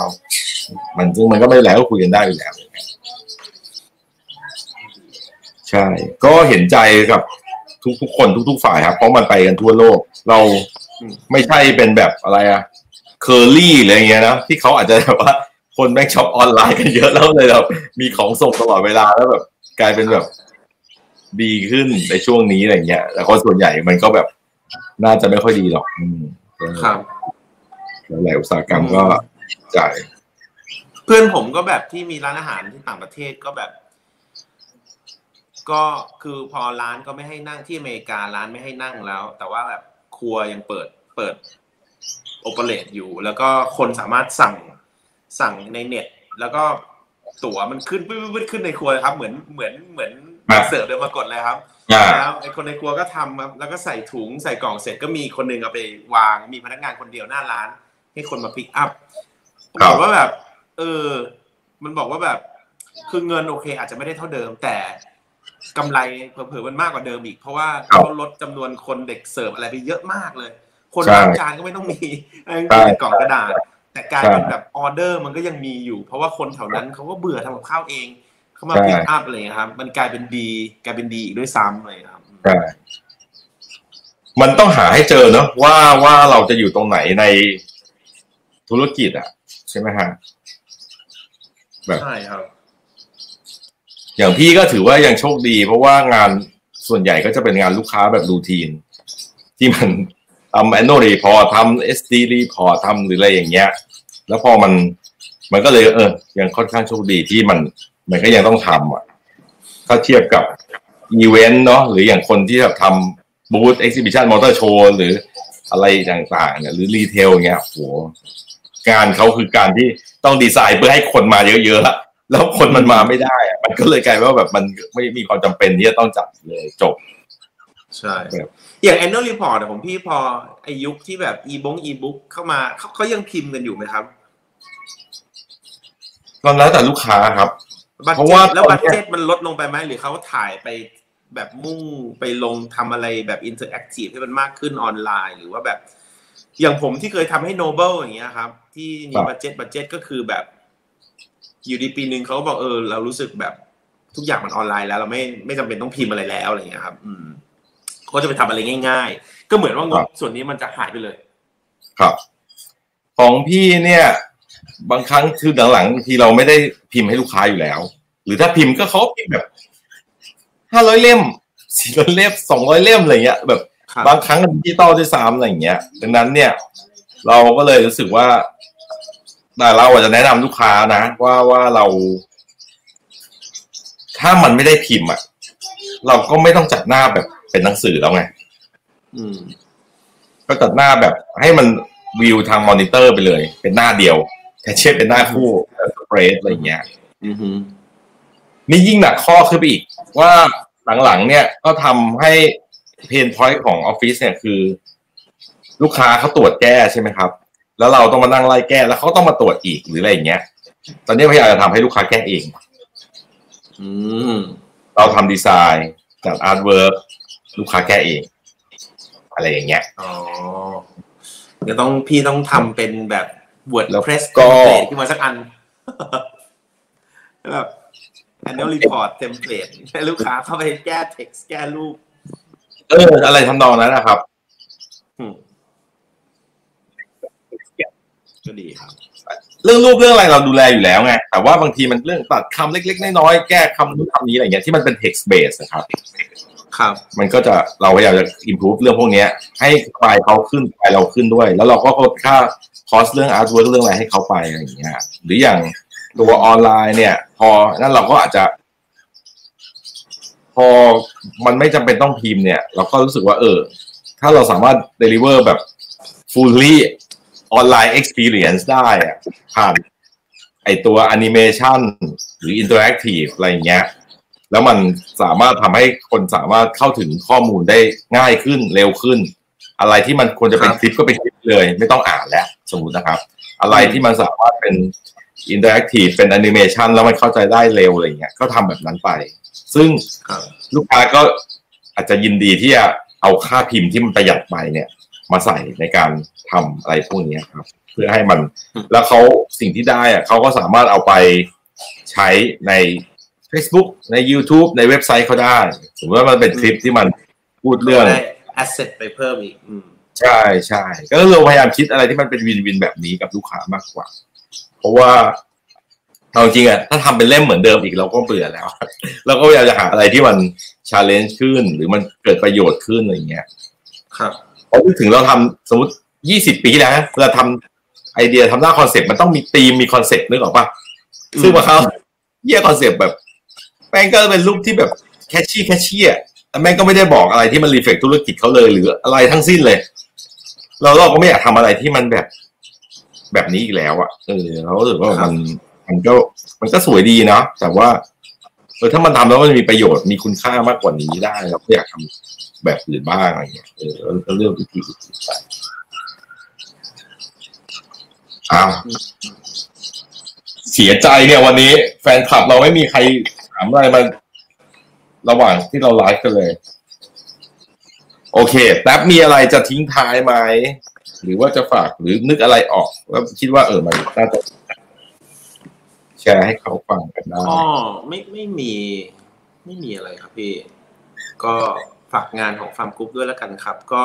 มันซึ่งมันก็ไม่เป็นไรก็คุยกันได้อยู่แล้วใช่ ก็เห็นใจกับ ทุกทุกๆคนทุกๆฝ่ายครับ เพราะมันไปกันทั่วโลก เราไม่ใช่เป็นแบบอะไรอะเคอรี่อะไรเงี้ยนะที่เขาอาจจะแบบว่าคนแม่งช็อปออนไลน์กันเยอะแล้วเลยแบบมีของส่งตลอดเวลาแล้วแบบ กลายเป็นแบบดีขึ้นในช่วงนี้อะไรเงี้ยแต่คนส่วนใหญ่มันก็แบบน่าจะไม่ค่อยดีหรอกอืมครับหลายๆอุตสาหกรรมก็อย่างเพื่อนผมก็แบบที่มีร้านอาหารที่ต่างประเทศก็แบบ ก็คือพอร้านก็ไม่ให้นั่งที่อเมริการ้านไม่ให้นั่งแล้ว แต่ว่าแบบครัวยังเปิดเปิดโอเปเรตอยู่ แล้วก็คนสามารถสั่งสั่งในเน็ต แล้วก็ตั๋วมันขึ้นปึ๊บๆขึ้นในครัวเลยครับ เหมือนเหมือนเหมือนเสิร์ฟเดินมากดเลยครับอ่าแล้วไอ้คนในครัวก็ทำครับแล้วก็ใส่ถุงใส่กล่องเสร็จก็มีคนหนึ่งเอาไปวางมีพนักงานคนเดียวหน้าร้าน ให้คนมาพิกอัพครับบอกว่าแบบ เออ มันบอกว่าแบบ คือเงินโอเค อาจจะไม่ได้เท่าเดิม แต่ กำไรเผลอๆมันมากกว่าเดิมอีก เพราะว่าเขาลดจำนวนคนเด็กเสิร์ฟอะไรไปเยอะมากเลย คนใช่ล้างจานก็ไม่ต้องมีไอ้ใช่กล่องกระดาษ แต่กลารเป็นใช่แบบออเดอร์มันก็ยังมีอยู่ เพราะว่าคนแถวนั้นเขาก็เบื่อทำกับข้าวเองเขามาใช่พิกอัพอะไรอย่างเงี้ยครับ มันกลายเป็นดีกลายเป็นดีอีกด้วยซ้ำเลยครับใช่มันต้องหาให้เจอเนอะว่าว่าเราจะอยู่ตรงไหนในธุรกิจอะ ใช่ไหมฮะแบบใช่ครับ อย่างพี่ก็ถือว่ายังโชคดี เพราะว่างานส่วนใหญ่ก็จะเป็นงานลูกค้าแบบ routine ที่มันทำ annual report ทำ SD report ทำหรืออะไรอย่างเงี้ย แล้วพอมันมันก็เลยเออ ยังค่อนข้างโชคดีที่มัน มันก็ยังต้องทำอะ ถ้าเทียบกับอีเวนต์เนาะหรืออย่างคนที่แบบทำบูธ exhibition มอเตอร์โชว์หรืออะไรต่างๆเนี่ยหรือ retail เงี้ยโหงานเขาคือการที่ต้องดีไซน์เพื่อให้คนมาเยอะๆอะ แล้วคนมันมาไม่ได้อะมันก็เลยกลายเป็นว่าแบบมันไม่มีความจำเป็นที่จะต้องจัดเลยจบ ใช่ครับอย่าง annual report อะผมพี่พอไอยุคที่แบบ e บง e book เข้ามาเขาเขายังพิมพ์กันอยู่ไหมครับตอนแล้วแต่ลูกค้าครับบัตเพราะเจ็ว่าตแล้วตอบันตเนี้ยเจ็ตมันลดลงไปไหมหรือเขาถ่ายไปแบบมุ่งไปลงทำอะไรแบบ interactive ให้มันมากขึ้นออนไลน์ หรือว่าแบบ อย่างผมที่เคยทำให้ Noble อย่างเงี้ยครับ ที่มี budget budget ก็คือแบบ อยู่ดีปีหนึ่งเขาก็บอกเออเรารู้สึกแบบทุกอย่างมันออนไลน์แล้ว เราไม่ไม่จำเป็นต้องพิมพ์อะไรแล้วอะไรเงี้ยครับ อืมก็จะไปทำอะไรง่าย ๆ ก็เหมือนว่างบส่วนนี้มันจะหายไปเลย ครับ ของพี่เนี่ย บางครั้งคือหลังๆทีเราไม่ได้พิมพ์ให้ลูกค้าอยู่แล้ว หรือถ้าพิมพ์ก็เขาพิมพ์แบบห้าร้อยเล่มสี่ร้อยเล่มสองร้อยเล่มอะไรเงี้ยแบบครับบางครั้งดิจิตอลด้วยซ้ำอะไรอย่างเงี้ยดังนั้นเนี่ย เราก็เลยรู้สึกว่า แต่เราอาจจะแนะนำลูกค้านะ ว่าว่าเรา ถ้ามันไม่ได้พิมพ์อะ เราก็ไม่ต้องจัดหน้าแบบเป็นหนังสือแล้วไงอืมก็จัดหน้าแบบให้มันวิวทางมอนิเตอร์ไปเลย เป็นหน้าเดียวแทนเช่นเป็นหน้าคู่สเปรดอะไรอย่างเงี้ยอือฮึนี่ยิ่งหนักข้อขึ้นไปอีก ว่าหลังๆเนี่ยก็ทำให้ pain point ของออฟฟิศเนี่ยคือ ลูกค้าเขาตรวจแก้ใช่ไหมครับ แล้วเราต้องมานั่งไล่แก้ แล้วเขาต้องมาตรวจอีกหรืออะไรอย่างเงี้ย ตอนนี้พยายามจะทำให้ลูกค้าแก้เองอืมเราทำดีไซน์จัด artwork ลูกค้าแก้เอง อะไรอย่างเงี้ยอ๋อเดี๋ยวต้องพี่ต้องทำเป็นแบบ WordPress ก็ template ขึ้นมาสักอันแบบ annual report template ให้ลูกค้าเข้าไปแก้ text แก้รูป เออ อะไรทำนองนั้นนะครับอืม ก็ดีครับ เรื่องรูปเรื่องอะไรเราดูแลอยู่แล้วไงแต่ว่าบางทีมันเรื่องตัดคำเล็ก ๆ น้อยๆแก้คำนู้นคำนี้อะไรเงี้ยที่มันเป็น text base นะครับ ครับ มันก็จะเราพยายามจะ improve เรื่องพวกเนี้ยให้ไฟล์เขาขึ้นไฟล์เราขึ้นด้วย แล้วเราก็ลดค่า cost เรื่อง artwork เรื่องอะไรให้เขาไปอะไรอย่างเงี้ย หรืออย่างตัวออนไลน์เนี่ย พอนั่นเราก็อาจจะ พอมันไม่จำเป็นต้องพิมพ์เนี่ย เราก็รู้สึกว่า เออ ถ้าเราสามารถ deliver แบบ fully online experience ได้อะผ่านไอตัวแอนิเมชันหรือ interactive อะไรเงี้ย แล้วมันสามารถทำให้คนสามารถเข้าถึงข้อมูลได้ง่ายขึ้นเร็วขึ้น อะไรที่มันควรจะเป็นครับคลิปก็เป็นคลิปเลย ไม่ต้องอ่านแล้ว สมมตินะครับ อะไรที่มันสามารถเป็น interactive เป็นแอนิเมชันแล้วมันเข้าใจได้เร็วอะไรเงี้ยก็ทำแบบนั้นไป ซึ่งครับลูกค้าก็อาจจะยินดีที่จะเอาค่าพิมพ์ที่มันประหยัดไปเนี่ย มาใส่ในการทำอะไรพวกนี้ครับ เพื่อให้มันอืมแล้วเขาสิ่งที่ได้อะเขาก็สามารถเอาไปใช้ใน Facebook ใน YouTube ในเว็บไซต์เขาได้สมมติว่ามันเป็นคลิปที่มันพูดเรื่องได้ asset ไปเพิ่มอีกอืมใช่ใช่ก็เราพยายามคิดอะไรที่มันเป็น win-win แบบนี้กับลูกค้ามากกว่า เพราะว่าเอาจริงอะถ้าทำเป็นเล่มเหมือนเดิมอีกเราก็เบื่อแล้ว เราก็พยายามจะหาอะไรที่มัน challenge ขึ้น หรือมันเกิดประโยชน์ขึ้นอะไรเงี้ย ครับ พอนึกถึงเราทำสมมติยี่สิบปีที่แล้วนะเราทำไอเดียทำหน้าคอนเซ็ปต์มันต้องมีธีมมีคอนเซ็ปต์นึกออกปะอืมซึ่งมาเขาเยี่ยคอนเซ็ปต์แบบแม่งก็เป็นรูปที่แบบ catchy catchy อะแต่แม่งก็ไม่ได้บอกอะไรที่มัน reflect ธุรกิจเขาเลยหรืออะไรทั้งสิ้นเลย เราเราก็ไม่อยากทำอะไรที่มันแบบแบบนี้อีกแล้วอะเออเราก็รู้สึกว่ามันมันก็มันก็สวยดีเนาะแต่ว่าเออถ้ามันทำแล้วมันมีประโยชน์มีคุณค่ามากกว่านี้ได้เราก็อยากทำ แบบอื่นบ้างอะไรเงี้ยเออแล้วเรื่องวิธีอื่นไปอ้าวเสียใจเนี่ยวันนี้ แฟนคลับเราไม่มีใครถามอะไรมาระหว่างที่เราไลฟ์กันเลย โอเคแป๊บมีอะไรจะทิ้งท้ายไหมหรือว่าจะฝากหรือนึกอะไรออกแล้วคิดว่าเออมันน่าจะแชร์ให้เขาฟังกันได้ก็ไม่ไม่มี ไม่มีอะไรครับพี่ ก็ ฝากงานของ Farmgroup ด้วยแล้วกันครับ ก็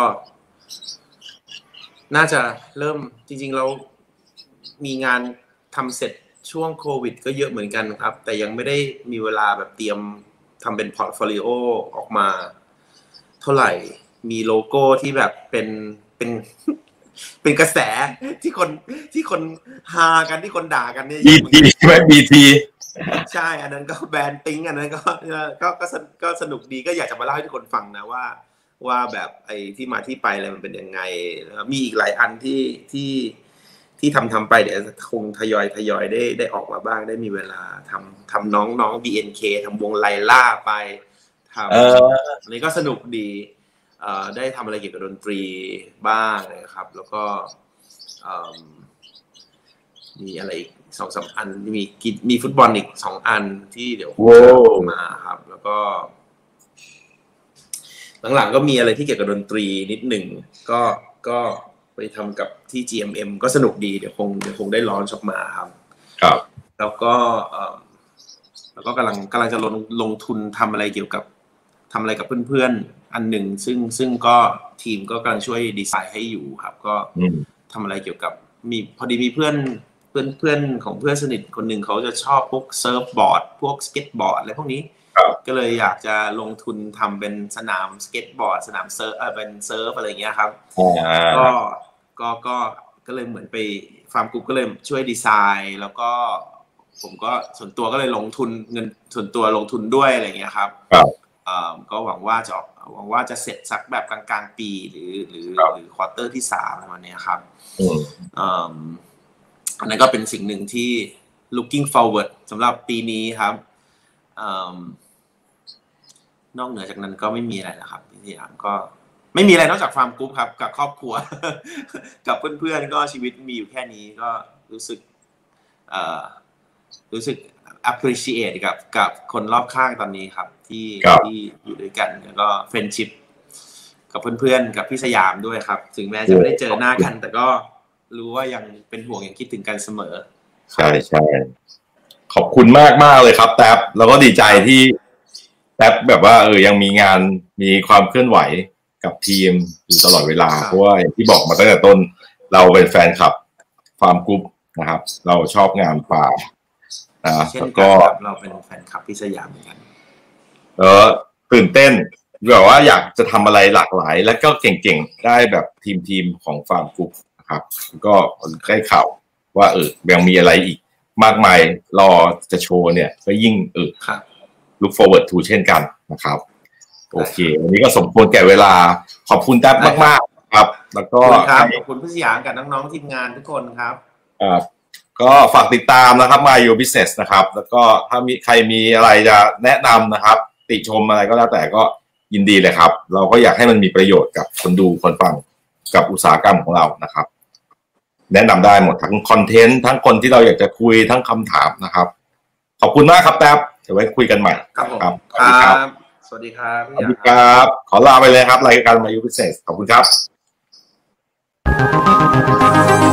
น่าจะเริ่มจริง ๆ เรามีงานทำเสร็จช่วงโควิด ก็เยอะเหมือนกันครับ แต่ยังไม่ได้มีเวลาแบบเตรียมทำเป็น portfolio ออกมา เท่าไหร่ มีโลโก้ที่แบบเป็นเป็นเป็นกระแสที่คนที่คนฮากันที่คนด่ากันเนี่ยบีทีไหมบีที ใช่ อันนั้นก็แบรนด์ติ้งอันนั้นก็เออก็ก็สนก็สนุกดีก็อยากจะมาเล่าให้ทุกคนฟังนะว่า ว่าแบบไอ้ที่มาที่ไปอะไรมันเป็นยังไงแล้วมีอีกหลายอันที่ที่ที่ทำทำไปเดี๋ยวคงทยอยทยอยได้ได้ออกมาบ้างได้มีเวลาทำทำน้องน้อง BNK ทำวงไลล่าไปทำเอออันนี้ก็สนุกดีเอ่อได้ทำอะไรเกี่ยวกับดนตรีบ้างนะครับ แล้วก็เอิ่มมีอะไรอีก สองสามอันมีกีมีฟุตบอลอีกสองอันที่เดี๋ยวโว้จะมาครับ แล้วก็ หลังๆก็มีอะไรที่เกี่ยวกับดนตรีนิดหนึ่งก็ก็ไปทำกับที่ GMM ก็สนุกดีเดี๋ยวคงเดี๋ยวคงได้ร้อนออกมาครับ ครับ แล้วก็เอ่อแล้วก็กำลังกำลังจะลงลงทุนทำอะไรเกี่ยวกับทำอะไรกับเพื่อนๆ อันหนึ่งซึ่งซึ่งก็ทีมก็กำลังช่วยดีไซน์ให้อยู่ครับ ก็อืมทำอะไรเกี่ยวกับมีพอดีมีเพื่อนเพื่อนเพื่อนของเพื่อนสนิทคนหนึ่งเขาจะชอบพวกเซิร์ฟบอร์ด พวกสเก็ตบอร์ดอะไรพวกนี้ครับก็เลยอยากจะลงทุนทำเป็นสนามสเก็ตบอร์ด สนามเซิร์ฟเออเป็นเซิร์ฟอะไรอย่างเงี้ยครับอ่าก็ก็ก็ก็เลยเหมือนไป Farmgroup ก็เลยช่วยดีไซน์แล้วก็ผมก็ส่วนตัวก็เลยลงทุนเงินส่วนตัวลงทุนด้วยอะไรอย่างเงี้ยครับครับเอ่อก็หวังว่าจะออกหวังว่าจะเสร็จสักแบบกลางๆปีหรือหรือครับหรือ quarter ที่สามประมาณเนี้ยครับ อืมเอิ่มอันนั้นก็เป็นสิ่งหนึ่งที่ looking forward สำหรับปีนี้ครับเอิ่มนอกเหนือจากนั้นก็ไม่มีอะไรแล้วครับพี่สยามก็ไม่มีอะไรนอกจากฟาร์มกรุ๊ปครับ กับครอบครัว กับเพื่อนๆก็ชีวิตมีอยู่แค่นี้ก็รู้สึกเอ่อรู้สึก appreciate กับกับคนรอบข้างตอนนี้ครับ ที่ครับที่อยู่ด้วยกันแล้วก็ friendship กับเพื่อนๆ กับพี่สยามด้วยครับ ถึงแม้จะไม่ได้เจอหน้ากัน แต่ก็ รู้ว่ายังเป็นห่วงยังคิดถึงกันเสมอ ใช่ใช่ขอบคุณมากมากเลยครับ แท็บแล้วก็ดีใจที่แท็บแบบว่าเออยังมีงานมีความเคลื่อนไหวกับทีมอยู่ตลอดเวลาครับเพราะว่าอย่างที่บอกมาตั้งแต่ต้น เราเป็นแฟนคลับฟาร์มกรุ๊ปนะครับ เราชอบงานป่านะเช่นแล้วกัก็ครับเราเป็นแฟนคลับพี่สยามเหมือนกันเออตื่นเต้นแบบว่าอยากจะทำอะไรหลากหลาย แล้วก็เก่งๆ ได้แบบทีมทีมๆของฟาร์มกรุ๊ป นะครับ ก็ได้ข่าวว่าเออยังมีอะไรอีกมากมายรอจะโชว์เนี่ยก็ยิ่งเออครับ look forward to เช่นกันนะครับ โอเค วันนี้ก็สมควรแก่เวลาขอบคุณแท็บได้ครับมากๆครับ แล้วก็ขอบคุณครับให้ขอบคุณพี่สยามกับน้องๆทีมงานทุกคนครับอ่าก็ฝากติดตามนะครับมา Your Business นะครับ แล้วก็ถ้ามีใครมีอะไรจะแนะนำนะครับ ติชมอะไรก็แล้วแต่ก็ยินดีเลยครับ เราก็อยากให้มันมีประโยชน์กับคนดูคนฟังกับอุตสาหกรรมของเรานะครับ แนะนำได้หมดทั้งคอนเทนต์ทั้งคนที่เราอยากจะคุยทั้งคำถามนะครับ ขอบคุณมากครับแท็บเดี๋ยวไว้คุยกันใหม่ครับผมครับคสวัสดีครัรับบสวัสดีครับสวัสดีครับ ขอลาไปเลยครับ รายการมา Your Business ขอบคุณครับ